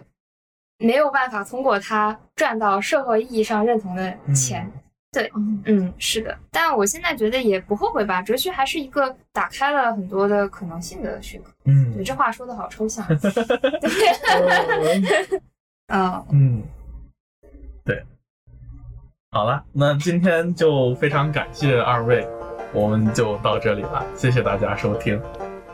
没有办法通过它赚到社会意义上认同的钱。对，嗯，是的，但我现在觉得也不后悔吧。哲学还是一个打开了很多的可能性的学科。嗯，对，这话说的好抽象。嗯，对，好了，那今天就非常感谢二位，我们就到这里了，谢谢大家收听。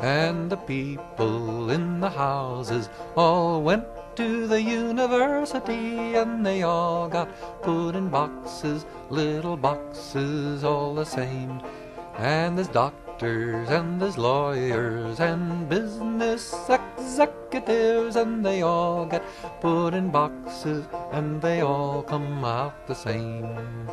And the people in the houses all went to the university and they all got put in boxes, little boxes all the same. And there's doctors and there's lawyers and business executives and they all get put in boxes and they all come out the same.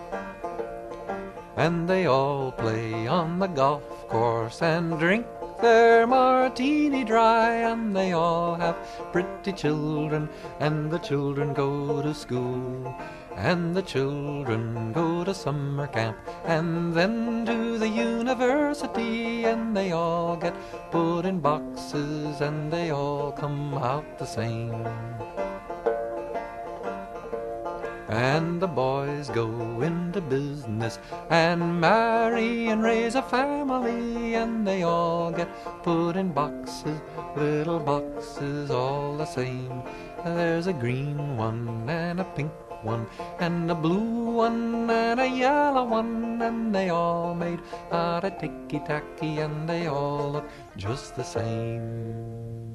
And they all play on the golf course and drink their martini dry, and they all have pretty children, and the children go to school. and the children go to summer camp and then to the university and they all get put in boxes and they all come out the same. And the boys go into business and marry and raise a family, and they all get put in boxes, little boxes all the same. There's a green one and a pink one, and a blue one and a yellow one, and they all made out of ticky tacky, and they all look just the same.